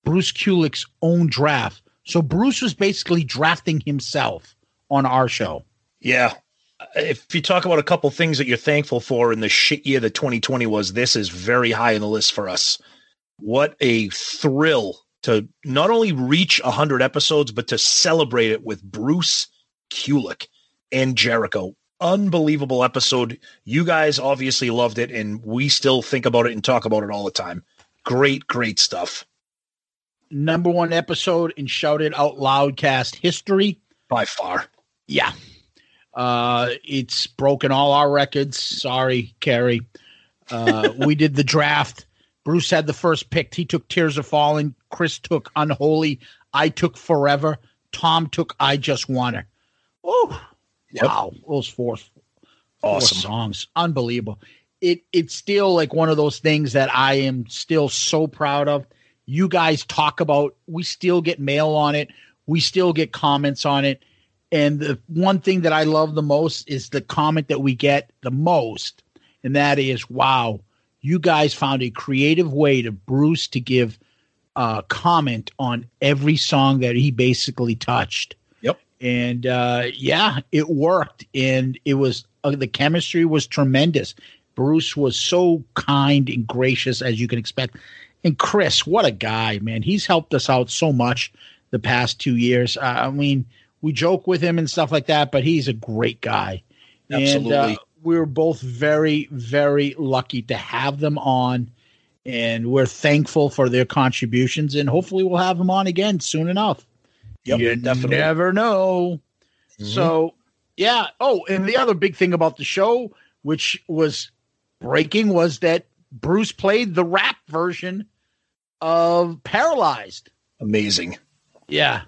Bruce Kulick's own draft. So Bruce was basically drafting himself on our show. Yeah. If you talk about a couple things that you're thankful for in the shit year that 2020 was, this is very high on the list for us. What a thrill to not only reach 100 episodes, but to celebrate it with Bruce Kulick and Jericho. Unbelievable episode. You guys obviously loved it, and we still think about it and talk about it all the time. Great, great stuff. Number one episode in Shout It Out Loudcast history. By far. Yeah. Uh, it's broken all our records. Sorry, Carrie. Uh, we did the draft. Bruce had the first pick. He took Tears Are Falling. Chris took Unholy. I took Forever. Tom took I Just Wanna. Oh, Yep. wow. Those four, four Awesome. songs. Unbelievable. It It's still like one of those things that I am still so proud of. You guys talk about, we still get mail on it. We still get comments on it. And the one thing that I love the most is the comment that we get the most. And that is, wow, you guys found a creative way to Bruce to give uh, comment on every song that he basically touched. And uh, yeah, it worked. And it was, uh, the chemistry was tremendous. Bruce was so kind and gracious as you can expect. And Chris, what a guy, man. He's helped us out so much the past two years. Uh, I mean, we joke with him and stuff like that, but he's a great guy. And Absolutely. uh, we were both very, very lucky to have them on. And we're thankful for their contributions. And hopefully we'll have them on again soon enough. Yep, you definitely. never know. Mm-hmm. So, yeah. Oh, and the other big thing about the show, which was breaking, was that Bruce played the rap version of Paralyzed. Amazing. Yeah.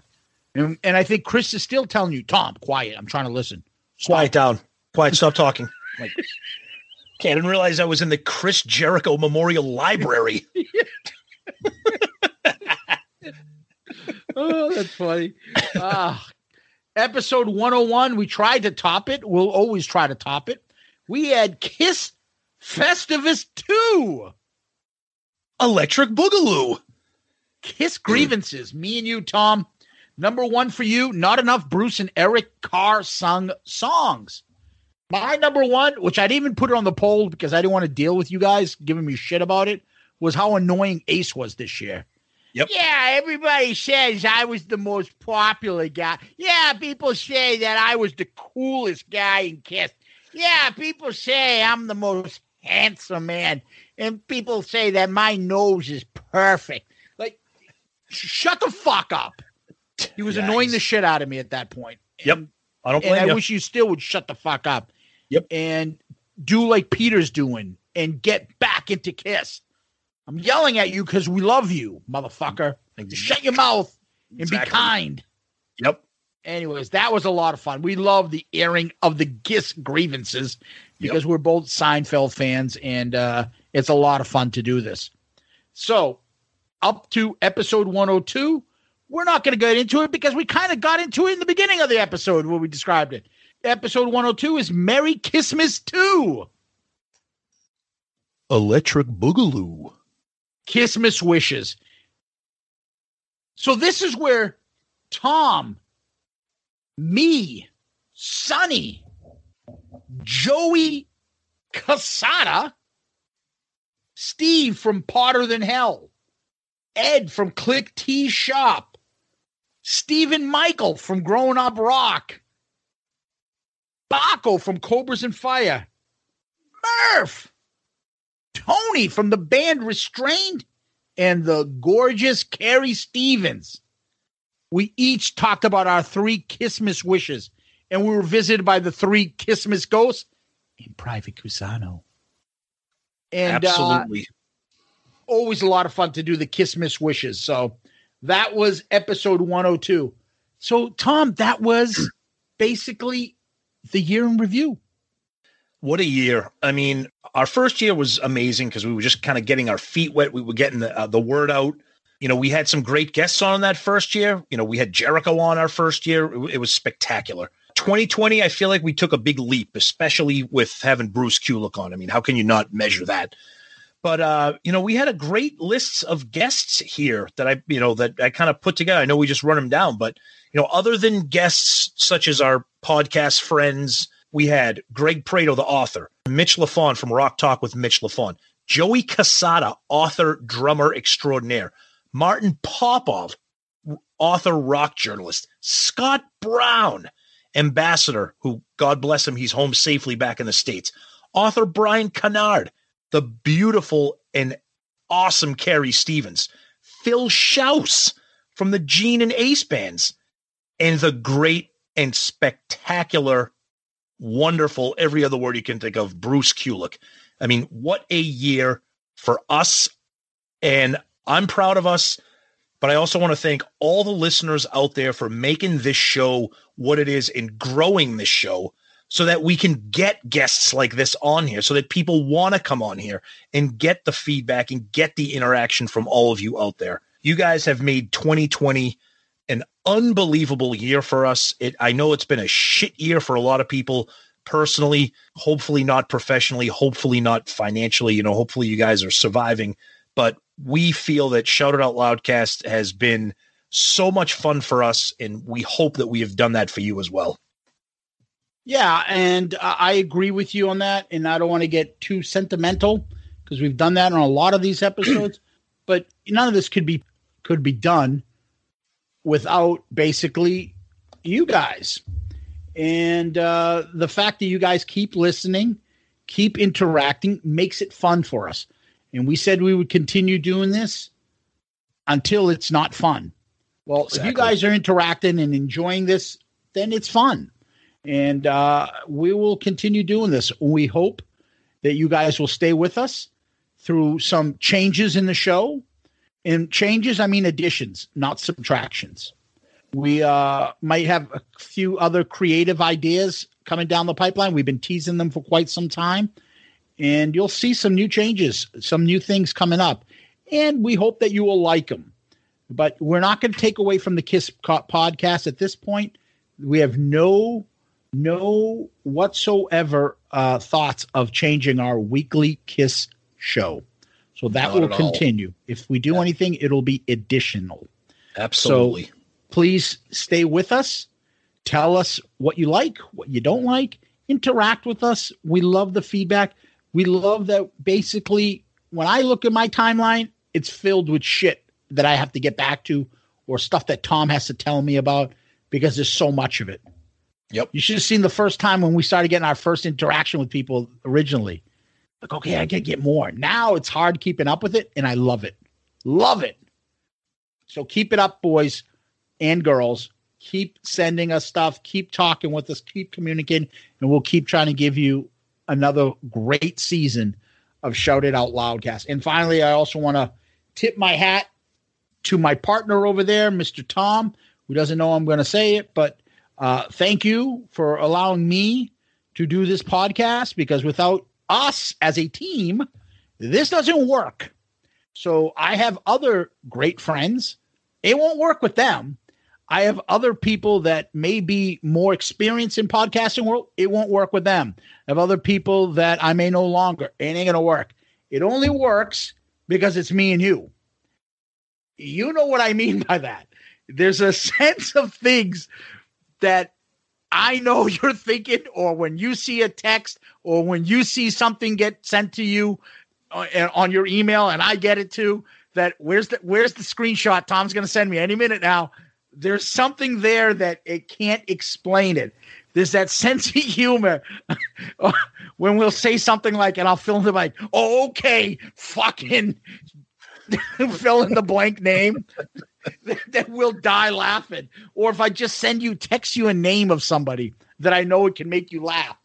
And, and I think Chris is still telling you, Tom, quiet. I'm trying to listen. Quiet down. Quiet. Stop talking. Like, okay, I didn't realize I was in the Chris Jericho Memorial Library. oh, that's funny. Ah, episode 101, we tried to top it. We'll always try to top it. We had Kiss Festivus 2. Electric Boogaloo. Kiss grievances. Me and you, Tom. Number one for you, not enough Bruce and Eric Carr sung songs. My number one, which I didn't even put it on the poll because I didn't want to deal with you guys giving me shit about it, was how annoying Ace was this year. Yep. Yeah, everybody says I was the most popular guy. Yeah, people say that I was the coolest guy in Kiss. Yeah, people say I'm the most handsome man. And people say that my nose is perfect. Like, shut the fuck up. He was annoying the shit out of me at that point. Yep. I don't And blame I you. wish you still would shut the fuck up. Yep. And do like Peter's doing and get back into Kiss. I'm yelling at you because we love you, motherfucker. Just shut your mouth and Exactly. be kind. Yep. Anyways, that was a lot of fun. We love the airing of the Kiss grievances because we're both Seinfeld fans, and uh, it's a lot of fun to do this. So, up to episode 102, we're not going to get into it because we kind of got into it in the beginning of the episode where we described it. Episode 102 is Merry Christmas 2. Electric Boogaloo. Christmas wishes. So this is where Tom, me, Sonny, Joey Cassata, Steve from Hotter Than Hell, Ed from Klick Tee Shop, Stephen Michael from Growing Up Rock, Baco from Cobras and Fire, Murph, Tony from the band Restrained, and the gorgeous Carrie Stevens. We each talked about our three Christmas wishes, and we were visited by the three Christmas ghosts in Private Cusano. And uh, Absolutely. always a lot of fun to do the Christmas wishes. So that was episode 102. So, Tom, that was basically the year in review. What a year. I mean, our first year was amazing because we were just kind of getting our feet wet. We were getting the, uh, the word out. You know, we had some great guests on that first year. You know, we had Jericho on our first year. It, it was spectacular. 2020, I feel like we took a big leap, especially with having Bruce Kulick on. I mean, how can you not measure that? But uh, you know, we had a great list of guests here that I, you know, that I kind of put together. I know we just run them down, but you know, other than guests such as our podcast friends, we had Greg Prato, the author, Mitch Lafon from Rock Talk with Mitch Lafon, Joey Cassata, author, drummer extraordinaire, Martin Popoff, author, rock journalist, Scott Brown, ambassador, who God bless him, he's home safely back in the States, author Brian Kennard, the beautiful and awesome Carrie Stevens, Phil Shouse from the Gene and Ace bands, and the great and spectacular, wonderful, every other word you can think of, Bruce Kulick. I mean, what a year for us. And I'm proud of us, but I also want to thank all the listeners out there for making this show what it is and growing this show so that we can get guests like this on here, so that people want to come on here and get the feedback and get the interaction from all of you out there. You guys have made 2020 an unbelievable year for us. It, I know it's been a shit year for a lot of people personally, hopefully not professionally, hopefully not financially. You know, hopefully you guys are surviving. But we feel that Shout It Out Loudcast has been so much fun for us, and we hope that we have done that for you as well. Yeah, and I agree with you on that. And I don't want to get too sentimental because we've done that on a lot of these episodes. but none of this could be could be done without basically you guys. And uh, the fact that you guys keep listening, keep interacting, makes it fun for us. And we said we would continue doing this until it's not fun. Well, exactly. if you guys are interacting and enjoying this, then it's fun. And uh, we will continue doing this. We hope that you guys will stay with us through some changes in the show. And changes, I mean additions, not subtractions. We uh, might have a few other creative ideas coming down the pipeline. We've been teasing them for quite some time. And you'll see some new changes, some new things coming up. And we hope that you will like them. But we're not going to take away from the Kiss podcast at this point. We have no no whatsoever uh, thoughts of changing our weekly Kiss show. So that Not will continue. All. If we do yeah. anything, it'll be additional. Absolutely. So please stay with us. Tell us what you like, what you don't like. Interact with us. We love the feedback. We love that basically when I look at my timeline, it's filled with shit that I have to get back to or stuff that Tom has to tell me about because there's so much of it. Yep. You should have seen the first time when we started getting our first interaction with people originally. Like, okay, I can get more. Now it's hard keeping up with it, and I love it. Love it. So keep it up, boys and girls. Keep sending us stuff. Keep talking with us. Keep communicating, and we'll keep trying to give you another great season of Shout It Out Loudcast. And finally, I also want to tip my hat to my partner over there, Mr. Tom, who doesn't know I'm going to say it, but uh, thank you for allowing me to do this podcast because without us as a team, this doesn't work. So I have other great friends. It won't work with them. I have other people that may be more experienced in podcasting world. It won't work with them. I have other people that I may no longer. It ain't gonna work. It only works because it's me and you. You know what I mean by that. There's a sense of things that I know you're thinking, or when you see a text, or when you see something get sent to you uh, on your email, and I get it too. That where's the where's the screenshot Tom's going to send me any minute now? There's something there that it can't explain it. There's that sense of humor when we'll say something like, and I'll fill in the blank. oh, okay, fucking fill in the blank name. that will die laughing. Or if I just send you, text you a name of somebody that I know it can make you laugh.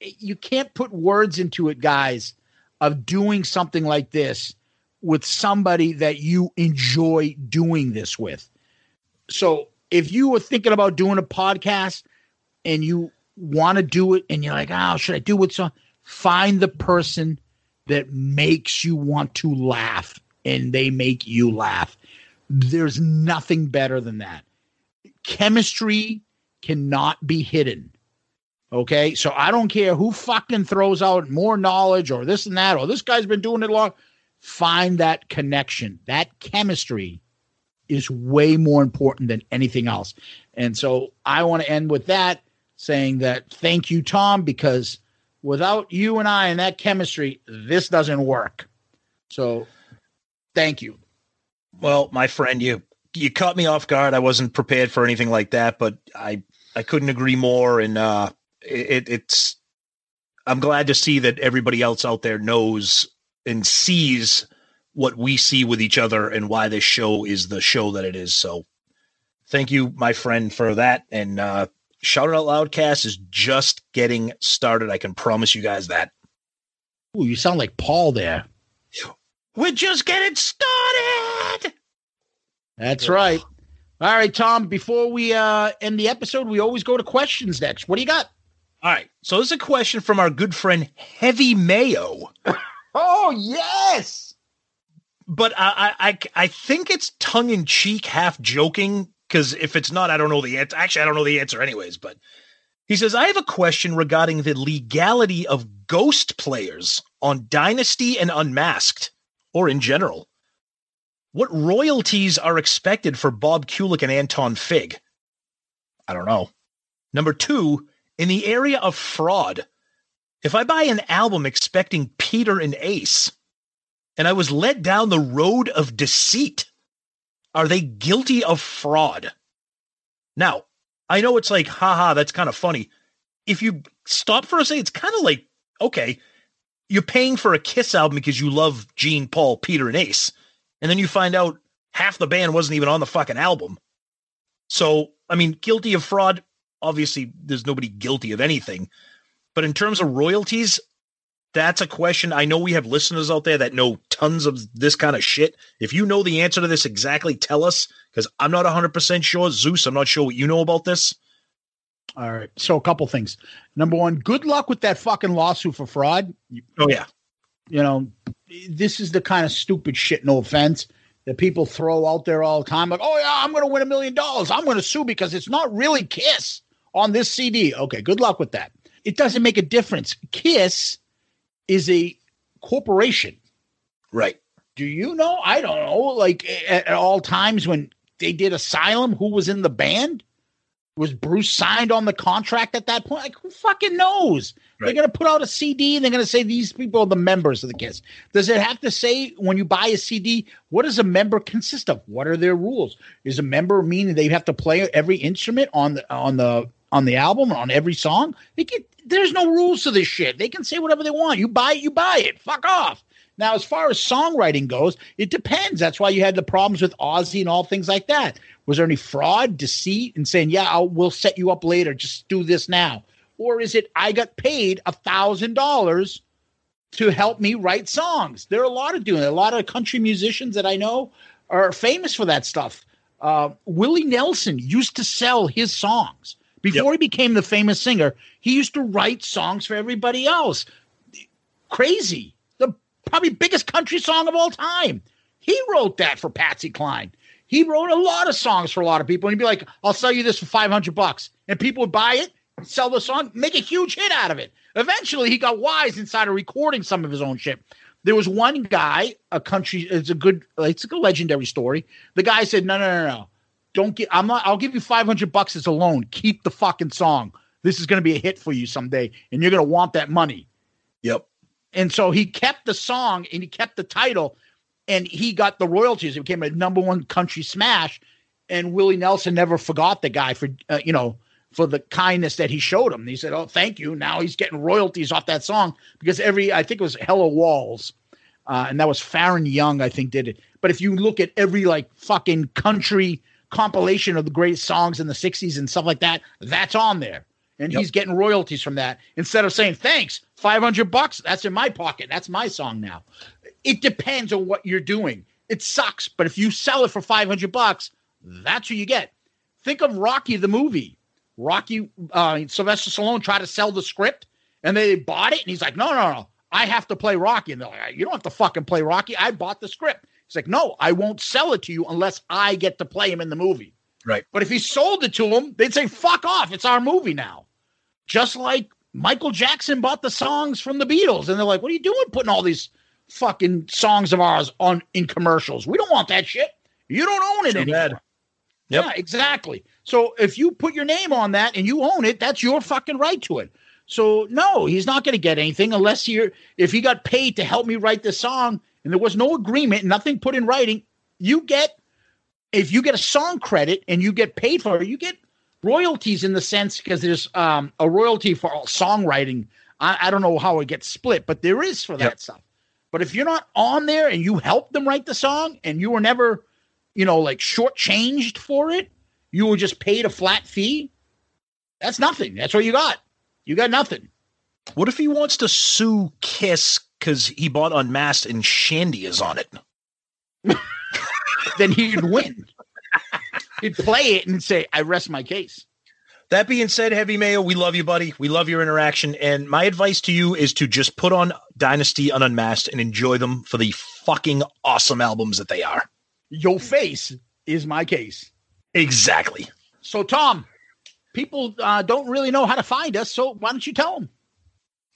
You can't put words into it, guys, of doing something like this with somebody that you enjoy doing this with. So if you were thinking about doing a podcast and you want to do it and you're like, oh, should I do it? So find the person that makes you want to laugh and they make you laugh. There's nothing better than that. Chemistry cannot be hidden. Okay. So I don't care who fucking throws out more knowledge or this and that, or this guy's been doing it long. Find that connection. That chemistry is way more important than anything else. And so I want to end with that saying that thank you, Tom, because without you and I and that chemistry, this doesn't work. So thank you. Well, my friend, you you caught me off guard. I wasn't prepared for anything like that, but I I couldn't agree more. And uh, it, it's I'm glad to see that everybody else out there knows and sees what we see with each other and why this show is the show that it is. So, thank you, my friend, for that. And uh, Shout It Out Loudcast is just getting started. I can promise you guys that. Ooh, you sound like Paul there. We're just getting started. That's right. All right, Tom, before we uh, end the episode, we always go to questions next. What do you got? All right. So, this is a question from our good friend Heavy Mayo. oh, yes. But I, I, I think it's tongue in cheek, half joking, because if it's not, I don't know the answer. Actually, I don't know the answer, anyways. But he says, I have a question regarding the legality of ghost players on Dynasty and Unmasked, or in general. What royalties are expected for Bob Kulick and Anton Fig? I don't know. Number two, in the area of fraud, if I buy an album expecting Peter and Ace, and I was led down the road of deceit, are they guilty of fraud? Now, I know it's like, haha, that's kind of funny. If you stop for a second, it's kind of like, okay, you're paying for a Kiss album because you love Gene, Paul, Peter, and Ace and then you find out half the band wasn't even on the fucking album. So, I mean, guilty of fraud, obviously, there's nobody guilty of anything. But in terms of royalties, that's a question. I know we have listeners out there that know tons of this kind of shit. If you know the answer to this exactly, tell us because I'm not 100% sure. Zeus, I'm not sure what you know about this. All right. So, a couple things. Number one, good luck with that fucking lawsuit for fraud. Oh, yeah. You know, this is the kind of stupid shit, no offense, that people throw out there all the time. Like, oh, yeah, I'm going to win a million dollars. I'm going to sue because it's not really Kiss on this CD. Okay, good luck with that. It doesn't make a difference. Kiss is a corporation. Right. Do you know? I don't know. Like at, at all times when they did Asylum, who was in the band? Was Bruce signed on the contract at that point? Like, who fucking knows? Right. They're going to put out a CD and they're going to say these people are the members of the Kiss. Does it have to say when you buy a CD, what does a member consist of? What are their rules? Is a member meaning they have to play every instrument on the on the on the album on every song? They there's no rules to this shit. They can say whatever they want. You buy it, you buy it. Fuck off. Now, as far as songwriting goes, it depends. That's why you had the problems with Ozzy and all things like that. Was there any fraud, deceit, and saying, "Yeah, I'll, we'll set you up later. Just do this now," or is it I got paid a thousand dollars to help me write songs? There are a lot of doing it. A lot of country musicians that I know are famous for that stuff. Uh, Willie Nelson used to sell his songs before yep. he became the famous singer. He used to write songs for everybody else. Crazy, the probably biggest country song of all time. He wrote that for Patsy Cline. He wrote a lot of songs for a lot of people, and he'd be like, "I'll sell you this for five hundred bucks," and people would buy it, sell the song, make a huge hit out of it. Eventually, he got wise inside of recording some of his own shit. There was one guy, a country. It's a good, it's a good legendary story. The guy said, "No, no, no, no, don't get. I'm not. I'll give you five hundred bucks as a loan. Keep the fucking song. This is going to be a hit for you someday, and you're going to want that money." Yep. And so he kept the song and he kept the title and he got the royalties. It became a number one country smash, and Willie Nelson never forgot the guy for uh, you know for the kindness that he showed him. He said, "Oh, thank you." Now he's getting royalties off that song because every I think it was Hello Walls, uh, and that was Faron Young I think did it. But if you look at every like fucking country compilation of the great songs in the '60s and stuff like that, that's on there. And yep. he's getting royalties from that instead of saying thanks, five hundred bucks. That's in my pocket. That's my song now. It depends on what you're doing. It sucks, but if you sell it for 500 bucks, that's what you get. Think of Rocky the movie. Rocky, uh, Sylvester Stallone tried to sell the script, and they bought it, and he's like, "No, no, no, I have to play Rocky." And they're like, "You don't have to fucking play Rocky. I bought the script." He's like, "No, I won't sell it to you unless I get to play him in the movie." Right. But if he sold it to him, they'd say, "Fuck off! It's our movie now." Just like Michael Jackson bought the songs from the Beatles, and they're like, "What are you doing putting all these fucking songs of ours on in commercials? We don't want that shit. You don't own it Too anymore." bad. Yep. Yeah, exactly. So if you put your name on that and you own it, that's your fucking right to it. So no, he's not going to get anything unless you're if he got paid to help me write this song and there was no agreement, nothing put in writing, you get if you get a song credit and you get paid for it, you get royalties in the sense because there's um, a royalty for all songwriting. I, I don't know how it gets split, but there is for that Yep. stuff. But if you're not on there and you helped them write the song and you were never, you know, like shortchanged for it, you were just paid a flat fee. That's nothing. That's what you got. You got nothing. What if he wants to sue Kiss because he bought Unmasked and Shandy is on it? Then he'd win. he'd play it and say, "I rest my case." That being said, Heavy Mayo, we love you, buddy. We love your interaction. And my advice to you is to just put on Dynasty and Unmasked and enjoy them for the fucking awesome albums that they are. Your face is my case. Exactly. So, Tom, people uh, don't really know how to find us. So, why don't you tell them?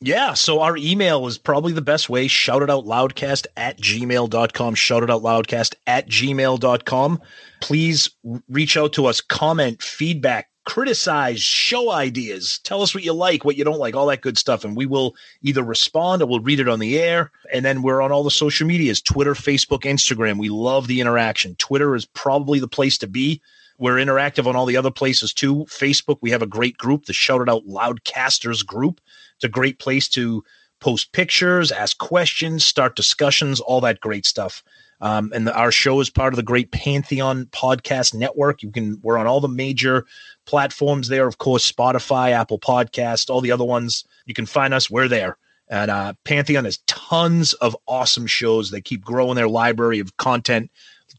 Yeah, so our email is probably the best way. Shout it out loudcast at gmail.com. Shout it out loudcast at gmail.com. Please reach out to us, comment, feedback, criticize, show ideas. Tell us what you like, what you don't like, all that good stuff. And we will either respond or we'll read it on the air. And then we're on all the social medias Twitter, Facebook, Instagram. We love the interaction. Twitter is probably the place to be. We're interactive on all the other places too. Facebook, we have a great group, the Shout It Out Loudcasters group. It's a great place to post pictures, ask questions, start discussions, all that great stuff. Um, and the, our show is part of the great Pantheon podcast network. You can we're on all the major platforms there, of course, Spotify, Apple Podcast, all the other ones. You can find us. We're there. And uh, Pantheon has tons of awesome shows. They keep growing their library of content,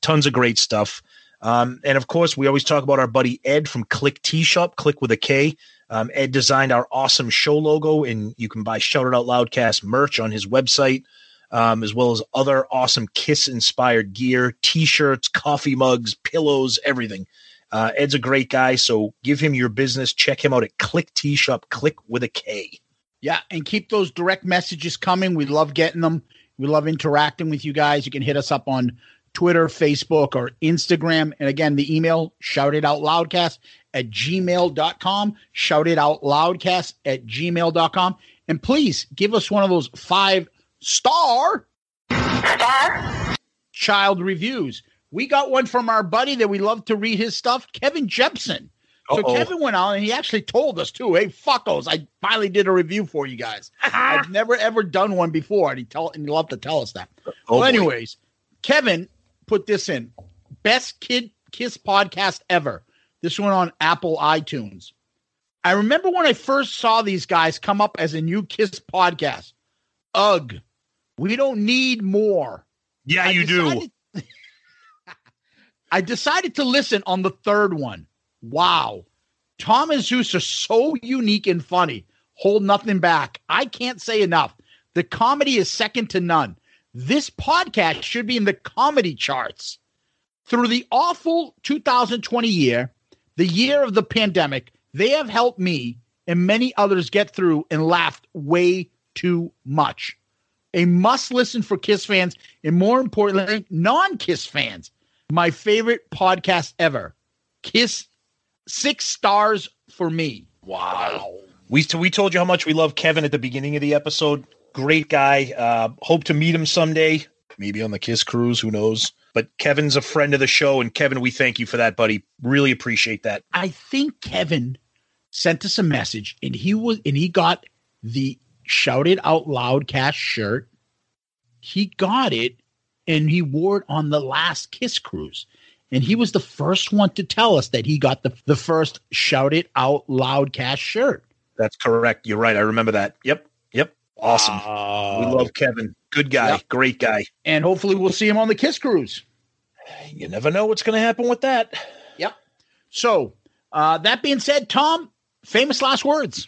tons of great stuff. Um, and of course, we always talk about our buddy Ed from Klick Tee Shop, Click with a K. Um, Ed designed our awesome show logo, and you can buy Shout It Out Loudcast merch on his website, um, as well as other awesome Kiss inspired gear, t shirts, coffee mugs, pillows, everything. Uh, Ed's a great guy, so give him your business. Check him out at Klick Tee Shop, Click with a K. Yeah, and keep those direct messages coming. We love getting them. We love interacting with you guys. You can hit us up on Twitter, Facebook, or Instagram. And again, the email, shout it out loudcast at gmail.com. Shout it out loudcast at gmail.com. And please give us one of those five star star child reviews. We got one from our buddy that we love to read his stuff, Kevin Jepson. So Uh-oh. Kevin went on and he actually told us too, hey fuckos, I finally did a review for you guys. I've never ever done one before, and he tell and he loved to tell us that. Oh, well, boy. anyways, Kevin put this in best kid kiss podcast ever. This one on Apple iTunes. I remember when I first saw these guys come up as a new Kiss podcast. Ugh, we don't need more. Yeah, you do. do. I decided to listen on the third one. Wow. Tom and Zeus are so unique and funny. Hold nothing back. I can't say enough. The comedy is second to none. This podcast should be in the comedy charts. Through the awful 2020 year, the year of the pandemic, they have helped me and many others get through and laughed way too much. A must listen for Kiss fans and more importantly, non Kiss fans. My favorite podcast ever. Kiss six stars for me. Wow. We we told you how much we love Kevin at the beginning of the episode. Great guy. Uh, hope to meet him someday. Maybe on the Kiss cruise. Who knows? But Kevin's a friend of the show, and Kevin, we thank you for that, buddy. Really appreciate that. I think Kevin sent us a message and he was and he got the Shout It Out Loudcast shirt. He got it and he wore it on the last Kiss cruise. And he was the first one to tell us that he got the, the first Shout It Out Loudcast shirt. That's correct. You're right. I remember that. Yep. Awesome. we love Kevin. Good guy. Yep. Great guy. And hopefully we'll see him on the Kiss cruise. You never know what's going to happen with that. Yep. So uh, that being said, Tom, famous last words.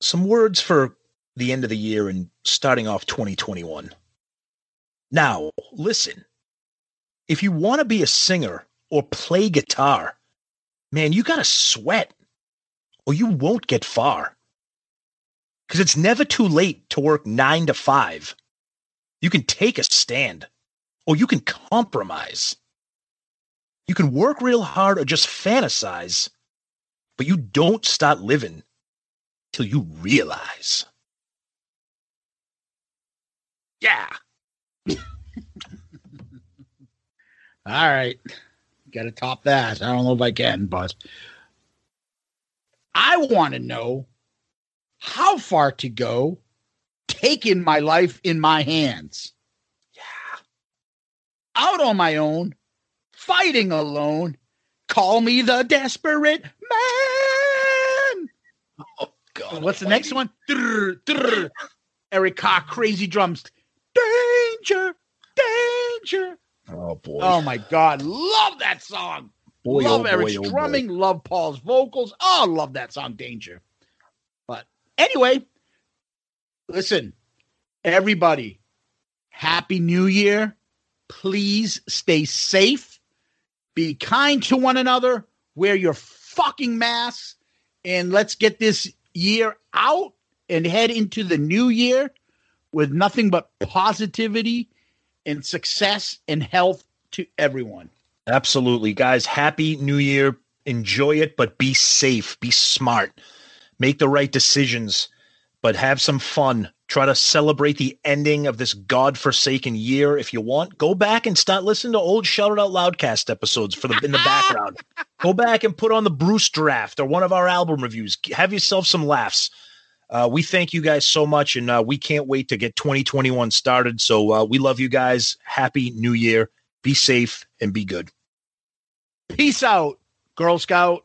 Some words for the end of the year and starting off 2021. Now, listen. If you want to be a singer or play guitar, man, you got to sweat or you won't get far. Because it's never too late to work nine to five. You can take a stand or you can compromise. You can work real hard or just fantasize, but you don't start living till you realize. Yeah. All right. Got to top that. I don't know if I can, but I want to know how far to go taking my life in my hands. Yeah. Out on my own, fighting alone. Call me the desperate man. Oh, God. What's the next one? Drr, drr. Eric Carr, crazy drums. Danger, danger. Oh, boy. Oh, my God. Love that song. Boy, love oh, boy, Eric's oh, boy. drumming. Love Paul's vocals. Oh, love that song, Danger. Anyway, listen, everybody, happy new year. Please stay safe. Be kind to one another. Wear your fucking masks. And let's get this year out and head into the new year with nothing but positivity and success and health to everyone. Absolutely. Guys, happy new year. Enjoy it, but be safe, be smart, make the right decisions, but have some fun. Try to celebrate the ending of this godforsaken year. If you want, go back and start listening to old Shout It Out Loudcast episodes for the in the background. go back and put on the Bruce draft or one of our album reviews. Have yourself some laughs. Uh, we thank you guys so much, and uh, we can't wait to get 2021 started. So uh, we love you guys. Happy New Year. Be safe and be good. Peace out, Girl Scout.